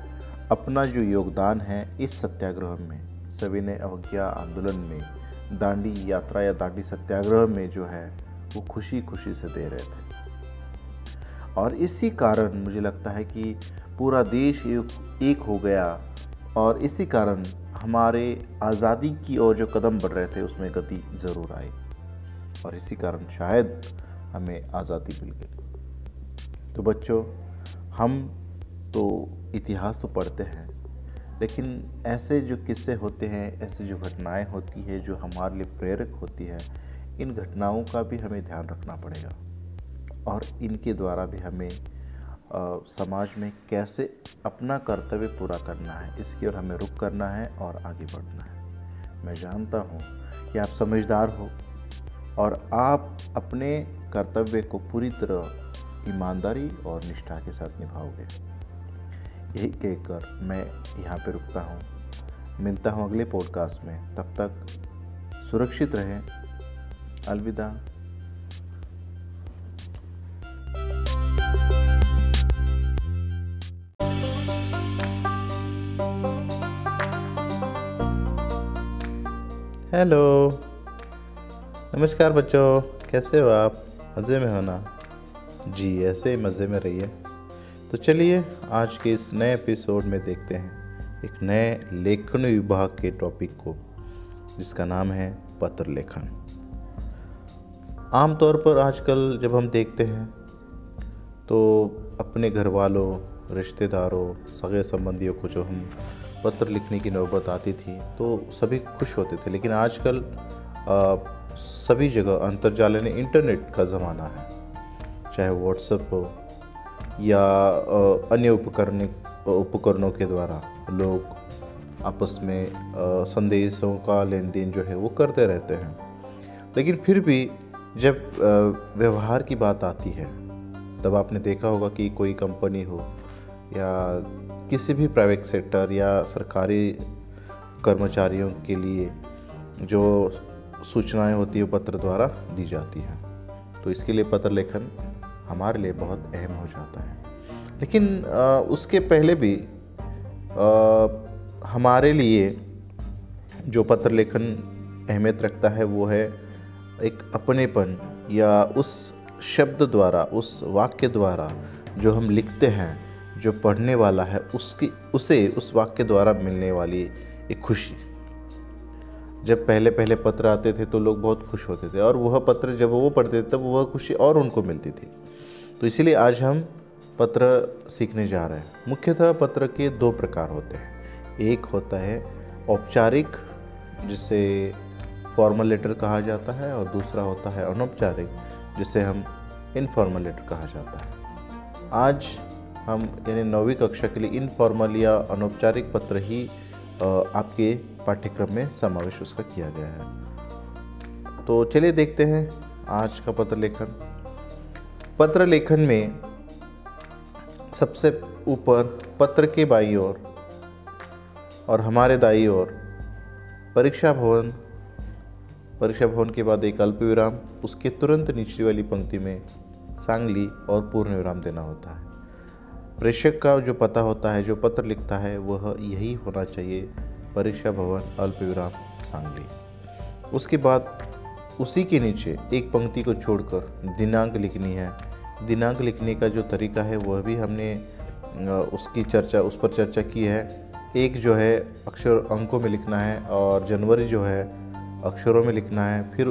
अपना जो योगदान है इस सत्याग्रह में, सविनय अवज्ञा आंदोलन में दांडी यात्रा या दांडी सत्याग्रह में जो है, वो खुशी खुशी से दे रहे थे। और इसी कारण मुझे लगता है कि पूरा देश एक हो गया। और इसी कारण हमारे आज़ादी की ओर जो कदम बढ़ रहे थे, उसमें गति ज़रूर आई। और इसी कारण शायद हमें आज़ादी मिल गई। तो बच्चों, हम तो इतिहास तो पढ़ते हैं लेकिन ऐसे जो किस्से होते हैं ऐसी जो घटनाएँ होती है जो हमारे लिए प्रेरक होती है इन घटनाओं का भी हमें ध्यान रखना पड़ेगा। और इनके द्वारा भी हमें आ, समाज में कैसे अपना कर्तव्य पूरा करना है इसकी ओर हमें रुख करना है और आगे बढ़ना है। मैं जानता हूँ कि आप समझदार हो और आप अपने कर्तव्य को पूरी तरह ईमानदारी और निष्ठा के साथ निभाओगे। यही कहकर मैं यहाँ पे रुकता हूँ। मिलता हूँ अगले पॉडकास्ट में। तब तक सुरक्षित रहें। अलविदा। हेलो। नमस्कार बच्चों। कैसे हो आप? मज़े में हो ना? जी, ऐसे ही मज़े में रहिए। तो चलिए आज के इस नए एपिसोड में देखते हैं एक नए लेखन विभाग के टॉपिक को, जिसका नाम है पत्र लेखन आमतौर पर आजकल जब हम देखते हैं तो अपने घर वालों रिश्तेदारों, सगे संबंधियों को जो हम पत्र लिखने की नौबत आती थी तो सभी खुश होते थे। लेकिन आजकल सभी जगह अंतर्जाल ने इंटरनेट का ज़माना है, चाहे व्हाट्सएप हो या अन्य उपकरण उपकरणों के द्वारा लोग आपस में संदेशों का लेन देन जो है वो करते रहते हैं। लेकिन फिर भी जब व्यवहार की बात आती है, तब आपने देखा होगा कि कोई कंपनी हो या किसी भी प्राइवेट सेक्टर या सरकारी कर्मचारियों के लिए जो सूचनाएँ होती है पत्र द्वारा दी जाती हैं। तो इसके लिए पत्र लेखन हमारे लिए बहुत अहम हो जाता है। लेकिन आ, उसके पहले भी आ, हमारे लिए जो पत्र लेखन अहमियत रखता है वो है एक अपनेपन या उस शब्द द्वारा उस वाक्य द्वारा जो हम लिखते हैं जो पढ़ने वाला है उसकी उसे उस वाक्य द्वारा मिलने वाली एक खुशी। जब पहले पहले पत्र आते थे तो लोग बहुत खुश होते थे और वह पत्र जब वो पढ़ते थे तब वह खुशी और उनको मिलती थी। तो इसीलिए आज हम पत्र सीखने जा रहे हैं। मुख्यतः पत्र के दो प्रकार होते हैं। एक होता है औपचारिक, जिसे फॉर्मल लेटर कहा जाता है, और दूसरा होता है अनौपचारिक, जिसे हम इनफॉर्मल लेटर कहा जाता है। आज हम यानी नौवीं कक्षा के लिए इनफॉर्मल या अनौपचारिक पत्र ही आपके पाठ्यक्रम में समावेश उसका किया गया है। तो चलिए देखते हैं आज का पत्र लेखन। पत्र लेखन में सबसे ऊपर पत्र के बाई ओर और हमारे दाई ओर परीक्षा भवन परीक्षा भवन के बाद एक अल्प विराम उसके तुरंत निचली वाली पंक्ति में सांगली और पूर्ण विराम देना होता है। प्रेषक का जो पता होता है, जो पत्र लिखता है, वह यही होना चाहिए, परीक्षा भवन अल्प विराम सांगली। उसके बाद उसी के नीचे एक पंक्ति को छोड़कर दिनांक लिखनी है। दिनांक लिखने का जो तरीका है, वह भी हमने उसकी चर्चा, उस पर चर्चा की है। एक जो है, अक्षर अंकों में लिखना है और जनवरी जो है, अक्षरों में लिखना है। फिर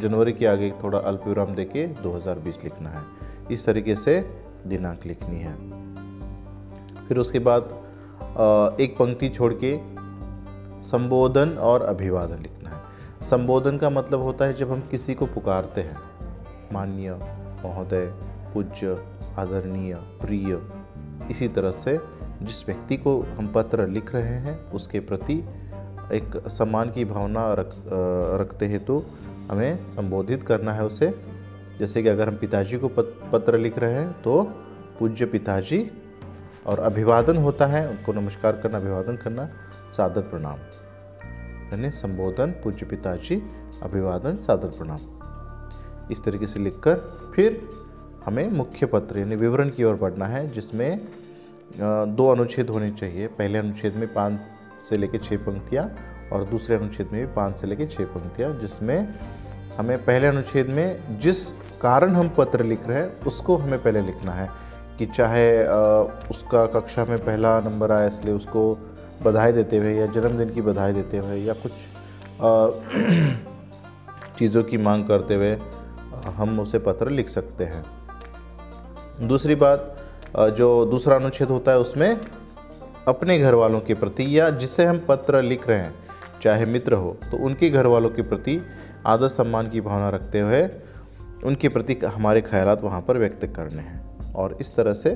जनवरी के आगे थोड़ा अल्प विराम दे के 2020 लिखना है। इस तरीके से दिनांक लिखनी है। फिर उसके बाद एक पंक्ति छोड़ के संबोधन और अभिवादन लिखना है। संबोधन का मतलब होता है जब हम किसी को पुकारते हैं। माननीय महोदय पूज्य, आदरणीय, प्रिय, इसी तरह से जिस व्यक्ति को हम पत्र लिख रहे हैं, उसके प्रति एक सम्मान की भावना रख रखते हैं तो हमें संबोधित करना है उसे। जैसे कि अगर हम पिताजी को पत्र लिख रहे हैं तो पूज्य पिताजी और अभिवादन होता है, उनको नमस्कार करना, अभिवादन करना, सादर प्रणाम। यानी संबोधन, पूज्य पिताजी, अभिवादन, सादर प्रणाम। इस तरीके से लिखकर फिर हमें मुख्य पत्र, यानी विवरण की ओर बढ़ना है, जिसमें दो अनुच्छेद होने चाहिए। पहले अनुच्छेद में पाँच से लेकर छः पंक्तियाँ और दूसरे अनुच्छेद में भी पाँच से लेकर छः पंक्तियाँ, जिसमें हमें पहले अनुच्छेद में जिस कारण हम पत्र लिख रहे हैं, उसको हमें पहले लिखना है कि चाहे उसका कक्षा में पहला नंबर आया इसलिए उसको बधाई देते हुए या जन्मदिन की बधाई देते हुए या कुछ <clears throat> चीज़ों की मांग करते हुए हम उसे पत्र लिख सकते हैं। दूसरी बात जो दूसरा अनुच्छेद होता है उसमें अपने घर वालों के प्रति या जिसे हम पत्र लिख रहे हैं चाहे मित्र हो तो उनके घर वालों के प्रति आदर सम्मान की भावना रखते हुए उनके प्रति हमारे ख्याल वहाँ पर व्यक्त करने हैं। और इस तरह से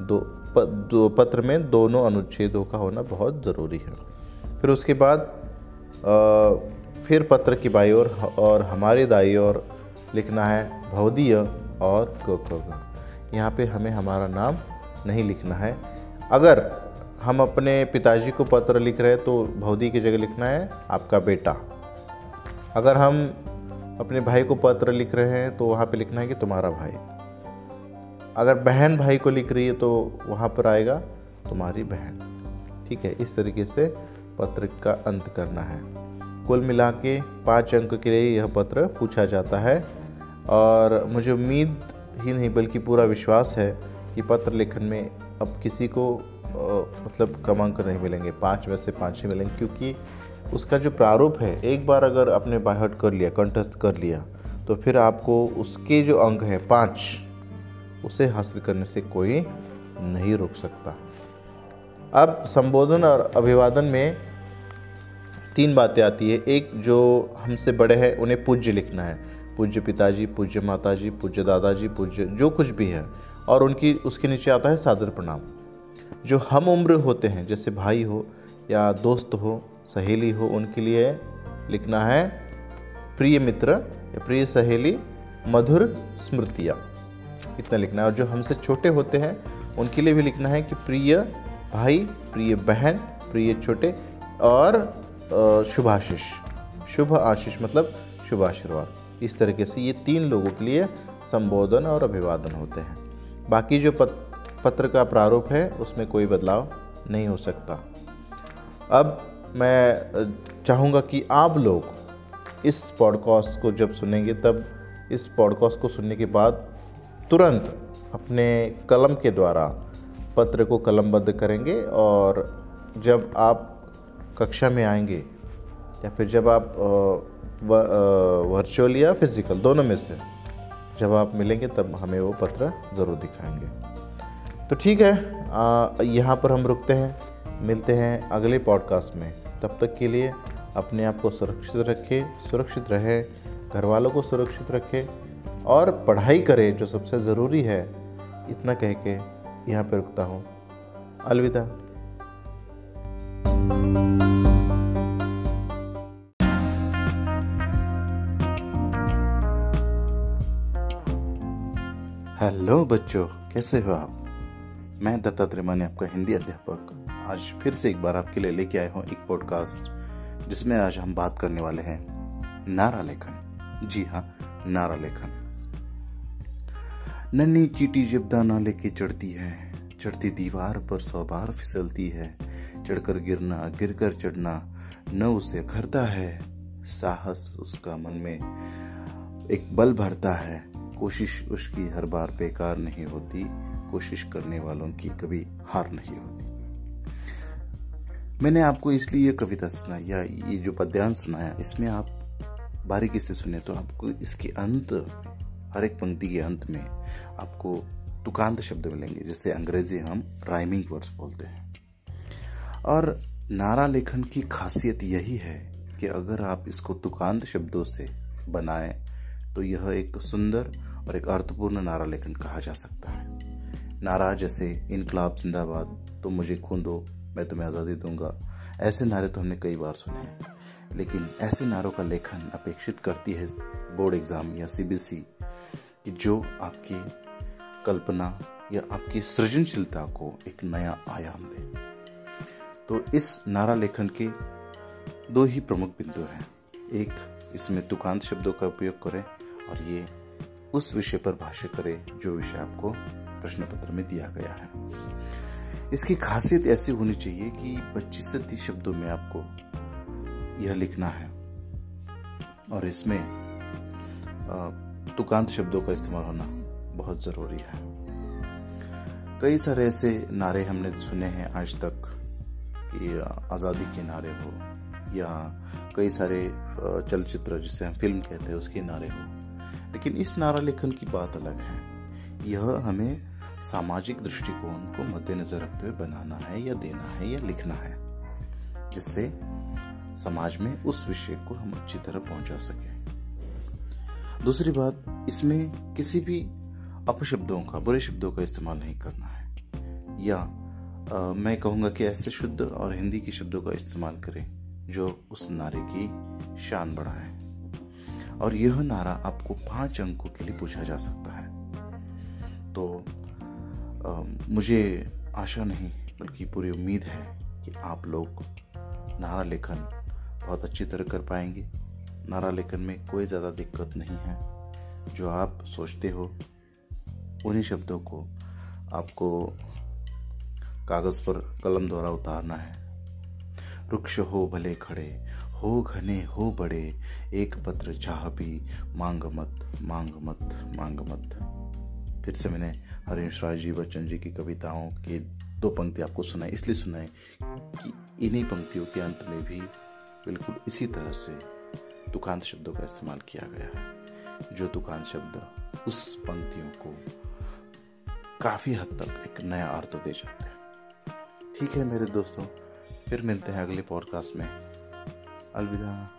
दो, प, दो पत्र में दोनों अनुच्छेदों का होना बहुत ज़रूरी है। फिर उसके बाद आ, फिर पत्र की बाई ओर और हमारे दाई ओर लिखना है भवदीय और क। यहाँ पे हमें हमारा नाम नहीं लिखना है। अगर हम अपने पिताजी को पत्र लिख रहे हैं तो भौदी की जगह लिखना है, आपका बेटा। अगर हम अपने भाई को पत्र लिख रहे हैं तो वहाँ पे लिखना है कि तुम्हारा भाई। अगर बहन भाई को लिख रही है तो वहाँ पर आएगा, तुम्हारी बहन। ठीक है, इस तरीके से पत्र का अंत करना है। कुल मिला के पाँच अंक के लिए यह पत्र पूछा जाता है। और मुझे उम्मीद ही नहीं, बल्कि पूरा विश्वास है कि पत्र लेखन में अब किसी को मतलब कम अंक नहीं मिलेंगे। पाँच में से पाँच ही मिलेंगे, क्योंकि उसका जो प्रारूप है, एक बार अगर आपने बाहट कर लिया, कंठस्थ कर लिया तो फिर आपको उसके जो अंक हैं, पाँच, उसे हासिल करने से कोई नहीं रोक सकता। अब संबोधन और अभिवादन में तीन बातें आती है। एक जो हमसे बड़े हैं, उन्हें पूज्य लिखना है। पूज्य पिताजी, पूज्य माताजी, पूज्य दादाजी, पूज्य जो कुछ भी है, और उनकी, उसके नीचे आता है सादर प्रणाम। जो हम उम्र होते हैं, जैसे भाई हो या दोस्त हो, सहेली हो, उनके लिए लिखना है प्रिय मित्र या प्रिय सहेली मधुर स्मृतियाँ। इतना लिखना है। और जो हमसे छोटे होते हैं, उनके लिए भी लिखना है कि प्रिय भाई, प्रिय बहन, प्रिय छोटे और शुभाशीष। शुभ आशीष मतलब शुभ आशीर्वाद। इस तरीके से ये तीन लोगों के लिए संबोधन और अभिवादन होते हैं। बाकी जो पत, पत्र का प्रारूप है उसमें कोई बदलाव नहीं हो सकता। अब मैं चाहूँगा कि आप लोग इस पॉडकास्ट को जब सुनेंगे तब इस पॉडकास्ट को सुनने के बाद तुरंत अपने कलम के द्वारा पत्र को कलमबद्ध करेंगे और जब आप कक्षा में आएँगे या फिर जब आप वर्चुअल या फ़िज़िकल दोनों में से। जब आप मिलेंगे तब हमें वो पत्र ज़रूर दिखाएँगे। तो ठीक है यहाँ पर हम रुकते हैं, मिलते हैं अगले पॉडकास्ट में। तब तक के लिए अपने आप को सुरक्षित रखें, सुरक्षित रहें घर वालों को सुरक्षित रखें, और पढ़ाई करें, जो सबसे ज़रूरी है। इतना कह के यहाँ पर रुकता हूँ। अलविदा। हेलो बच्चों, कैसे हो आप? मैं दत्तात्रेय माने आपका हिंदी अध्यापक। आज फिर से एक बार आपके लिए लेके आया हूँ एक पॉडकास्ट जिसमें आज हम बात करने वाले हैं नारा लेखन। जी हाँ नारा लेखन। नन्ही चीटी जब दाना लेके चढ़ती है, चढ़ती दीवार पर सौ बार फिसलती है, चढ़कर गिरना, गिरकर चढ़ना, न उसे घरता है, साहस उसका मन में एक बल भरता है। कोशिश उसकी हर बार बेकार नहीं होती, कोशिश करने वालों की कभी हार नहीं होती। मैंने आपको इसलिए कविता सुनाई, या ये जो पद्यांश सुनाया, इसमें आप बारीकी से सुने तो आपको इसके अंत, हर एक पंक्ति के अंत में आपको तुकांत शब्द मिलेंगे जिससे अंग्रेज़ी हम राइमिंग वर्ड्स बोलते हैं। और नारा लेखन की खासियत यही है कि अगर आप इसको तुकांत शब्दों से बनाएँ तो यह एक सुंदर और एक अर्थपूर्ण नारा लेखन कहा जा सकता है। नारा जैसे, इनकलाब जिंदाबाद, तुम मुझे खून दो, मैं तुम्हें आज़ादी दूँगा। ऐसे नारे तो हमने कई बार सुने हैं। लेकिन ऐसे नारों का लेखन अपेक्षित करती है बोर्ड एग्ज़ाम या सीबीएसई कि जो आपकी कल्पना या आपकी सृजनशीलता को एक नया आयाम दे। तो इस नारा लेखन के दो ही प्रमुख बिंदु हैं। एक, इसमें तुकांत शब्दों का उपयोग करें और ये उस विषय पर भाष्य करें, जो विषय आपको प्रश्न पत्र में दिया गया है। इसकी खासियत ऐसी होनी चाहिए कि पच्चीस से तीस शब्दों में आपको यह लिखना है। और इसमें तुकांत शब्दों का इस्तेमाल होना बहुत ज़रूरी है। कई सारे ऐसे नारे हमने सुने हैं आज तक कि आज़ादी के नारे हो, या कई सारे चलचित्र जिसे हम फ़िल्म कहते हैं, उसके नारे हो। लेकिन इस नारा लेखन की बात अलग है। यह हमें सामाजिक दृष्टिकोण को मद्देनजर रखते हुए बनाना है या देना है या लिखना है जिससे समाज में उस विषय को हम अच्छी तरह पहुँचा सके। दूसरी बात इसमें किसी भी अपशब्दों का बुरे शब्दों का इस्तेमाल नहीं करना है। या आ, मैं कहूँगा कि ऐसे शुद्ध और हिंदी के शब्दों का इस्तेमाल करें जो उस नारे की शान बढ़ाए। और यह नारा आपको पाँच अंकों के लिए पूछा जा सकता है। तो आ, मुझे आशा नहीं बल्कि पूरी उम्मीद है कि आप लोग नारा लेखन बहुत अच्छी तरह कर पाएँगे। नारा लेखन में कोई ज़्यादा दिक्कत नहीं है। जो आप सोचते हो उन्हीं शब्दों को आपको कागज़ पर कलम द्वारा उतारना है। वृक्ष हो भले खड़े हो घने, हो बड़े, एक पत्र चाह भी मांग मत मांग मत मांग मत। फिर से मैंने हरीश राज जी बच्चन जी की कविताओं की दो पंक्ति आपको सुनाई, इसलिए सुनाए कि इन्हीं पंक्तियों के अंत में भी बिल्कुल इसी तरह से तुकांत शब्दों का इस्तेमाल किया गया है, जो तुकांत शब्द उस पंक्तियों को काफ़ी हद तक एक नया अर्थ दे जाते हैं। ठीक है मेरे दोस्तों, फिर मिलते हैं अगले पॉडकास्ट में। olvidada.